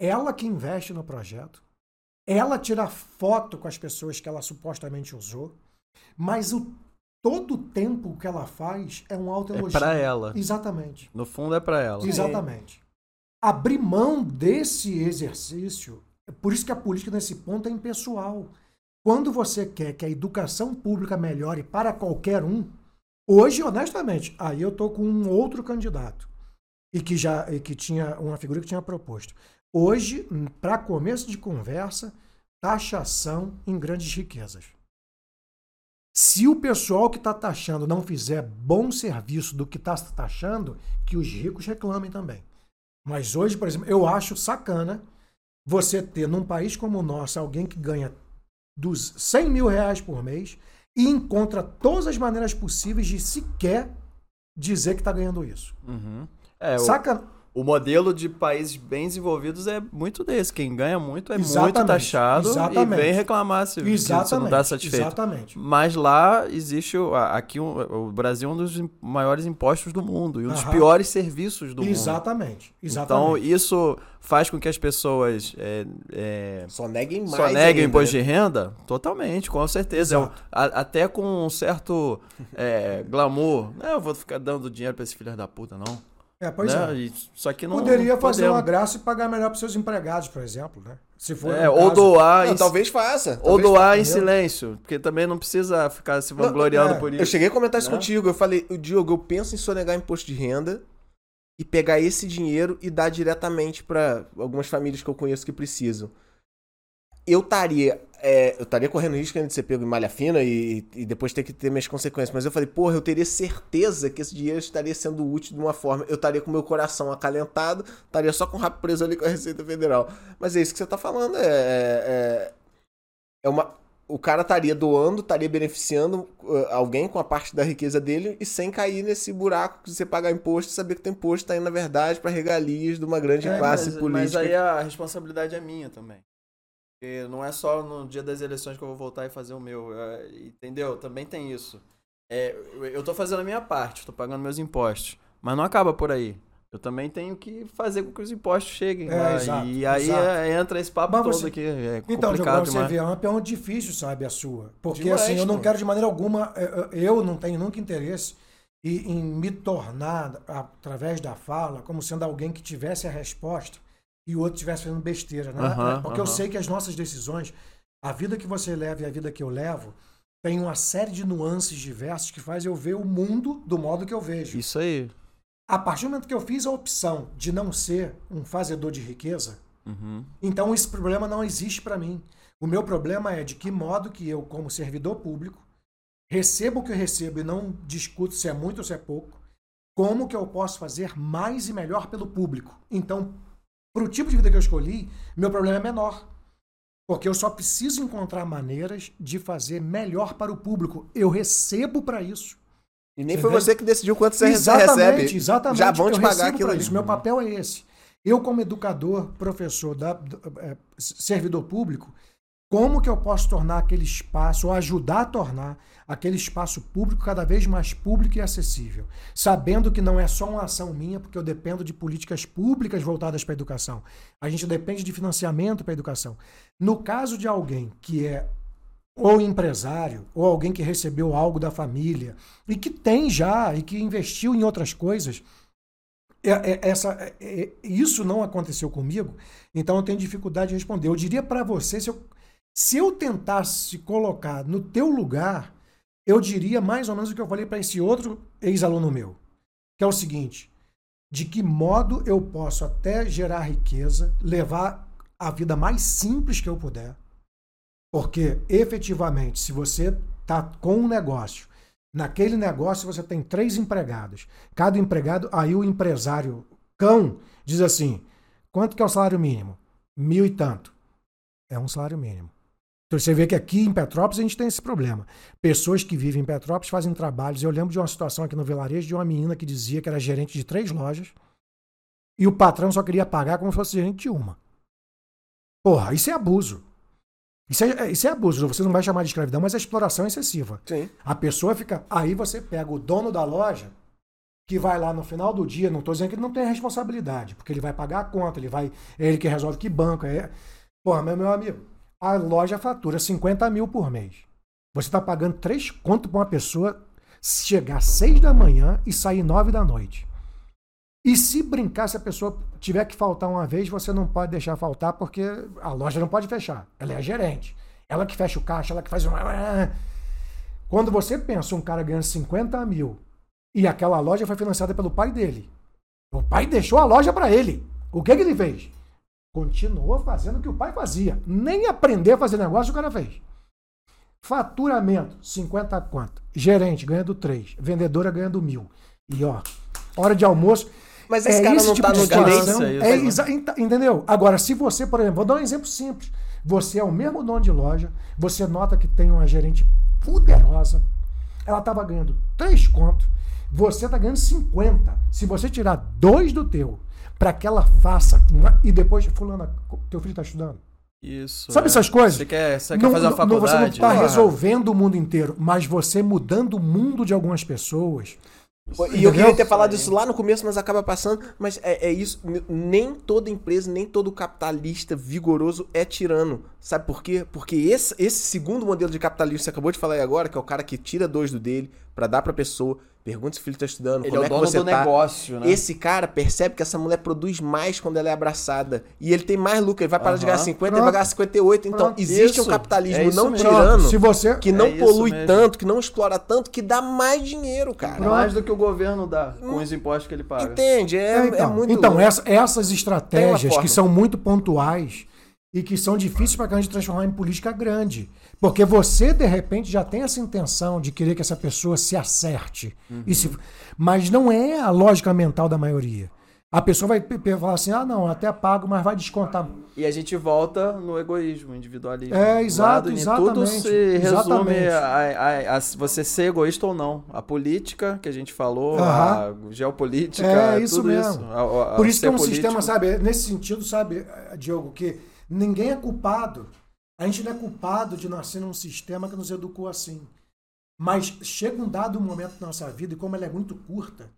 [SPEAKER 2] ela que investe no projeto, ela tira foto com as pessoas que ela supostamente usou, mas o todo o tempo que ela faz é um
[SPEAKER 3] É
[SPEAKER 2] autoelogio.
[SPEAKER 3] pra ela.
[SPEAKER 2] Exatamente.
[SPEAKER 3] No fundo é pra ela.
[SPEAKER 2] Exatamente. Abrir mão desse exercício, é por isso que a política nesse ponto é impessoal. Quando você quer que a educação pública melhore para qualquer um, Hoje, honestamente, aí eu tô com um outro candidato e que já e que tinha uma figura que tinha proposto. Hoje, para começo de conversa, taxação em grandes riquezas. Se o pessoal que está taxando não fizer bom serviço do que está taxando, que os ricos reclamem também. Mas hoje, por exemplo, eu acho sacana você ter num país como o nosso alguém que ganha dos 100 mil reais por mês e encontra todas as maneiras possíveis de sequer dizer que está ganhando isso.
[SPEAKER 3] Uhum. É,
[SPEAKER 2] Saca?
[SPEAKER 3] O, modelo de países bem desenvolvidos é muito desse. Quem ganha muito é muito
[SPEAKER 2] Exatamente,
[SPEAKER 3] taxado
[SPEAKER 2] exatamente.
[SPEAKER 3] e vem reclamar se, se
[SPEAKER 2] Exatamente.
[SPEAKER 3] não dá satisfeito.
[SPEAKER 2] Exatamente.
[SPEAKER 3] Mas lá existe aqui um- o Brasil é um dos maiores impostos do mundo e um dos
[SPEAKER 2] Aham.
[SPEAKER 3] piores serviços do mundo.
[SPEAKER 2] Exatamente.
[SPEAKER 3] Então
[SPEAKER 2] Exatamente.
[SPEAKER 3] isso faz com que as pessoas é, é,
[SPEAKER 1] Só neguem mais.
[SPEAKER 3] só neguem o
[SPEAKER 1] ainda,
[SPEAKER 3] imposto
[SPEAKER 1] né?
[SPEAKER 3] de renda? Totalmente, com certeza. É um- a- até com um certo é, glamour. Não, eu vou ficar dando dinheiro pra esse filho da puta, não.
[SPEAKER 2] É, pois
[SPEAKER 3] né?
[SPEAKER 2] é.
[SPEAKER 3] E- só que não
[SPEAKER 2] Poderia
[SPEAKER 3] não
[SPEAKER 2] fazer
[SPEAKER 3] podemos.
[SPEAKER 2] uma graça e pagar melhor para seus empregados, por exemplo, né? Se for
[SPEAKER 3] É, ou
[SPEAKER 2] caso-
[SPEAKER 3] doar,
[SPEAKER 1] Não,
[SPEAKER 3] em,
[SPEAKER 1] talvez faça.
[SPEAKER 3] ou
[SPEAKER 1] talvez
[SPEAKER 3] doar em silêncio, porque também não precisa ficar se
[SPEAKER 1] Não,
[SPEAKER 3] vangloriando
[SPEAKER 2] é,
[SPEAKER 3] por
[SPEAKER 1] Eu
[SPEAKER 3] isso.
[SPEAKER 1] cheguei a comentar isso
[SPEAKER 3] Né?
[SPEAKER 1] contigo. Eu falei, o Diogo, eu penso em sonegar imposto de renda e pegar esse dinheiro e dar diretamente pra algumas famílias que eu conheço que precisam. Eu estaria. é, eu estaria correndo risco de ser pego em malha fina e, e depois ter que ter minhas consequências. Mas eu falei, porra, eu teria certeza que esse dinheiro estaria sendo útil de uma forma. Eu estaria com meu coração acalentado, estaria só com o rabo preso ali com a Receita Federal. Mas é isso que você tá falando. É, é, é uma. O cara estaria doando, estaria beneficiando uh, alguém com a parte da riqueza dele e sem cair nesse buraco de você pagar imposto e saber que tem imposto tá aí, na verdade, para regalias de uma grande
[SPEAKER 3] É,
[SPEAKER 1] classe
[SPEAKER 3] mas,
[SPEAKER 1] política.
[SPEAKER 3] mas aí a responsabilidade é minha também. Porque não é só no dia das eleições que eu vou voltar e fazer o meu. é, entendeu? Também tem isso. É, eu- tô fazendo a minha parte, tô pagando meus impostos. Mas não acaba por aí. Eu também tenho que fazer com que os impostos cheguem
[SPEAKER 2] É,
[SPEAKER 3] lá.
[SPEAKER 2] exato,
[SPEAKER 3] e aí
[SPEAKER 2] exato.
[SPEAKER 3] é- entra esse papo
[SPEAKER 2] Mas
[SPEAKER 3] todo
[SPEAKER 2] você-
[SPEAKER 3] aqui. É
[SPEAKER 2] Então, Diogo,
[SPEAKER 3] complicado
[SPEAKER 2] você
[SPEAKER 3] demais.
[SPEAKER 2] ver, é uma pergunta difícil, sabe, a sua. Porque
[SPEAKER 1] Demais,
[SPEAKER 2] assim, eu não quero de maneira alguma, eu- eu não tenho nunca interesse em me tornar, através da fala, como sendo alguém que tivesse a resposta e o outro estivesse fazendo besteira, né?
[SPEAKER 3] Aham,
[SPEAKER 2] Porque eu sei que as nossas decisões, a vida que você leva e a vida que eu levo, tem uma série de nuances diversas que faz eu ver o mundo do modo que eu vejo.
[SPEAKER 3] Isso aí.
[SPEAKER 2] A partir do momento que eu fiz a opção de não ser um fazedor de riqueza,
[SPEAKER 3] Uhum.
[SPEAKER 2] então esse problema não existe para mim. O meu problema é de que modo que eu, como servidor público, recebo o que eu recebo e não discuto se é muito ou se é pouco, como que eu posso fazer mais e melhor pelo público. Então, para o tipo de vida que eu escolhi, meu problema é menor. Porque eu só preciso encontrar maneiras de fazer melhor para o público. Eu recebo para isso.
[SPEAKER 1] E nem
[SPEAKER 2] Você
[SPEAKER 1] foi
[SPEAKER 2] vê?
[SPEAKER 1] você que decidiu quanto você
[SPEAKER 2] exatamente,
[SPEAKER 1] recebe.
[SPEAKER 2] exatamente.
[SPEAKER 1] Já vão
[SPEAKER 2] eu
[SPEAKER 1] te pagar aquilo
[SPEAKER 2] isso. Meu papel é esse. Eu, como educador, professor, da- é, servidor público, como que eu posso tornar aquele espaço, ou ajudar a tornar aquele espaço público cada vez mais público e acessível? Sabendo que não é só uma ação minha, porque eu dependo de políticas públicas voltadas para a educação. A gente depende de financiamento para a educação. No caso de alguém que é ou empresário, ou alguém que recebeu algo da família e que tem já e que investiu em outras coisas, é- é- essa, é- isso não aconteceu comigo, então eu tenho dificuldade de responder. Eu diria para você, se eu, se eu tentasse colocar no teu lugar, eu diria mais ou menos o que eu falei para esse outro ex-aluno meu, que é o seguinte: de que modo eu posso até gerar riqueza, levar a vida mais simples que eu puder, porque efetivamente, se você está com um negócio, naquele negócio você tem três empregados, cada empregado, aí o empresário cão diz assim: quanto que é o salário mínimo? Mil e tanto. É um salário mínimo. Então você vê que aqui em Petrópolis a gente tem esse problema. Pessoas que vivem em Petrópolis fazem trabalhos. Eu lembro de uma situação aqui no vilarejo de uma menina que dizia que era gerente de três lojas e o patrão só queria pagar como se fosse gerente de uma. Porra, isso é abuso. Isso é, isso é abuso. Você não vai chamar de escravidão, mas é exploração excessiva.
[SPEAKER 1] Sim.
[SPEAKER 2] A pessoa fica. Aí você pega o dono da loja, que vai lá no final do dia, não estou dizendo que ele não tem responsabilidade, porque ele vai pagar a conta, ele vai. É ele que resolve que banco. É... Pô, meu, meu amigo, a loja fatura 50 mil por mês. Você está pagando três conto para uma pessoa chegar às 6 da manhã e sair 9 da noite. E se brincar, se a pessoa tiver que faltar uma vez, você não pode deixar faltar, porque a loja não pode fechar. Ela é a gerente. Ela que fecha o caixa, ela que faz uma. Quando você pensa um cara ganhando 50 mil e aquela loja foi financiada pelo pai dele, o pai deixou a loja para ele. O que, que ele fez? Continuou fazendo o que o pai fazia. Nem aprender a fazer negócio o cara fez. Faturamento, 50 quanto? Gerente ganhando 3. Vendedora ganhando mil. E ó, hora de almoço.
[SPEAKER 1] Mas esse cara não tá
[SPEAKER 2] de
[SPEAKER 1] no
[SPEAKER 2] situação. É, exa- entendeu? Agora, se você, por exemplo, vou dar um exemplo simples. Você é o mesmo dono de loja, você nota que tem uma gerente poderosa, ela estava ganhando 3 contos, você está ganhando 50. Se você tirar dois do teu para que ela faça uma- e depois, fulana, teu filho está estudando.
[SPEAKER 3] Isso.
[SPEAKER 2] Sabe
[SPEAKER 3] é.
[SPEAKER 2] essas coisas?
[SPEAKER 3] Você quer, você quer
[SPEAKER 2] Não-
[SPEAKER 3] fazer uma
[SPEAKER 2] não- não- Você não
[SPEAKER 3] faculdade?
[SPEAKER 2] está resolvendo o mundo inteiro, mas você mudando o mundo de algumas pessoas.
[SPEAKER 1] E eu queria ter falado isso lá no começo, mas acaba passando. Mas é, é isso. Nem toda empresa, nem todo capitalista vigoroso é tirano. Sabe por quê? Porque esse, esse segundo modelo de capitalismo que você acabou de falar aí agora, que é o cara que tira dois do dele pra dar pra pessoa, pergunta se o filho tá estudando,
[SPEAKER 3] Ele
[SPEAKER 1] como
[SPEAKER 3] é
[SPEAKER 1] é,
[SPEAKER 3] o
[SPEAKER 1] que
[SPEAKER 3] dono
[SPEAKER 1] você
[SPEAKER 3] do
[SPEAKER 1] tá.
[SPEAKER 3] negócio, né?
[SPEAKER 1] Esse cara percebe que essa mulher produz mais quando ela é abraçada. E ele tem mais lucro. Ele vai parar de ganhar
[SPEAKER 3] Aham.
[SPEAKER 1] 50, ele vai ganhar 58. Então,
[SPEAKER 2] Pronto.
[SPEAKER 1] existe
[SPEAKER 3] Isso.
[SPEAKER 1] um capitalismo
[SPEAKER 3] É
[SPEAKER 1] não
[SPEAKER 3] mesmo.
[SPEAKER 1] tirano,
[SPEAKER 2] Se você.
[SPEAKER 1] que não
[SPEAKER 3] É
[SPEAKER 1] polui
[SPEAKER 3] mesmo.
[SPEAKER 1] tanto, que não explora tanto, que dá mais dinheiro, cara.
[SPEAKER 3] Mais do que o governo dá com os impostos que ele paga.
[SPEAKER 1] Entende? É,
[SPEAKER 2] É, então,
[SPEAKER 1] é muito.
[SPEAKER 2] então essa- essas estratégias que são muito pontuais e que são difíceis para a gente transformar em política grande. Porque você, de repente, já tem essa intenção de querer que essa pessoa se acerte. E se- mas não é a lógica mental da maioria. A pessoa vai falar assim: ah, não, até pago, mas vai descontar.
[SPEAKER 3] E a gente volta no egoísmo, individualismo.
[SPEAKER 2] É, exato,
[SPEAKER 3] Lado, e Tudo
[SPEAKER 2] exatamente,
[SPEAKER 3] se resume
[SPEAKER 2] exatamente.
[SPEAKER 3] a, a- a você ser egoísta ou não. A política, que a gente falou, a geopolítica,
[SPEAKER 2] É, isso mesmo.
[SPEAKER 3] isso. A-
[SPEAKER 2] Por isso que é um
[SPEAKER 3] político.
[SPEAKER 2] sistema, sabe, nesse sentido, sabe, Diogo, que ninguém é culpado. A gente não é culpado de nascer num sistema que nos educou assim. Mas chega um dado momento da nossa vida, e como ela é muito curta,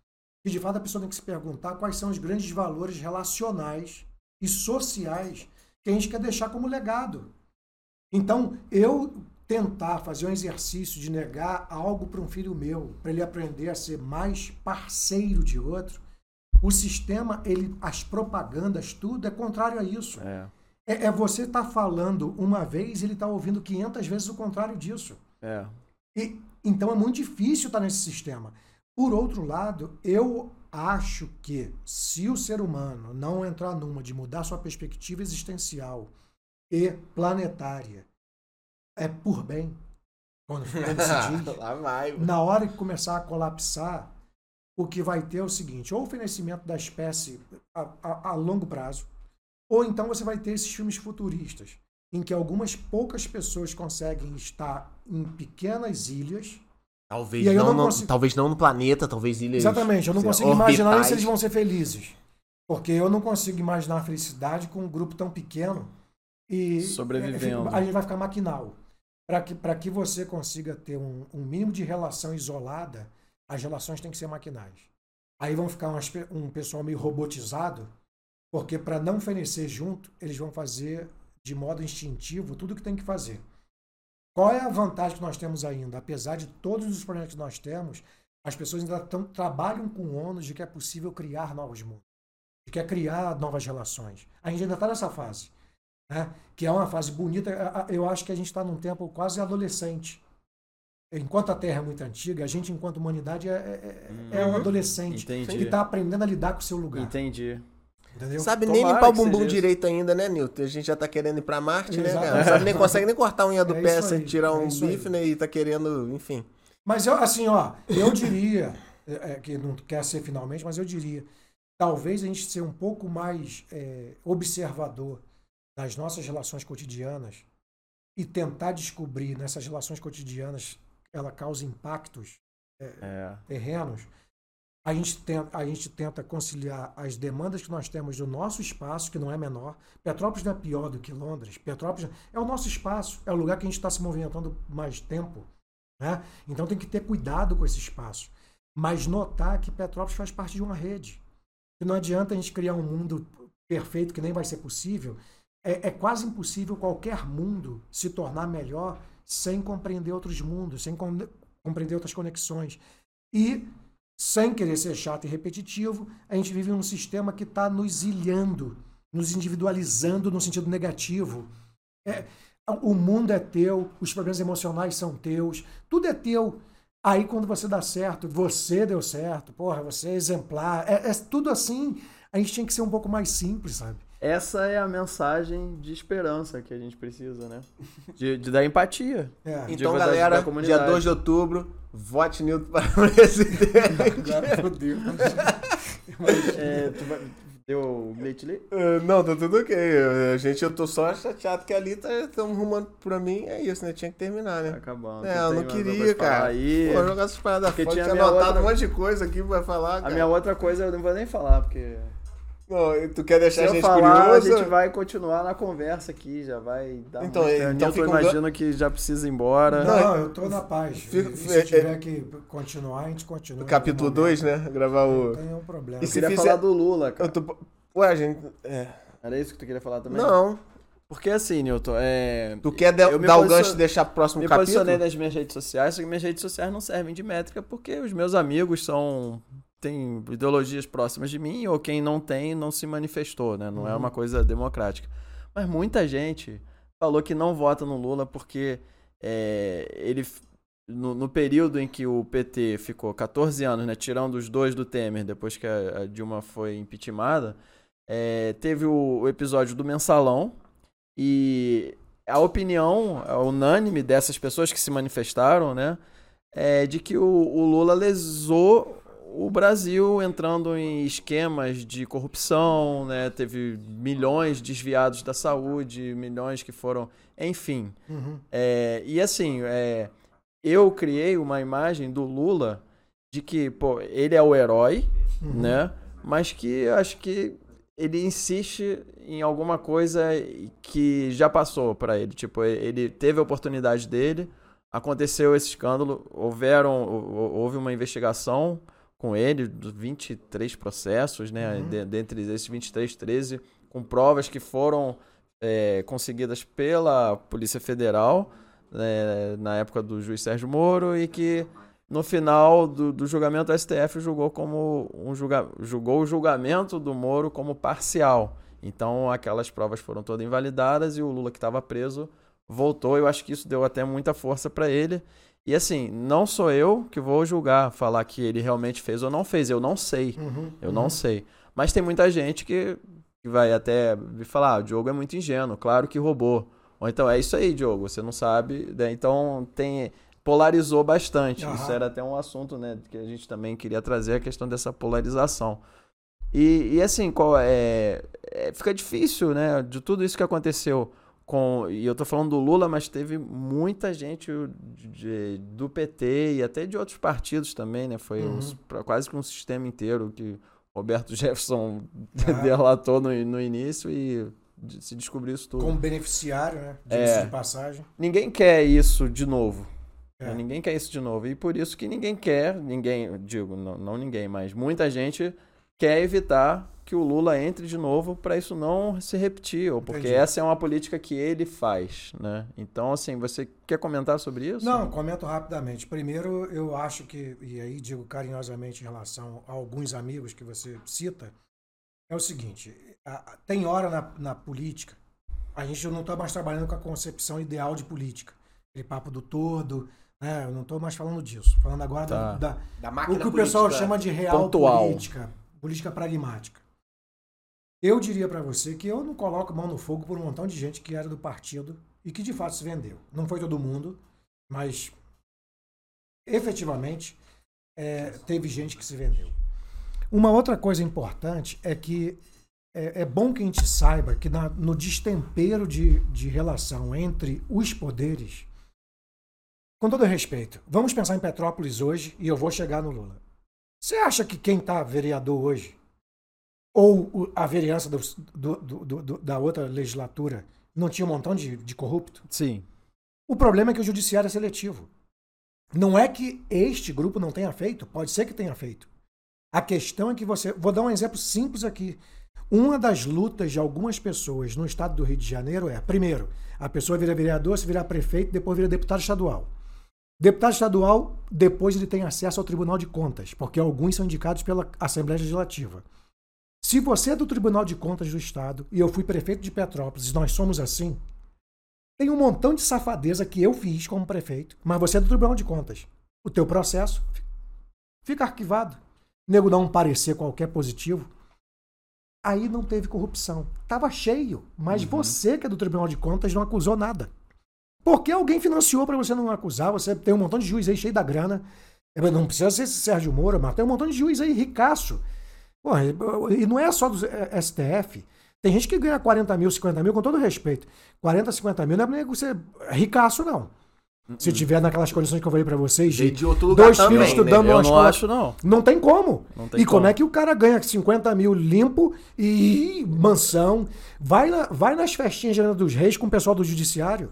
[SPEAKER 2] que de fato a pessoa tem que se perguntar quais são os grandes valores relacionais e sociais que a gente quer deixar como legado. Então, eu tentar fazer um exercício de negar algo para um filho meu, para ele aprender a ser mais parceiro de outro, o sistema, ele, as propagandas, tudo é contrário a isso.
[SPEAKER 3] É,
[SPEAKER 2] É, é você estar falando uma vez e ele está ouvindo 500 vezes o contrário disso.
[SPEAKER 3] é.
[SPEAKER 2] E, então é muito difícil estar nesse sistema. Por outro lado, eu acho que se o ser humano não entrar numa de mudar sua perspectiva existencial e planetária, é por bem, quando quando se diz,
[SPEAKER 1] Lá vai.
[SPEAKER 2] na hora que começar a colapsar, o que vai ter é o seguinte: ou o fenecimento da espécie a, a- a longo prazo, ou então você vai ter esses filmes futuristas, em que algumas poucas pessoas conseguem estar em pequenas ilhas.
[SPEAKER 1] Talvez não,
[SPEAKER 2] não consigo-
[SPEAKER 1] talvez não no planeta, talvez ilhas.
[SPEAKER 2] Exatamente, eu não consigo imaginar nem se
[SPEAKER 1] orbitais.
[SPEAKER 2] eles vão ser felizes. Porque eu não consigo imaginar a felicidade com um grupo tão pequeno e
[SPEAKER 3] Sobrevivendo.
[SPEAKER 2] a gente vai ficar maquinal. Para que, pra que você consiga ter um, um mínimo de relação isolada, as relações têm que ser maquinais. Aí vão ficar umas um pessoal meio robotizado, porque para não fenecer junto, eles vão fazer de modo instintivo tudo que tem que fazer. Qual é a vantagem que nós temos ainda? Apesar de todos os problemas que nós temos, as pessoas ainda tão, trabalham com o ônus de que é possível criar novos mundos, de que é criar novas relações. A gente ainda está nessa fase, né? que é uma fase bonita. Eu acho que a gente está num tempo quase adolescente. Enquanto a Terra é muito antiga, a gente, enquanto humanidade, é, é- é um adolescente
[SPEAKER 3] Entendi.
[SPEAKER 2] que está aprendendo a lidar com o seu lugar.
[SPEAKER 3] Entendi.
[SPEAKER 2] Entendeu?
[SPEAKER 1] Sabe nem
[SPEAKER 3] Tomara
[SPEAKER 1] limpar o bumbum
[SPEAKER 3] isso.
[SPEAKER 1] direito ainda, né, Nilton? A gente já tá querendo ir pra Marte, né,
[SPEAKER 2] Exato.
[SPEAKER 1] cara? Não sabe nem, consegue nem cortar a unha do
[SPEAKER 2] É
[SPEAKER 1] pé
[SPEAKER 2] isso
[SPEAKER 1] sem tirar
[SPEAKER 2] é
[SPEAKER 1] um
[SPEAKER 2] isso aí.
[SPEAKER 1] bife, né? E tá querendo, enfim.
[SPEAKER 2] Mas eu, assim, ó, eu diria, é, é, que não quer ser finalmente, mas eu diria, talvez a gente ser um pouco mais é, observador das nossas relações cotidianas e tentar descobrir nessas relações cotidianas ela causa impactos
[SPEAKER 3] É.
[SPEAKER 2] terrenos, a gente, tenta, a gente tenta conciliar as demandas que nós temos do nosso espaço, que não é menor. Petrópolis não é pior do que Londres. Petrópolis é o nosso espaço, é o lugar que a gente está se movimentando mais tempo. Né? Então tem que ter cuidado com esse espaço. Mas notar que Petrópolis faz parte de uma rede. E não adianta a gente criar um mundo perfeito que nem vai ser possível. É, é quase impossível qualquer mundo se tornar melhor sem compreender outros mundos, sem com- compreender outras conexões. E, sem querer ser chato e repetitivo, a gente vive num sistema que está nos ilhando, nos individualizando no sentido negativo. É, o mundo é teu, os problemas emocionais são teus, tudo é teu. Aí quando você dá certo, você deu certo, porra, você é exemplar, é, é tudo assim. A gente tinha que ser um pouco mais simples, sabe?
[SPEAKER 3] Essa é a mensagem de esperança que a gente precisa, né? De, de dar empatia.
[SPEAKER 2] É.
[SPEAKER 3] De
[SPEAKER 1] Então, galera, dia
[SPEAKER 3] comunidade.
[SPEAKER 1] 2 de outubro, vote Nilton para presidente.
[SPEAKER 2] Agora fodeu.
[SPEAKER 3] É, tu vai- Deu o bilhete ali?
[SPEAKER 1] Uh, não, tá tudo ok. Uh, gente, eu tô só chateado que ali tá tão arrumando pra mim. É isso, né? Tinha que terminar,
[SPEAKER 3] Tá
[SPEAKER 1] né?
[SPEAKER 3] acabando.
[SPEAKER 1] É, eu não queria, cara.
[SPEAKER 3] Aí,
[SPEAKER 1] Pô, jogar essas paradas
[SPEAKER 3] Porque
[SPEAKER 1] fora.
[SPEAKER 3] tinha
[SPEAKER 1] Tinha anotado
[SPEAKER 3] outra-
[SPEAKER 1] um monte de coisa aqui pra falar,
[SPEAKER 3] a
[SPEAKER 1] cara.
[SPEAKER 3] minha outra coisa eu não vou nem falar, porque...
[SPEAKER 1] Não, tu quer
[SPEAKER 3] Se
[SPEAKER 1] deixar a
[SPEAKER 3] eu
[SPEAKER 1] gente
[SPEAKER 3] falar,
[SPEAKER 1] curioso?
[SPEAKER 3] a gente vai continuar na conversa aqui, já vai dar
[SPEAKER 1] Então,
[SPEAKER 3] muito-
[SPEAKER 1] então
[SPEAKER 3] Nilton,
[SPEAKER 1] fica um
[SPEAKER 3] imagino que já precisa ir embora.
[SPEAKER 2] Não, eu tô na paz. E se
[SPEAKER 1] é-
[SPEAKER 2] tiver que continuar, a gente continua.
[SPEAKER 1] Capítulo
[SPEAKER 2] No
[SPEAKER 1] 2,
[SPEAKER 2] momento.
[SPEAKER 1] né? Gravar
[SPEAKER 2] Não
[SPEAKER 1] o...
[SPEAKER 2] tem nenhum problema.
[SPEAKER 1] E
[SPEAKER 3] Eu
[SPEAKER 1] se
[SPEAKER 3] queria
[SPEAKER 1] fizer-
[SPEAKER 3] falar do Lula, cara.
[SPEAKER 1] Eu tô... Ué, gente... É.
[SPEAKER 3] Era isso que tu queria falar também?
[SPEAKER 1] Não.
[SPEAKER 3] Porque assim, Newton, é...
[SPEAKER 1] Tu quer
[SPEAKER 3] Eu
[SPEAKER 1] dar o gancho e deixar pro próximo
[SPEAKER 3] me
[SPEAKER 1] capítulo?
[SPEAKER 3] posicionei nas minhas redes sociais, só que minhas redes sociais não servem de métrica porque os meus amigos são têm ideologias próximas de mim ou quem não tem não se manifestou, né? Não é uma coisa democrática. Mas muita gente falou que não vota no Lula porque é, ele no, no período em que o PT ficou 14 anos, né, tirando os dois do Temer depois que a, a Dilma foi impeachmentada, é, teve o, o episódio do mensalão e a opinião é, unânime dessas pessoas que se manifestaram, né, é de que o, o Lula lesou o Brasil entrando em esquemas de corrupção, né, teve milhões desviados da saúde, milhões que foram, enfim.
[SPEAKER 2] Uhum.
[SPEAKER 3] É, e assim, é, eu criei uma imagem do Lula de que, pô, ele é o herói,
[SPEAKER 2] Uhum.
[SPEAKER 3] né? Mas que acho que ele insiste em alguma coisa que já passou pra ele. Tipo, ele teve a oportunidade dele, aconteceu esse escândalo, houveram, hou- houve uma investigação com ele, dos 23 processos, né?
[SPEAKER 2] Uhum.
[SPEAKER 3] De- dentre esses 23, 13, com provas que foram é, conseguidas pela Polícia Federal né, na época do juiz Sérgio Moro e que no final do, do julgamento o STF julgou como um julga, julgou o julgamento do Moro como parcial. Então aquelas provas foram todas invalidadas e o Lula que estava preso voltou. Eu acho que isso deu até muita força para ele. E assim, não sou eu que vou julgar, falar que ele realmente fez ou não fez. Eu não sei.
[SPEAKER 2] Uhum.
[SPEAKER 3] Eu não sei. Mas tem muita gente que, que vai até me falar: ah, o Diogo é muito ingênuo, claro que roubou. Ou então é isso aí, Diogo, você não sabe. né? Então tem. Polarizou bastante.
[SPEAKER 2] Aham.
[SPEAKER 3] Isso era até um assunto, né? Que a gente também queria trazer a questão dessa polarização. E, e assim, qual é, é- Fica difícil, né? De tudo isso que aconteceu com. E eu tô falando do Lula, mas teve muita gente de- de- do PT e até de outros partidos também, né? Foi um
[SPEAKER 2] Uhum.
[SPEAKER 3] quase que um sistema inteiro que Roberto Jefferson
[SPEAKER 2] Ah.
[SPEAKER 3] delatou no, no início e de- se descobriu isso tudo.
[SPEAKER 2] Como beneficiário, né? Diga-se
[SPEAKER 3] É.
[SPEAKER 2] de passagem.
[SPEAKER 3] Ninguém quer isso de novo.
[SPEAKER 2] É.
[SPEAKER 3] né? Ninguém quer isso de novo. E por isso que ninguém quer, ninguém, digo, não, não ninguém, mas muita gente quer evitar que o Lula entre de novo para isso não se repetir, ou porque
[SPEAKER 2] Entendi.
[SPEAKER 3] essa é uma política que ele faz, né? Então, assim, você quer comentar sobre isso?
[SPEAKER 2] Não, comento rapidamente. Primeiro, eu acho que, e aí digo carinhosamente em relação a alguns amigos que você cita, é o seguinte: a- a- tem hora na, na política, a gente não está mais trabalhando com a concepção ideal de política. Aquele papo do todo, né? Eu não estou mais falando disso. Falando agora da-
[SPEAKER 3] Tá.
[SPEAKER 2] da,
[SPEAKER 1] Da
[SPEAKER 2] o
[SPEAKER 1] máquina
[SPEAKER 2] que o pessoal
[SPEAKER 1] política.
[SPEAKER 2] chama de real
[SPEAKER 3] pontual.
[SPEAKER 2] política, política pragmática. Eu diria para você que eu não coloco mão no fogo por um montão de gente que era do partido e que de fato se vendeu. Não foi todo mundo, mas efetivamente é, teve gente que se vendeu. Uma outra coisa importante é que é, é bom que a gente saiba que na- no destempero de, de relação entre os poderes, com todo respeito, vamos pensar em Petrópolis hoje e eu vou chegar no Lula. Você acha que quem está vereador hoje, ou a vereança do- do- do- da outra legislatura, não tinha um montão de, de corrupto?
[SPEAKER 3] Sim.
[SPEAKER 2] O problema é que o judiciário é seletivo. Não é que este grupo não tenha feito, pode ser que tenha feito. A questão é que você. Vou dar um exemplo simples aqui. Uma das lutas de algumas pessoas no estado do Rio de Janeiro é, primeiro, a pessoa vira vereador, se virar prefeito, depois vira deputado estadual. Deputado estadual, depois ele tem acesso ao Tribunal de Contas, porque alguns são indicados pela Assembleia Legislativa. Se você é do Tribunal de Contas do Estado, e eu fui prefeito de Petrópolis, e nós somos assim, Tem um montão de safadeza que eu fiz como prefeito, mas você é do Tribunal de Contas. O teu processo fica arquivado. O nego dá um parecer qualquer positivo. Aí não teve corrupção. Tava cheio, mas
[SPEAKER 3] Uhum.
[SPEAKER 2] você que é do Tribunal de Contas não acusou nada. Porque alguém financiou para você não acusar. Você tem um montão de juiz aí cheio da grana. É, Não precisa ser Sérgio Moro, mas tem um montão de juiz aí ricaço. Porra, e não é só do STF. Tem gente que ganha 40 mil, 50 mil, com todo respeito. 40, 50 mil não é nego ser ricaço, não. Se tiver naquelas condições que eu falei pra vocês, de
[SPEAKER 1] de outro lugar
[SPEAKER 2] dois
[SPEAKER 1] também,
[SPEAKER 2] filhos
[SPEAKER 1] né?
[SPEAKER 2] estudando
[SPEAKER 3] Eu
[SPEAKER 2] numa
[SPEAKER 3] não
[SPEAKER 2] escola.
[SPEAKER 3] acho, não.
[SPEAKER 2] Não tem como.
[SPEAKER 3] Não tem
[SPEAKER 2] e como
[SPEAKER 3] como.
[SPEAKER 2] é que o cara ganha 50 mil limpo e mansão? Vai, na- vai nas festinhas de Ana dos Reis com o pessoal do judiciário.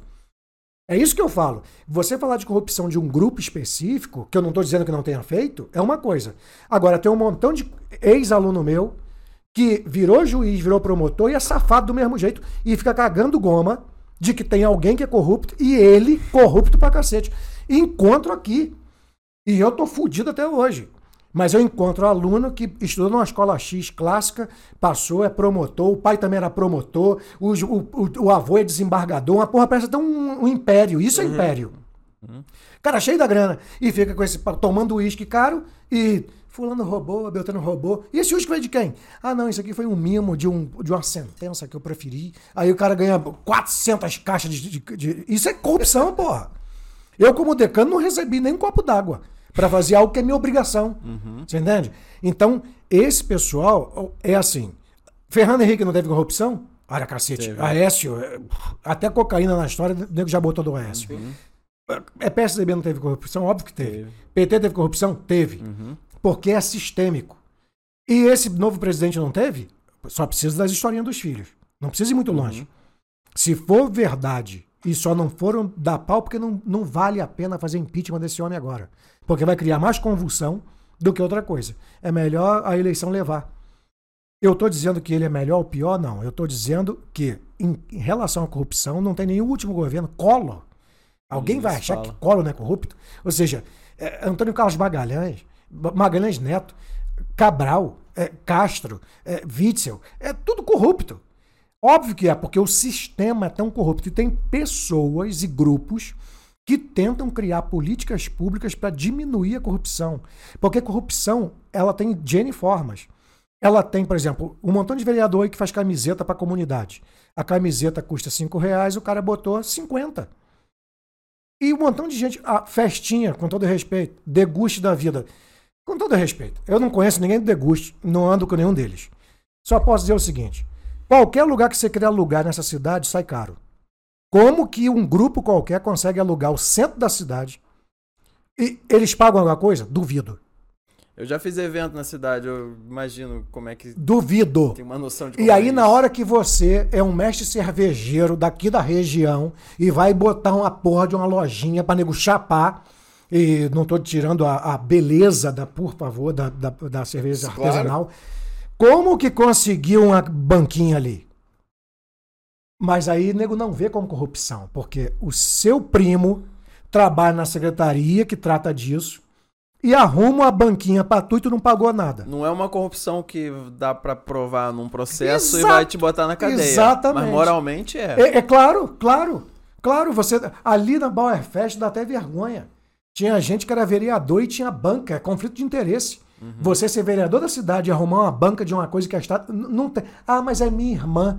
[SPEAKER 2] É isso que eu falo. Você falar de corrupção de um grupo específico, que eu não estou dizendo que não tenha feito, é uma coisa. Agora, tem um montão de ex-aluno meu que virou juiz, virou promotor e é safado do mesmo jeito e fica cagando goma de que tem alguém que é corrupto e ele corrupto pra cacete. Encontro aqui. E eu tô fudido até hoje. Mas eu encontro aluno que estudou numa escola X clássica, passou, é promotor, o pai também era promotor, o, o, o- avô é desembargador, uma porra parece até um, um império. Isso é império. Cara cheio da grana. E fica com esse tomando uísque caro e fulano roubou, Beltrano roubou. E esse uísque foi de quem? Ah, não, isso aqui foi um mimo de, um, de uma sentença que eu preferi. Aí o cara ganha 400 caixas de... de- de- Isso é corrupção, porra. Eu, como decano, não recebi nem um copo d'água para fazer algo que é minha obrigação. Você entende? Então, esse pessoal é assim. Fernando Henrique não teve corrupção? Olha, cacete. Aécio, é, até cocaína na história, o nego já botou do Aécio. É PSDB não teve corrupção? Óbvio que teve. PT teve corrupção? Teve. Porque é sistêmico. E esse novo presidente não teve? Só precisa das historinhas dos filhos. Não precisa ir muito longe. Se for verdade e só não foram dar pau, porque não, não vale a pena fazer impeachment desse homem agora. Porque vai criar mais convulsão do que outra coisa. É melhor a eleição levar. Eu estou dizendo que ele é melhor ou pior? Não. Eu estou dizendo que, em, em relação à corrupção, não tem nenhum último governo. Collor. Alguém vai achar que Collor não é corrupto? Ou seja, é, Antônio Carlos Magalhães, Magalhães Neto, Cabral, é, Castro, é, Witzel, é tudo corrupto. Óbvio que é, porque o sistema é tão corrupto. E tem pessoas e grupos que tentam criar políticas públicas para diminuir a corrupção. Porque a corrupção, ela tem N formas. Ela tem, por exemplo, um montão de vereador aí que faz camiseta para a comunidade. A camiseta custa 5 reais, o cara botou 50. E um montão de gente. A festinha, com todo respeito, deguste da vida. Com todo respeito. Eu não conheço ninguém do deguste, não ando com nenhum deles. Só posso dizer o seguinte: qualquer lugar que você queira alugar nessa cidade sai caro. Como que um grupo qualquer consegue alugar o centro da cidade e eles pagam alguma coisa? Duvido.
[SPEAKER 3] Eu já fiz evento na cidade, eu imagino como é que
[SPEAKER 2] Duvido.
[SPEAKER 3] tem uma noção de
[SPEAKER 2] E
[SPEAKER 3] como
[SPEAKER 2] aí,
[SPEAKER 3] é
[SPEAKER 2] na hora que você é um mestre cervejeiro daqui da região e vai botar uma porra de uma lojinha pra nego chapar, e não tô tirando a, a beleza, da, por favor, da, da, da cerveja
[SPEAKER 1] Claro.
[SPEAKER 2] artesanal, como que conseguiu uma banquinha ali? Mas aí nego não vê como corrupção, porque o seu primo trabalha na secretaria que trata disso e arruma uma banquinha pra tu e tu não pagou nada.
[SPEAKER 3] Não é uma corrupção que dá pra provar num processo e
[SPEAKER 2] Exato.
[SPEAKER 3] vai te botar na cadeia.
[SPEAKER 2] Exatamente.
[SPEAKER 3] Mas moralmente é.
[SPEAKER 2] É, é claro, claro, claro. Você ali na Bauer Fest dá até vergonha. Tinha gente que era vereador e tinha banca, é conflito de interesse. Você ser vereador da cidade e arrumar uma banca de uma coisa que a Estado. Não tem. Ah, mas é minha irmã.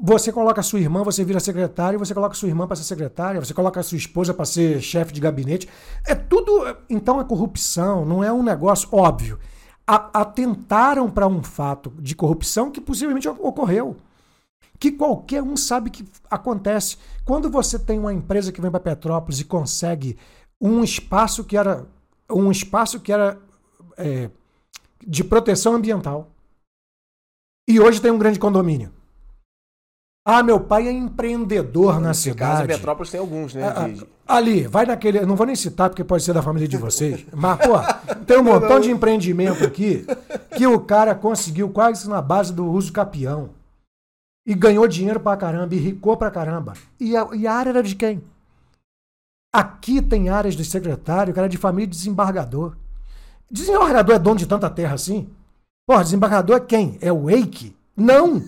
[SPEAKER 2] Você coloca a sua irmã, você vira secretário, você coloca a sua irmã para ser secretária, você coloca a sua esposa para ser chefe de gabinete. É tudo. Então é corrupção, não é um negócio óbvio. A- Atentaram para um fato de corrupção que possivelmente ocorreu que qualquer um sabe que acontece. Quando você tem uma empresa que vem para Petrópolis e consegue um espaço que era um espaço que era é, de proteção ambiental e hoje tem um grande condomínio. Ah, meu pai é empreendedor na
[SPEAKER 1] Nesse caso, em
[SPEAKER 2] cidade.
[SPEAKER 1] Petrópolis tem alguns, né?
[SPEAKER 2] Ah,
[SPEAKER 1] de-
[SPEAKER 2] Ali, vai naquele. Não vou nem citar porque pode ser da família de vocês. Mas, pô, tem um montão de empreendimento aqui que o cara conseguiu quase na base do uso capião. E ganhou dinheiro pra caramba, e ricou pra caramba. E a, e a área era de quem? Aqui tem áreas de secretário, cara de família de desembargador. Desembargador é dono de tanta terra assim? Porra, desembargador é quem? É o Eike? Não!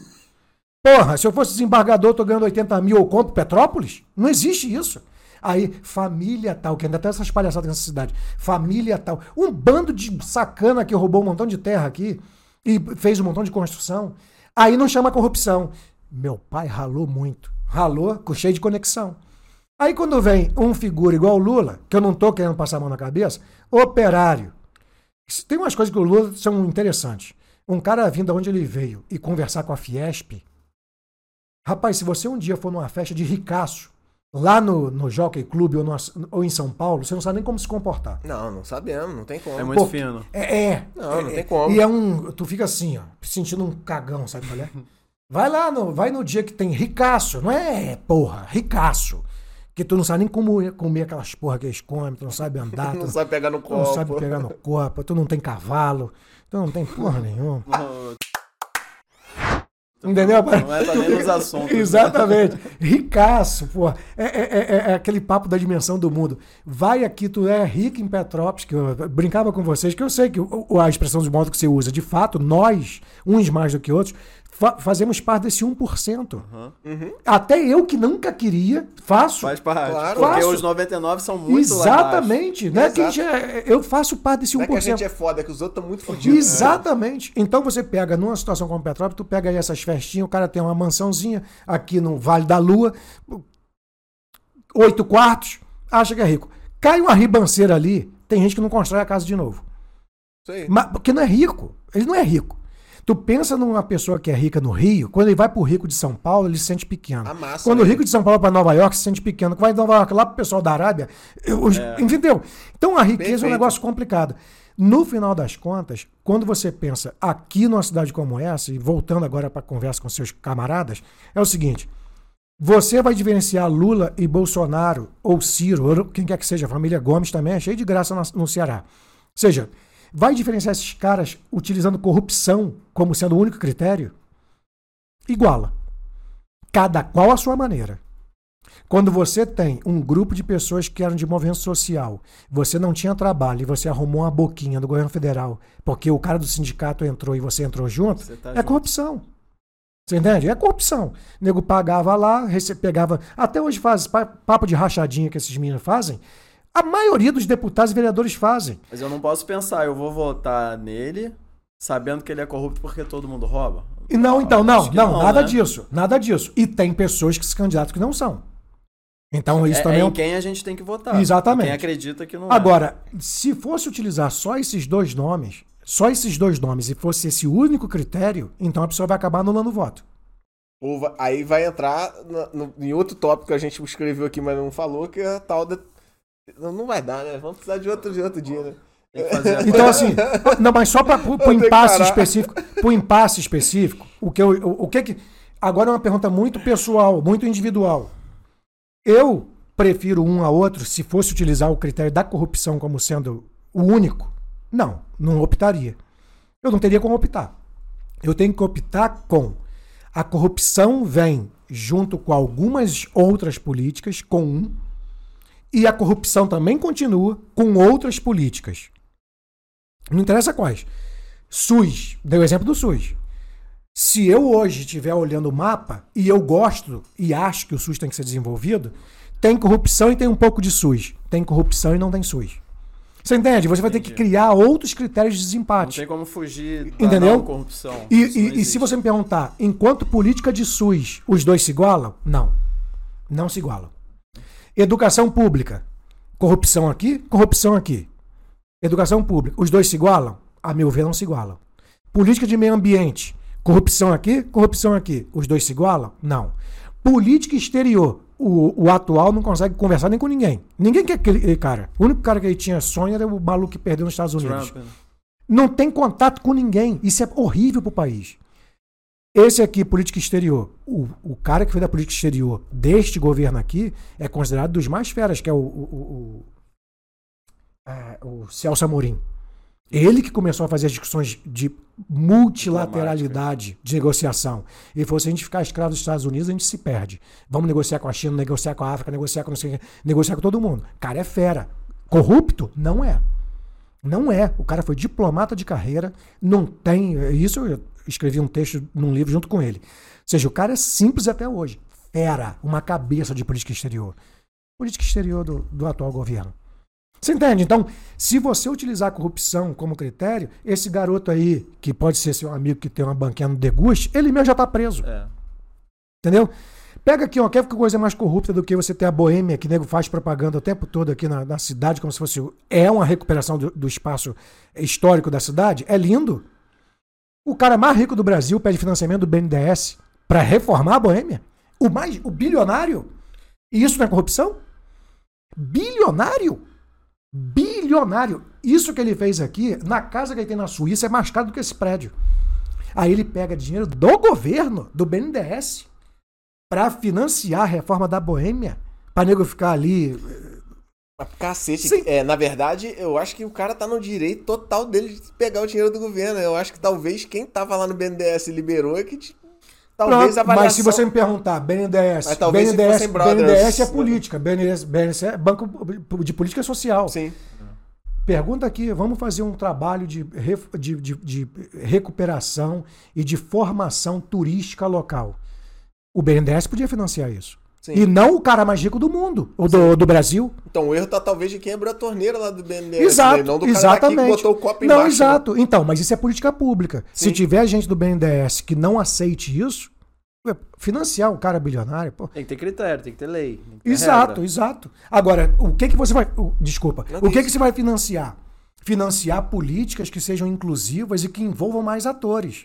[SPEAKER 2] Porra, se eu fosse desembargador, eu tô ganhando 80 mil, eu compro Petrópolis? Não existe isso. Aí, família tal, que ainda tem essas palhaçadas nessa cidade. Família tal. Um bando de sacana que roubou um montão de terra aqui e fez um montão de construção. Aí não chama corrupção. Meu pai ralou muito. Ralou, cheio de conexão. Aí quando vem um figura igual o Lula, que eu não tô querendo passar a mão na cabeça, operário. Tem umas coisas que o Lula são interessantes. Um cara vindo de onde ele veio e conversar com a Fiesp. Rapaz, se você um dia for numa festa de ricaço, lá no, no Jockey Club ou, no, ou em São Paulo, você não sabe nem como se comportar.
[SPEAKER 1] Não, não sabemos, não tem como.
[SPEAKER 3] É muito
[SPEAKER 2] Pô,
[SPEAKER 3] fino.
[SPEAKER 2] É, é.
[SPEAKER 1] Não, não
[SPEAKER 2] é,
[SPEAKER 1] tem como.
[SPEAKER 2] E é um. Tu fica assim, ó, sentindo um cagão, sabe qual é? Vai lá, no, vai no dia que tem ricaço, não é porra, ricaço. Que tu não sabe nem como comer aquelas porra que eles comem, tu não sabe andar, tu
[SPEAKER 1] Não sabe pegar no
[SPEAKER 2] tu não
[SPEAKER 1] copo.
[SPEAKER 2] sabe pegar no corpo, tu não tem cavalo, tu não tem porra nenhuma. Entendeu?
[SPEAKER 3] Não é também nos assuntos. né?
[SPEAKER 2] Exatamente. Ricaço, pô. É, é- é- é aquele papo da dimensão do mundo. Vai aqui, tu é rico em Petrópolis, que eu brincava com vocês, que eu sei que a expressão de modo que você usa, de fato, nós, uns mais do que outros, fa- fazemos parte desse 1%. Até eu que nunca queria, faço.
[SPEAKER 3] Faz parte.
[SPEAKER 1] Claro.
[SPEAKER 3] Porque
[SPEAKER 2] Faço.
[SPEAKER 3] os 99 são muito lá.
[SPEAKER 2] Exatamente. Né? Que a gente é- eu faço parte desse 1%.
[SPEAKER 1] Não é que a gente é foda, é que os outros estão muito fodidos.
[SPEAKER 2] Exatamente. Então você pega, numa situação como Petrópolis, tu pega aí essas festinhas, o cara tem uma mansãozinha aqui no Vale da Lua, oito quartos, acha que é rico. Cai uma ribanceira ali, tem gente que não constrói a casa de novo.
[SPEAKER 1] Isso aí.
[SPEAKER 2] Mas, porque não é rico. Ele não é rico. Tu pensa numa pessoa que é rica no Rio, quando ele vai pro rico de São Paulo, ele se sente pequeno.
[SPEAKER 1] A massa,
[SPEAKER 2] quando o rico de São Paulo para Nova York, se sente pequeno. Quando vai de Nova York lá pro pessoal da Arábia, os- entendeu? Então a riqueza é um
[SPEAKER 1] Perfeito.
[SPEAKER 2] negócio complicado. No final das contas, quando você pensa aqui numa cidade como essa, e voltando agora para a conversa com seus camaradas, é o seguinte: você vai diferenciar Lula e Bolsonaro, ou Ciro, ou quem quer que seja, a família Gomes também é cheio de graça no Ceará. Ou seja, vai diferenciar esses caras utilizando corrupção como sendo o único critério? Iguala. Cada qual a sua maneira. Quando você tem um grupo de pessoas que eram de movimento social, você não tinha trabalho e você arrumou uma boquinha do governo federal porque o cara do sindicato entrou e você entrou junto,
[SPEAKER 3] Você tá
[SPEAKER 2] é
[SPEAKER 3] junto.
[SPEAKER 2] corrupção. Você entende? É corrupção. O nego pagava lá, pegava. Até hoje faz pa- papo de rachadinha que esses meninos fazem. A maioria dos deputados e vereadores fazem.
[SPEAKER 3] Mas eu não posso pensar, eu vou votar nele sabendo que ele é corrupto porque todo mundo rouba.
[SPEAKER 2] E não, então, não, não,
[SPEAKER 3] não,
[SPEAKER 2] nada
[SPEAKER 3] né?
[SPEAKER 2] disso. Nada disso. E tem pessoas que se candidatam que não são. Então, isso
[SPEAKER 3] é,
[SPEAKER 2] também
[SPEAKER 3] é
[SPEAKER 2] é
[SPEAKER 3] em quem a gente tem que votar.
[SPEAKER 2] Exatamente.
[SPEAKER 3] Quem acredita que não é.
[SPEAKER 2] Agora, se fosse utilizar só esses dois nomes, só esses dois nomes, e fosse esse único critério, então a pessoa vai acabar anulando o voto.
[SPEAKER 1] Ou va- aí vai entrar na- no- em outro tópico que a gente escreveu aqui, mas não falou, que é a tal da. Não, não vai dar, né? Vamos precisar de outro, de outro dia, né?
[SPEAKER 3] A
[SPEAKER 2] Então, assim, não, mas só para o impasse específico, pro impasse específico, o que, eu, o, o que que. Agora é uma pergunta muito pessoal, muito individual. Eu prefiro um a outro se fosse utilizar o critério da corrupção como sendo o único. Não, não optaria. Eu não teria como optar. Eu tenho que optar com a corrupção vem junto com algumas outras políticas, com um, e a corrupção também continua com outras políticas. Não interessa quais. SUS, deu o exemplo do SUS. Se eu hoje estiver olhando o mapa e eu gosto e acho que o SUS tem que ser desenvolvido, tem corrupção e tem um pouco de SUS. Tem corrupção e não tem SUS. Você entende? Você vai ter que criar outros critérios de
[SPEAKER 3] Não
[SPEAKER 2] desempate.
[SPEAKER 3] tem como fugir da
[SPEAKER 2] Entendeu?
[SPEAKER 3] não corrupção.
[SPEAKER 2] E,
[SPEAKER 3] não
[SPEAKER 2] e- e se você me perguntar, enquanto política de SUS, os dois se igualam? Não. Não se igualam. Educação pública. Corrupção aqui, corrupção aqui. Educação pública. Os dois se igualam? A meu ver, não se igualam. Política de meio ambiente. Corrupção aqui, corrupção aqui. Os dois se igualam? Não. Política exterior. O, o atual não consegue conversar nem com ninguém. Ninguém quer aquele cara. O único cara que ele tinha sonho era o maluco que perdeu nos Estados Unidos
[SPEAKER 3] Trump, né?
[SPEAKER 2] não tem contato com ninguém. Isso é horrível pro país. Esse aqui, política exterior, o, o cara que foi da política exterior deste governo aqui é considerado dos mais feras, que é o, o, o, o, é, o Celso Amorim. Ele que começou a fazer as discussões de multilateralidade de negociação. Ele falou: se a gente ficar escravo dos Estados Unidos, a gente se perde. Vamos negociar com a China, negociar com a África, negociar com negociar com todo mundo. Cara é fera. Corrupto? Não é. Não é. O cara foi diplomata de carreira, não tem. Isso eu escrevi um texto num livro junto com ele. Ou seja, o cara é simples até hoje. Fera, uma cabeça de política exterior. Política exterior do, do atual governo. Você entende? Então, se você utilizar a corrupção como critério, esse garoto aí, que pode ser seu amigo que tem uma banquinha no deguste, ele mesmo já está preso.
[SPEAKER 3] É.
[SPEAKER 2] Entendeu? Pega aqui, ó, quer que coisa mais corrupta do que você ter a boêmia, que nego faz propaganda o tempo todo aqui na, na cidade, como se fosse. É uma recuperação do, do espaço histórico da cidade? É lindo. O cara mais rico do Brasil pede financiamento do BNDES para reformar a boêmia. O mais. O bilionário. E isso não é corrupção? Bilionário? Bilionário. Isso que ele fez aqui, na casa que ele tem na Suíça, é mais caro do que esse prédio. Aí ele pega dinheiro do governo, do BNDES, para financiar a reforma da Boêmia, para nego ficar ali.
[SPEAKER 1] Mas, Cacete,
[SPEAKER 2] Sim.
[SPEAKER 1] é, na verdade, eu acho que o cara tá no direito total dele de pegar o dinheiro do governo. Eu acho que talvez quem tava lá no BNDES liberou é que talvez
[SPEAKER 2] Pronto,
[SPEAKER 1] avaliação...
[SPEAKER 2] Mas se você me perguntar, BNDES,
[SPEAKER 1] Mas talvez se
[SPEAKER 2] BNDES,
[SPEAKER 1] brothers,
[SPEAKER 2] BNDES é
[SPEAKER 1] né?
[SPEAKER 2] política, BNDES, BNDES é banco de política social.
[SPEAKER 1] Sim.
[SPEAKER 2] Pergunta aqui, vamos fazer um trabalho de, de, de- de recuperação e de formação turística local. O BNDES podia financiar isso.
[SPEAKER 1] Sim.
[SPEAKER 2] E não o cara mais rico do mundo, ou do, do Brasil.
[SPEAKER 1] Então o erro tá talvez de quem abriu a torneira lá do BNDES,
[SPEAKER 2] Exato,
[SPEAKER 1] né? não do cara
[SPEAKER 2] exatamente.
[SPEAKER 1] daqui que botou o copo
[SPEAKER 2] não,
[SPEAKER 1] embaixo. né?
[SPEAKER 2] exato. Então, mas isso é política pública. Se
[SPEAKER 1] Sim.
[SPEAKER 2] tiver gente do BNDES que não aceite isso, ué, financiar o cara bilionário, pô.
[SPEAKER 3] Tem que ter critério, tem que ter lei. tem que ter
[SPEAKER 2] Exato,
[SPEAKER 3] regra.
[SPEAKER 2] exato. Agora, o que que você vai. Desculpa.
[SPEAKER 1] Não,
[SPEAKER 2] o que
[SPEAKER 1] isso.
[SPEAKER 2] que você vai financiar? Financiar políticas que sejam inclusivas e que envolvam mais atores.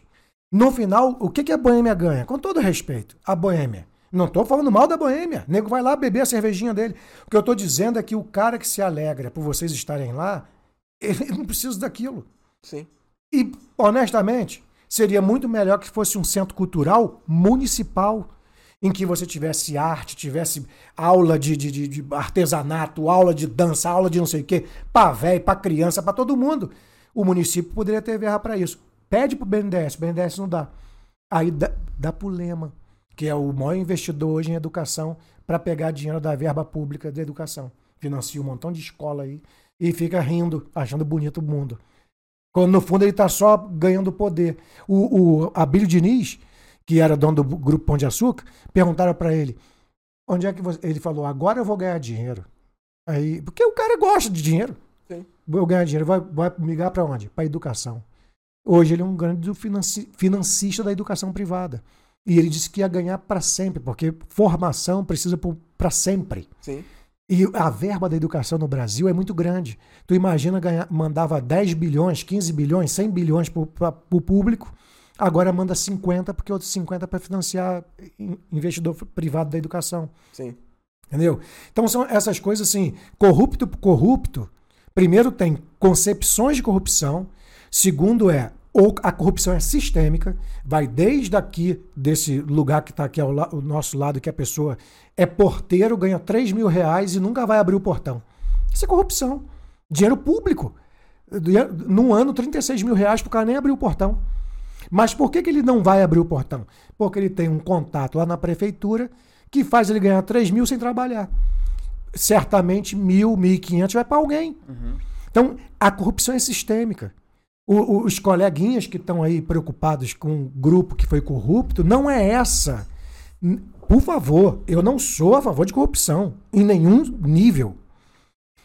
[SPEAKER 2] No final, o que que a Boêmia ganha? Com todo respeito, a Boêmia. Não estou falando mal da Boêmia. O nego vai lá beber a cervejinha dele. O que eu estou dizendo é que o cara que se alegra por vocês estarem lá, ele não precisa daquilo.
[SPEAKER 1] Sim.
[SPEAKER 2] E, honestamente, seria muito melhor que fosse um centro cultural municipal, em que você tivesse arte, tivesse aula de, de, de- de artesanato, aula de dança, aula de não sei o quê, para velho, para criança, para todo mundo. O município poderia ter verra para isso. Pede pro BNDES, o BNDES não dá. Aí dá, dá pro Lema, que é o maior investidor hoje em educação, para pegar dinheiro da verba pública da educação. Financia um montão de escola aí e fica rindo, achando bonito o mundo. Quando no fundo ele está só ganhando poder. O, o Abílio Diniz, que era dono do grupo Pão de Açúcar, perguntaram para ele: onde é que você. Ele falou: agora eu vou ganhar dinheiro. Aí, porque o cara gosta de dinheiro.
[SPEAKER 1] Sim.
[SPEAKER 2] Vou ganhar dinheiro. Vai, vai migrar para onde? Para educação. Hoje ele é um grande financi- financista da educação privada. E ele disse que ia ganhar para sempre, porque formação precisa para sempre.
[SPEAKER 1] Sim.
[SPEAKER 2] E a verba da educação no Brasil é muito grande. Tu imagina ganhar, mandava 10 bilhões, 15 bilhões, 100 bilhões para o público, agora manda 50, porque outros 50 para financiar in- investidor privado da educação.
[SPEAKER 1] Sim.
[SPEAKER 2] Entendeu? Então são essas coisas assim, corrupto por corrupto. Primeiro tem concepções de corrupção, segundo é ou a corrupção é sistêmica, vai desde aqui, desse lugar que está aqui ao, nosso lado, que a pessoa é porteiro, ganha 3 mil reais e nunca vai abrir o portão. Isso é corrupção. Dinheiro público. Num ano, 36 mil reais para o cara nem abrir o portão. Mas por que, que ele não vai abrir o portão? Porque ele tem um contato lá na prefeitura que faz ele ganhar 3 mil sem trabalhar. Certamente mil, mil e quinhentos vai para alguém. Então, a corrupção é sistêmica. O- os coleguinhas que estão aí preocupados com um grupo que foi corrupto, não é essa. Por favor, eu não sou a favor de corrupção, em nenhum nível.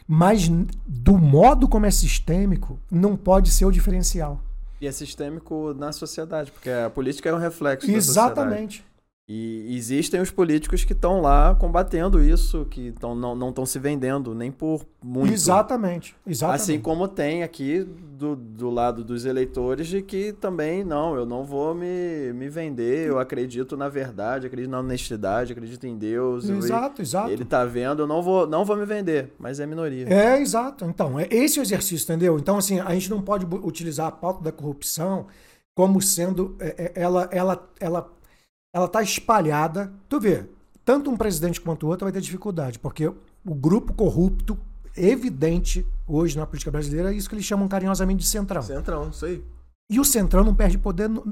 [SPEAKER 2] Mas do modo como é sistêmico, não pode ser o diferencial.
[SPEAKER 3] E é sistêmico na sociedade, porque a política é um reflexo.
[SPEAKER 2] Exatamente.
[SPEAKER 3] E existem os políticos que estão lá combatendo isso, que tão, não não estão se vendendo nem por muito.
[SPEAKER 2] Exatamente. Exatamente.
[SPEAKER 3] Assim como tem aqui do, do lado dos eleitores de que também, não, eu não vou me, me vender, eu acredito na verdade, acredito na honestidade, acredito em Deus. eu-
[SPEAKER 2] Exato, exato.
[SPEAKER 3] Ele tá vendo, eu não vou, não vou me vender, mas é minoria.
[SPEAKER 2] É, exato. Então, é esse o exercício, entendeu? Então, assim, a gente não pode utilizar a pauta da corrupção como sendo. é, é, ela, ela, ela, ela tá espalhada. Tu vê, tanto um presidente quanto o outro vai ter dificuldade, porque o grupo corrupto, evidente hoje na política brasileira, é isso que eles chamam carinhosamente de centrão.
[SPEAKER 1] Centrão, isso aí.
[SPEAKER 2] E o centrão não perde poder, nu-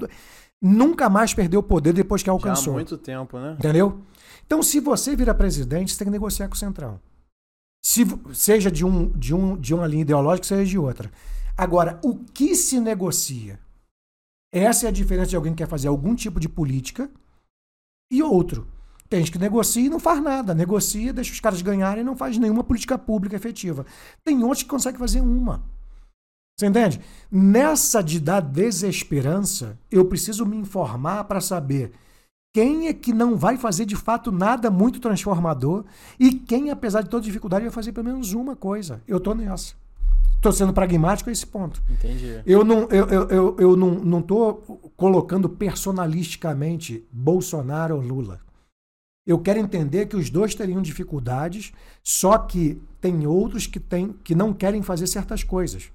[SPEAKER 2] nunca mais perdeu poder depois que
[SPEAKER 3] Já há
[SPEAKER 2] alcançou.
[SPEAKER 3] muito tempo, né?
[SPEAKER 2] Entendeu? Então, se você vira presidente, você tem que negociar com o Centrão. Se, seja de, um, de, um, de uma linha ideológica, seja de outra. Agora, o que se negocia? Essa é a diferença de alguém que quer fazer algum tipo de política e outro. Tem gente que negocia e não faz nada. Negocia, deixa os caras ganharem e não faz nenhuma política pública efetiva. Tem outros que conseguem fazer uma. Você entende? Nessa de dar desesperança, eu preciso me informar para saber quem é que não vai fazer de fato nada muito transformador e quem, apesar de toda dificuldade, vai fazer pelo menos uma coisa. Eu tô nessa. Tô sendo pragmático a esse ponto.
[SPEAKER 3] Entendi.
[SPEAKER 2] Eu não, eu, eu, eu, eu não, não tô colocando personalisticamente Bolsonaro ou Lula. Eu quero entender que os dois teriam dificuldades, só que tem outros que, tem, que não querem fazer certas coisas.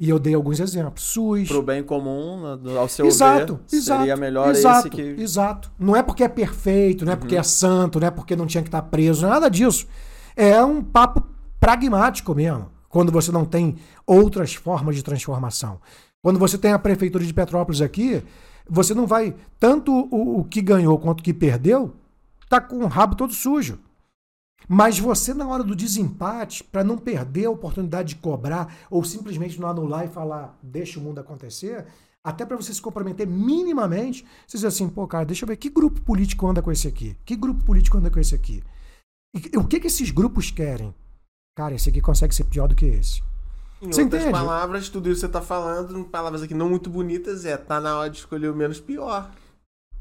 [SPEAKER 2] E eu dei alguns exemplos. SUS.
[SPEAKER 3] Pro bem comum, ao seu
[SPEAKER 2] exato,
[SPEAKER 3] ver,
[SPEAKER 2] exato,
[SPEAKER 3] seria melhor
[SPEAKER 2] exato,
[SPEAKER 3] esse que...
[SPEAKER 2] Exato. Não é porque é perfeito, não é porque é santo, não é porque não tinha que estar preso, não é nada disso. É um papo pragmático mesmo, quando você não tem outras formas de transformação. Quando você tem a prefeitura de Petrópolis aqui, você não vai. Tanto o, o que ganhou quanto o que perdeu, tá com o rabo todo sujo. Mas você, na hora do desempate, para não perder a oportunidade de cobrar ou simplesmente não anular e falar, deixa o mundo acontecer, até para você se comprometer minimamente, você diz assim, pô, cara, deixa eu ver que grupo político anda com esse aqui? Que grupo político anda com esse aqui? E, o que, que esses grupos querem? Cara, esse aqui consegue ser pior do que esse.
[SPEAKER 1] Em
[SPEAKER 2] Você
[SPEAKER 1] outras
[SPEAKER 2] entende?
[SPEAKER 1] palavras, tudo isso que você tá falando, em palavras aqui não muito bonitas, é tá na hora de escolher o menos pior.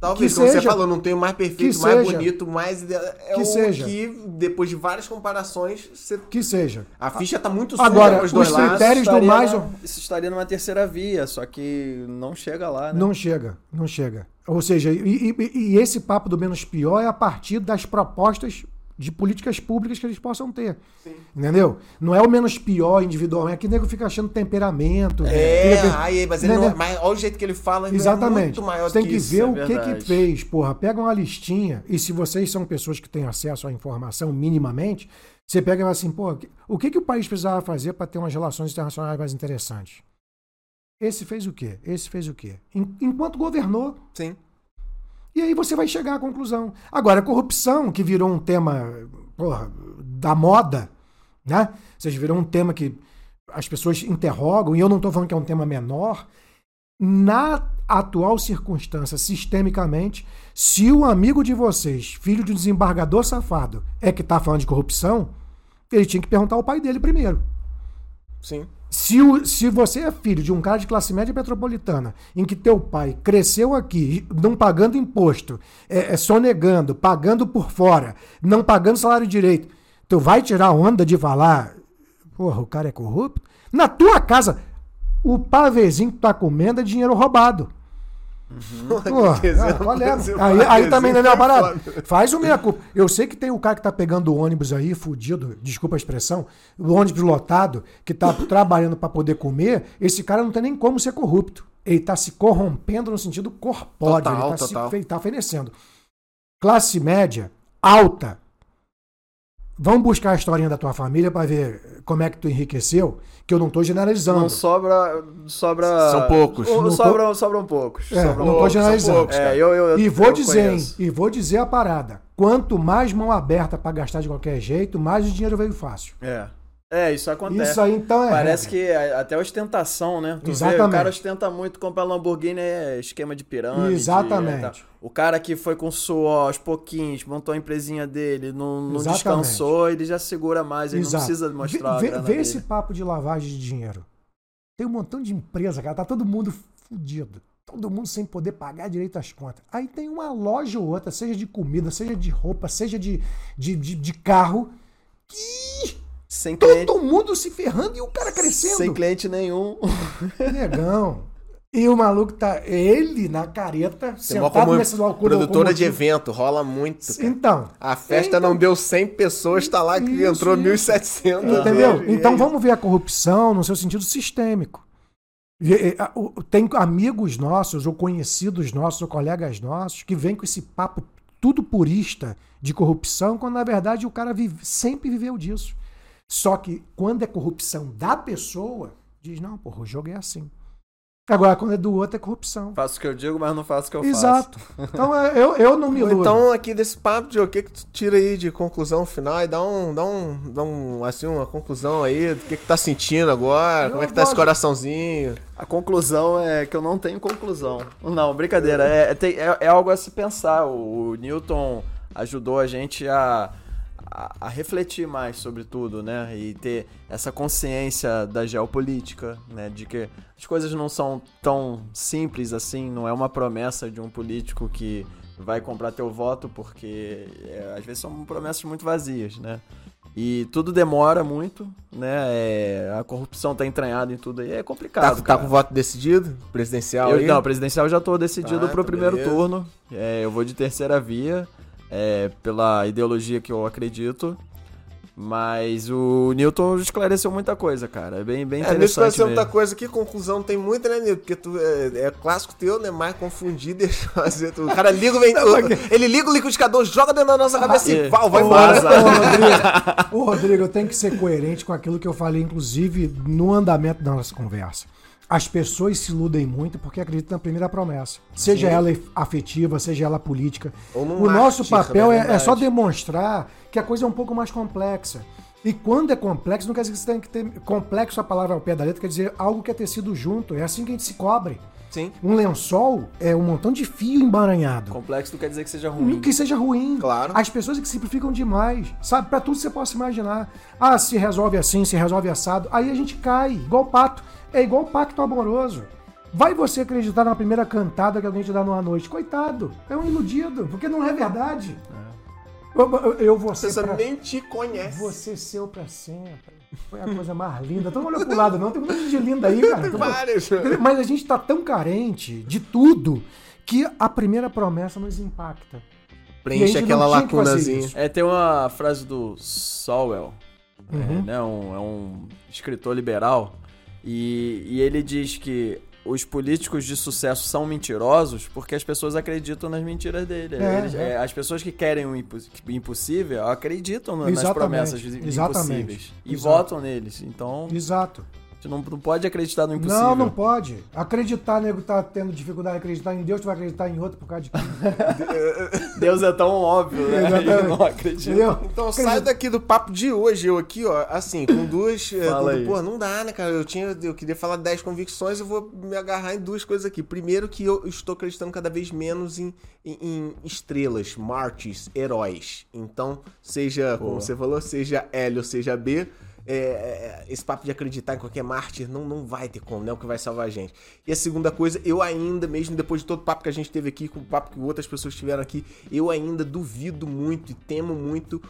[SPEAKER 1] Talvez,
[SPEAKER 2] Que
[SPEAKER 1] como você
[SPEAKER 2] seja.
[SPEAKER 1] falou, não tem o mais perfeito,
[SPEAKER 2] Que
[SPEAKER 1] mais
[SPEAKER 2] seja.
[SPEAKER 1] bonito, mais. ide- É
[SPEAKER 2] Que
[SPEAKER 1] o
[SPEAKER 2] seja.
[SPEAKER 1] que, depois de várias comparações, você...
[SPEAKER 2] Que seja.
[SPEAKER 1] a ficha tá muito suja
[SPEAKER 2] Agora,
[SPEAKER 1] dois
[SPEAKER 2] os
[SPEAKER 1] lados.
[SPEAKER 2] critérios do
[SPEAKER 3] Estaria
[SPEAKER 2] mais.
[SPEAKER 3] na- Isso estaria numa terceira via, só que não chega lá, né?
[SPEAKER 2] Não chega, não chega. Ou seja, e, e- e esse papo do menos pior é a partir das propostas de políticas públicas que eles possam ter. Entendeu? Não é o menos pior individualmente. É que o nego fica achando temperamento.
[SPEAKER 1] É,
[SPEAKER 2] fica-
[SPEAKER 1] aí, mas, ele não,
[SPEAKER 2] né?
[SPEAKER 1] mas olha o jeito que ele fala, é
[SPEAKER 2] Exatamente.
[SPEAKER 1] muito maior
[SPEAKER 2] Você tem
[SPEAKER 1] que,
[SPEAKER 2] que, ver
[SPEAKER 3] é
[SPEAKER 2] o que que fez. Porra, pega uma listinha e se vocês são pessoas que têm acesso à informação minimamente, você pega e fala assim, pô, o que, que o país precisava fazer para ter umas relações internacionais mais interessantes? Esse fez o quê? Esse fez o quê? En- Enquanto governou,
[SPEAKER 1] Sim.
[SPEAKER 2] E aí você vai chegar à conclusão. Agora, a corrupção, que virou um tema porra, da moda, né? Seja, virou um tema que as pessoas interrogam, e eu não estou falando que é um tema menor. Na atual circunstância, sistemicamente, se o amigo de vocês, filho de um desembargador safado, é que está falando de corrupção, ele tinha que perguntar ao pai dele primeiro.
[SPEAKER 1] Sim.
[SPEAKER 2] Se, o- se você é filho de um cara de classe média metropolitana, em que teu pai cresceu aqui, não pagando imposto, é, é sonegando, pagando por fora, não pagando salário direito, tu vai tirar onda de falar, porra, o cara é corrupto? Na tua casa, o pavezinho que tu tá comendo é dinheiro roubado. Pô,
[SPEAKER 1] Quer dizer,
[SPEAKER 2] ah, Aí, aí também não é parada. Faz o meia culpa. Eu sei que tem o cara que tá pegando o ônibus aí, fudido, desculpa a expressão, o ônibus lotado, que tá trabalhando para poder comer. Esse cara não tem nem como ser corrupto. Ele tá se corrompendo no sentido corpóreo.
[SPEAKER 1] Total,
[SPEAKER 2] ele tá, se,
[SPEAKER 1] total.
[SPEAKER 2] ele tá oferecendo. Classe média, alta. Vamos buscar a historinha da tua família para ver como é que tu enriqueceu, que eu não tô generalizando.
[SPEAKER 3] Não sobra. sobra
[SPEAKER 1] São poucos.
[SPEAKER 3] Ou-
[SPEAKER 2] Não tô-
[SPEAKER 3] sobram, sobram poucos.
[SPEAKER 2] É,
[SPEAKER 3] sobram
[SPEAKER 2] não tô
[SPEAKER 3] poucos.
[SPEAKER 2] generalizando.
[SPEAKER 1] poucos.
[SPEAKER 3] É, eu, eu,
[SPEAKER 2] E vou
[SPEAKER 3] eu
[SPEAKER 2] dizer, hein, e vou dizer a parada. Quanto mais mão aberta para gastar de qualquer jeito, mais o dinheiro veio fácil.
[SPEAKER 3] É. É, isso acontece.
[SPEAKER 2] Isso aí então é.
[SPEAKER 3] Parece que é até ostentação, né? Tu vê, o
[SPEAKER 2] Exatamente.
[SPEAKER 3] cara ostenta muito, compra Lamborghini, é esquema de pirâmide.
[SPEAKER 2] Exatamente.
[SPEAKER 3] é, tá. O cara que foi com suor aos pouquinhos, montou a empresinha dele, não, não
[SPEAKER 2] Exatamente.
[SPEAKER 3] descansou, ele já segura mais, ele
[SPEAKER 2] Exato.
[SPEAKER 3] não precisa mostrar
[SPEAKER 2] Vê, vê esse papo de lavagem de dinheiro. Tem um montão de empresa, cara. Tá todo mundo fudido. Todo mundo sem poder pagar direito as contas. Aí tem uma loja ou outra, seja de comida, seja de roupa, seja de, de, de, de carro, que
[SPEAKER 3] Sem cliente,
[SPEAKER 2] todo mundo se ferrando e o cara crescendo.
[SPEAKER 3] sem cliente nenhum.
[SPEAKER 2] Negão. E o maluco tá. Ele na careta,
[SPEAKER 1] uma
[SPEAKER 2] sentado nesse local.
[SPEAKER 1] produtora de evento, rola muito. cara.
[SPEAKER 2] Então.
[SPEAKER 1] A festa
[SPEAKER 2] Então-
[SPEAKER 1] não deu 100 pessoas, tá lá que
[SPEAKER 2] Isso,
[SPEAKER 1] entrou
[SPEAKER 2] isso.
[SPEAKER 1] 1.700.
[SPEAKER 2] Entendeu? Então vamos ver a corrupção no seu sentido sistêmico. Tem amigos nossos, ou conhecidos nossos, ou colegas nossos, que vêm com esse papo tudo purista de corrupção, quando na verdade o cara vive- sempre viveu disso. Só que quando é corrupção da pessoa, diz: não, porra, o jogo é assim. Agora, quando é do outro, é corrupção.
[SPEAKER 3] Faço o que eu digo, mas não faço o que eu
[SPEAKER 2] Exato. Então, é, eu, eu não me iludo.
[SPEAKER 1] Então, aqui desse papo, Diogo, o que, que tu tira aí de conclusão final e dá um, dá um, dá um assim, uma conclusão aí do que, que tá sentindo agora,
[SPEAKER 2] Eu
[SPEAKER 1] como é que tá esse coraçãozinho.
[SPEAKER 3] A conclusão é que eu não tenho conclusão. Não, brincadeira. É, é, é- é algo a se pensar. O, o Newton ajudou a gente a, a, a refletir mais sobre tudo, né? E ter essa consciência da geopolítica, né? De que as coisas não são tão simples assim. Não é uma promessa de um político que vai comprar teu voto, porque é, às vezes são promessas muito vazias, né? E tudo demora muito, né? É, a corrupção tá entranhada em tudo aí. É
[SPEAKER 1] Tá,
[SPEAKER 3] complicado.
[SPEAKER 1] tá
[SPEAKER 3] cara.
[SPEAKER 1] com o voto decidido? Presidencial
[SPEAKER 3] Eu,
[SPEAKER 1] aí?
[SPEAKER 3] não, presidencial eu já tô decidido
[SPEAKER 1] Ah,
[SPEAKER 3] pro
[SPEAKER 1] tá
[SPEAKER 3] primeiro
[SPEAKER 1] beleza.
[SPEAKER 3] turno. É, eu vou de terceira via, é, pela ideologia que eu acredito. Mas o Newton esclareceu muita coisa, cara. É bem, bem
[SPEAKER 1] É,
[SPEAKER 3] interessante
[SPEAKER 1] ser muita
[SPEAKER 3] mesmo.
[SPEAKER 1] coisa aqui, conclusão tem muita, né, Nilton? Porque tu é, é clássico teu, né? Mais confundir, deixa eu fazer. Tu, o cara liga o, ven- o- ele liga o liquidificador, joga dentro da nossa cabeça e
[SPEAKER 3] é.
[SPEAKER 1] pau, vai embora.
[SPEAKER 2] ô, Rodrigo, ô, Rodrigo, eu tenho que ser coerente com aquilo que eu falei, inclusive, no andamento da nossa conversa. As pessoas se iludem muito porque acreditam na primeira promessa. Seja ela afetiva, seja ela política. O nosso papel é, é só demonstrar que a coisa é um pouco mais complexa. E quando é complexo, não quer dizer que você tem que ter. Complexo a palavra ao pé da letra, quer dizer algo que é tecido junto. É assim que a gente se cobre.
[SPEAKER 1] Sim,
[SPEAKER 2] Um lençol é um montão de fio embaranhado.
[SPEAKER 3] Complexo não quer dizer que seja ruim.
[SPEAKER 2] Que seja ruim.
[SPEAKER 1] Claro.
[SPEAKER 2] As pessoas é que simplificam demais. Sabe, pra tudo você possa imaginar. Ah, se resolve assim, se resolve assado. Aí a gente cai, igual pato. É igual pacto amoroso. Vai você acreditar na primeira cantada que alguém te dá numa noite? Coitado, é um iludido, porque não é verdade. Eu, eu, eu vou ser
[SPEAKER 1] você
[SPEAKER 2] pra,
[SPEAKER 1] nem te conhece.
[SPEAKER 2] você seu pra sempre. Foi a coisa mais linda. Então não olha pro lado, não. Tem monte de linda aí, cara.
[SPEAKER 1] Tem várias.
[SPEAKER 2] mas a gente tá tão carente de tudo que a primeira promessa nos impacta.
[SPEAKER 1] Preenche
[SPEAKER 2] gente
[SPEAKER 1] aquela lacunazinha.
[SPEAKER 3] É, tem uma frase do Sowell, é,
[SPEAKER 2] Uhum.
[SPEAKER 3] né, um, é um escritor liberal, e, e ele diz que os políticos de sucesso são mentirosos porque as pessoas acreditam nas mentiras dele.
[SPEAKER 2] É,
[SPEAKER 3] Eles-
[SPEAKER 2] é.
[SPEAKER 3] é, as pessoas que querem o impo- impossível acreditam na- nas promessas
[SPEAKER 2] exatamente,
[SPEAKER 3] impossíveis e
[SPEAKER 2] exato.
[SPEAKER 3] votam neles. Então,
[SPEAKER 2] Exato.
[SPEAKER 3] A gente não, não pode acreditar no impossível.
[SPEAKER 2] Não, não pode. Acreditar, nego, tá tendo dificuldade de acreditar em Deus, tu vai acreditar em outro por causa de?
[SPEAKER 3] Deus é tão óbvio, né?
[SPEAKER 2] Exatamente.
[SPEAKER 3] Eu não acredito.
[SPEAKER 2] Entendeu?
[SPEAKER 1] Então sai daqui do papo de hoje, eu aqui, ó, assim, com duas. é,
[SPEAKER 3] Fala
[SPEAKER 1] com-. Pô, não dá, né, cara? Eu tinha. Eu queria falar 10 convicções, eu vou me agarrar em duas coisas aqui. Primeiro, que eu estou acreditando cada vez menos em, em- em estrelas, mártires, heróis. Então, seja, como você falou, seja L ou seja B. é, é, esse papo de acreditar em qualquer mártir não, não vai ter como, né? O que vai salvar a gente. E a segunda coisa, eu ainda, mesmo depois de todo o papo que a gente teve aqui, com o papo que outras pessoas tiveram aqui, eu ainda duvido muito e temo muito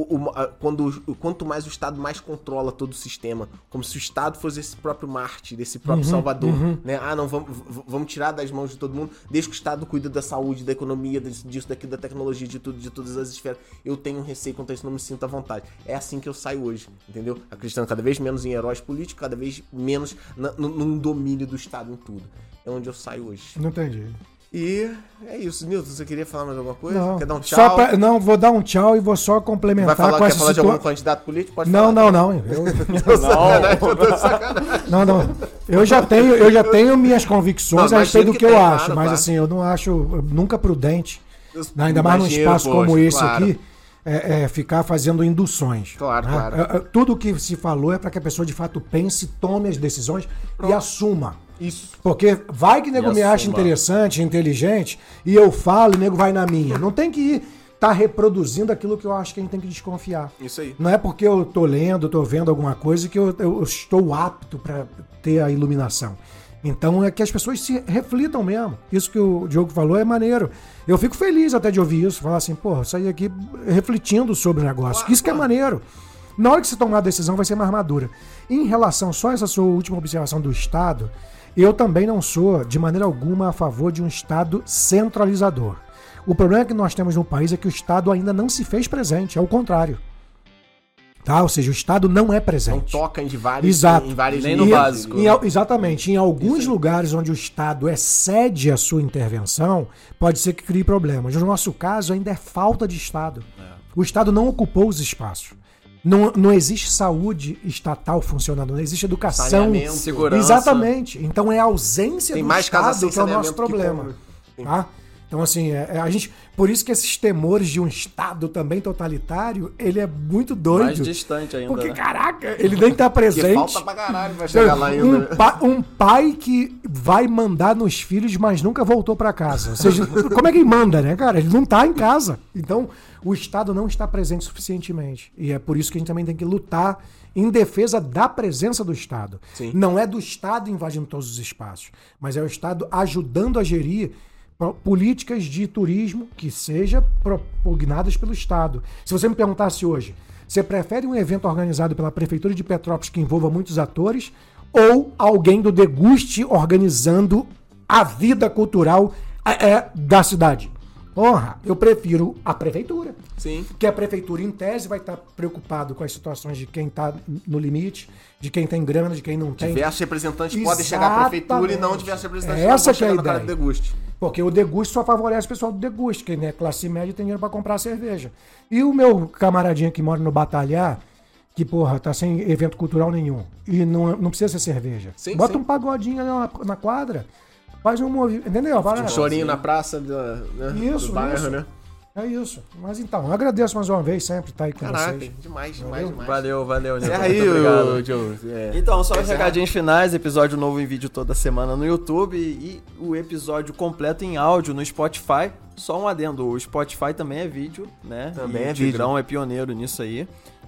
[SPEAKER 1] o, o- a- quando, o- quanto mais o Estado mais controla todo o sistema, como se o Estado fosse esse próprio mártir, esse próprio salvador, né? Ah, não, vamos, vamos tirar das mãos de todo mundo, desde que o Estado cuida da saúde, da economia, disso, daquilo, da tecnologia, de tudo, de todas as esferas. Eu tenho um receio quanto a isso, não me sinto à vontade. É assim que eu saio hoje, entendeu? Acreditando cada vez menos em heróis políticos, cada vez menos na, no- num domínio do Estado em tudo. É onde eu saio hoje.
[SPEAKER 2] Não entendi.
[SPEAKER 1] E é isso, Nilton, você queria falar mais alguma coisa?
[SPEAKER 2] Não.
[SPEAKER 1] Quer dar um tchau?
[SPEAKER 2] pra- não, vou dar um tchau e vou só complementar
[SPEAKER 1] falar,
[SPEAKER 2] com
[SPEAKER 1] quer
[SPEAKER 2] essa
[SPEAKER 1] falar de algum
[SPEAKER 2] situação.
[SPEAKER 1] candidato político? Pode
[SPEAKER 2] Não,
[SPEAKER 1] falar.
[SPEAKER 2] não, não. Eu,
[SPEAKER 3] Não,
[SPEAKER 2] não, não. Eu já tenho, eu já tenho minhas convicções
[SPEAKER 1] Não,
[SPEAKER 2] a respeito do
[SPEAKER 1] que
[SPEAKER 2] que, eu
[SPEAKER 1] tem,
[SPEAKER 2] acho,
[SPEAKER 1] claro,
[SPEAKER 2] mas
[SPEAKER 1] claro.
[SPEAKER 2] assim, eu não acho nunca prudente,
[SPEAKER 1] Eu
[SPEAKER 2] ainda mais num espaço
[SPEAKER 1] poxa,
[SPEAKER 2] como esse
[SPEAKER 1] claro.
[SPEAKER 2] aqui, é, é ficar fazendo induções.
[SPEAKER 1] Claro,
[SPEAKER 2] né?
[SPEAKER 1] claro.
[SPEAKER 2] É, é, Tudo o que se falou é para que a pessoa de fato pense, tome as decisões e assuma.
[SPEAKER 1] Isso.
[SPEAKER 2] Porque vai que nego me acha interessante, inteligente, e eu falo e o nego vai na minha. Não tem que ir tá reproduzindo aquilo que eu acho que a gente tem que desconfiar.
[SPEAKER 1] Isso aí.
[SPEAKER 2] Não é porque eu tô lendo, tô vendo alguma coisa que eu, eu estou apto para ter a iluminação. Então é que as pessoas se reflitam mesmo. Isso que o Diogo falou é maneiro. Eu fico feliz até de ouvir isso, falar assim, pô, sair aqui refletindo sobre o negócio. Isso que é maneiro. Na hora que você tomar a decisão, vai ser mais madura. Em relação só a essa sua última observação do Estado, eu também não sou, de maneira alguma, a favor de um Estado centralizador. O problema que nós temos no país é que o Estado ainda não se fez presente, é o contrário. Tá? Ou seja, o Estado não é
[SPEAKER 1] Não
[SPEAKER 2] presente.
[SPEAKER 1] toca em vários,
[SPEAKER 2] Exato.
[SPEAKER 1] em vários
[SPEAKER 3] Nem no
[SPEAKER 2] E-
[SPEAKER 3] básico.
[SPEAKER 2] em al- exatamente. Em alguns lugares onde o Estado excede a sua intervenção, pode ser que crie problemas. No nosso caso, ainda é falta de Estado. O Estado não ocupou os espaços. Não, não existe saúde estatal funcionando, não existe educação.
[SPEAKER 1] Saneamento.
[SPEAKER 3] Segurança.
[SPEAKER 2] Exatamente. Então é a ausência
[SPEAKER 1] Tem
[SPEAKER 2] do
[SPEAKER 1] mais
[SPEAKER 2] Estado que é o nosso
[SPEAKER 1] que
[SPEAKER 2] problema. Tá? Então, assim, é- é a gente. Por isso que esses temores de um Estado também totalitário, ele é muito doido.
[SPEAKER 3] Mais distante ainda.
[SPEAKER 2] Porque,
[SPEAKER 3] né?
[SPEAKER 2] caraca, ele nem tá presente.
[SPEAKER 1] falta pra caralho pra chegar lá ainda.
[SPEAKER 2] Um, pa- um pai que vai mandar nos filhos, mas nunca voltou pra casa. Ou seja, como é que ele manda, né, cara? Ele não tá em casa. Então, o Estado não está presente suficientemente. E é por isso que a gente também tem que lutar em defesa da presença do Estado.
[SPEAKER 1] Sim.
[SPEAKER 2] Não é do Estado invadindo todos os espaços, mas é o Estado ajudando a gerir políticas de turismo que sejam propugnadas pelo Estado. Se você me perguntasse hoje, você prefere um evento organizado pela Prefeitura de Petrópolis que envolva muitos atores ou alguém do Deguste organizando a vida cultural é, é, da cidade? Porra, eu prefiro a Prefeitura.
[SPEAKER 1] Sim.
[SPEAKER 2] Que a prefeitura, em tese, vai estar preocupado com as situações de quem está no limite, de quem tem grana, de quem não tem.
[SPEAKER 1] Diversos representantes podem chegar à prefeitura e não
[SPEAKER 2] Exatamente.
[SPEAKER 1] diversos representantes
[SPEAKER 2] Essa que é a
[SPEAKER 1] cara do
[SPEAKER 2] ideia.
[SPEAKER 1] deguste.
[SPEAKER 2] Porque o deguste só favorece o pessoal do deguste, quem é classe média tem dinheiro para comprar cerveja. E o meu camaradinho que mora no Batalhar, que, porra, tá sem evento cultural nenhum, e não, não precisa ser cerveja.
[SPEAKER 1] Sim,
[SPEAKER 2] Bota
[SPEAKER 1] sim.
[SPEAKER 2] um pagodinho na, na quadra, faz um movimento, entendeu? Vai lá.
[SPEAKER 1] Um chorinho na praça da, né,
[SPEAKER 2] Isso,
[SPEAKER 1] do bairro,
[SPEAKER 2] isso.
[SPEAKER 1] né?
[SPEAKER 2] É isso. Mas então, eu agradeço mais uma vez, sempre estar aí com
[SPEAKER 1] Caraca,
[SPEAKER 2] vocês.
[SPEAKER 1] demais, demais, demais.
[SPEAKER 3] Valeu, valeu, Nico.
[SPEAKER 1] Encerra aí,
[SPEAKER 3] Muito obrigado.
[SPEAKER 1] ô, Joe. É.
[SPEAKER 3] Então, só os
[SPEAKER 1] Encerra.
[SPEAKER 3] recadinhos finais, episódio novo em vídeo toda semana no YouTube e o episódio completo em áudio no Spotify. Só um adendo, o Spotify também é vídeo, né?
[SPEAKER 1] Também
[SPEAKER 3] e
[SPEAKER 1] é
[SPEAKER 3] o Tigrão é pioneiro nisso aí.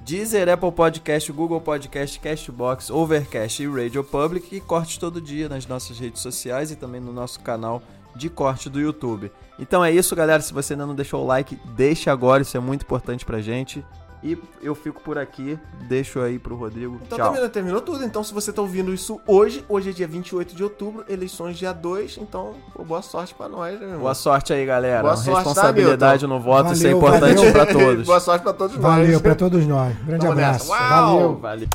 [SPEAKER 3] Deezer, Apple Podcast, Google Podcast, Castbox, Overcast e Radio Public e cortes todo dia nas nossas redes sociais e também no nosso canal de corte do YouTube. Então é isso, galera. Se você ainda não deixou o like, deixa agora, isso é muito importante pra gente. E eu fico por aqui, deixo aí pro Rodrigo.
[SPEAKER 1] Então
[SPEAKER 3] Tchau.
[SPEAKER 1] terminou, terminou tudo. Então, se você tá ouvindo isso hoje, hoje é dia 28 de outubro, eleições dia 2, então, pô, boa sorte pra nós, né, meu irmão?
[SPEAKER 3] Boa sorte aí, galera.
[SPEAKER 1] Boa sorte, tá,
[SPEAKER 3] Responsabilidade no voto, isso é
[SPEAKER 2] Valeu,
[SPEAKER 3] importante
[SPEAKER 2] valeu.
[SPEAKER 3] pra todos.
[SPEAKER 1] boa sorte pra todos nós.
[SPEAKER 2] Valeu para todos nós. Grande
[SPEAKER 1] Vamos
[SPEAKER 2] abraço. Valeu.
[SPEAKER 3] Valeu.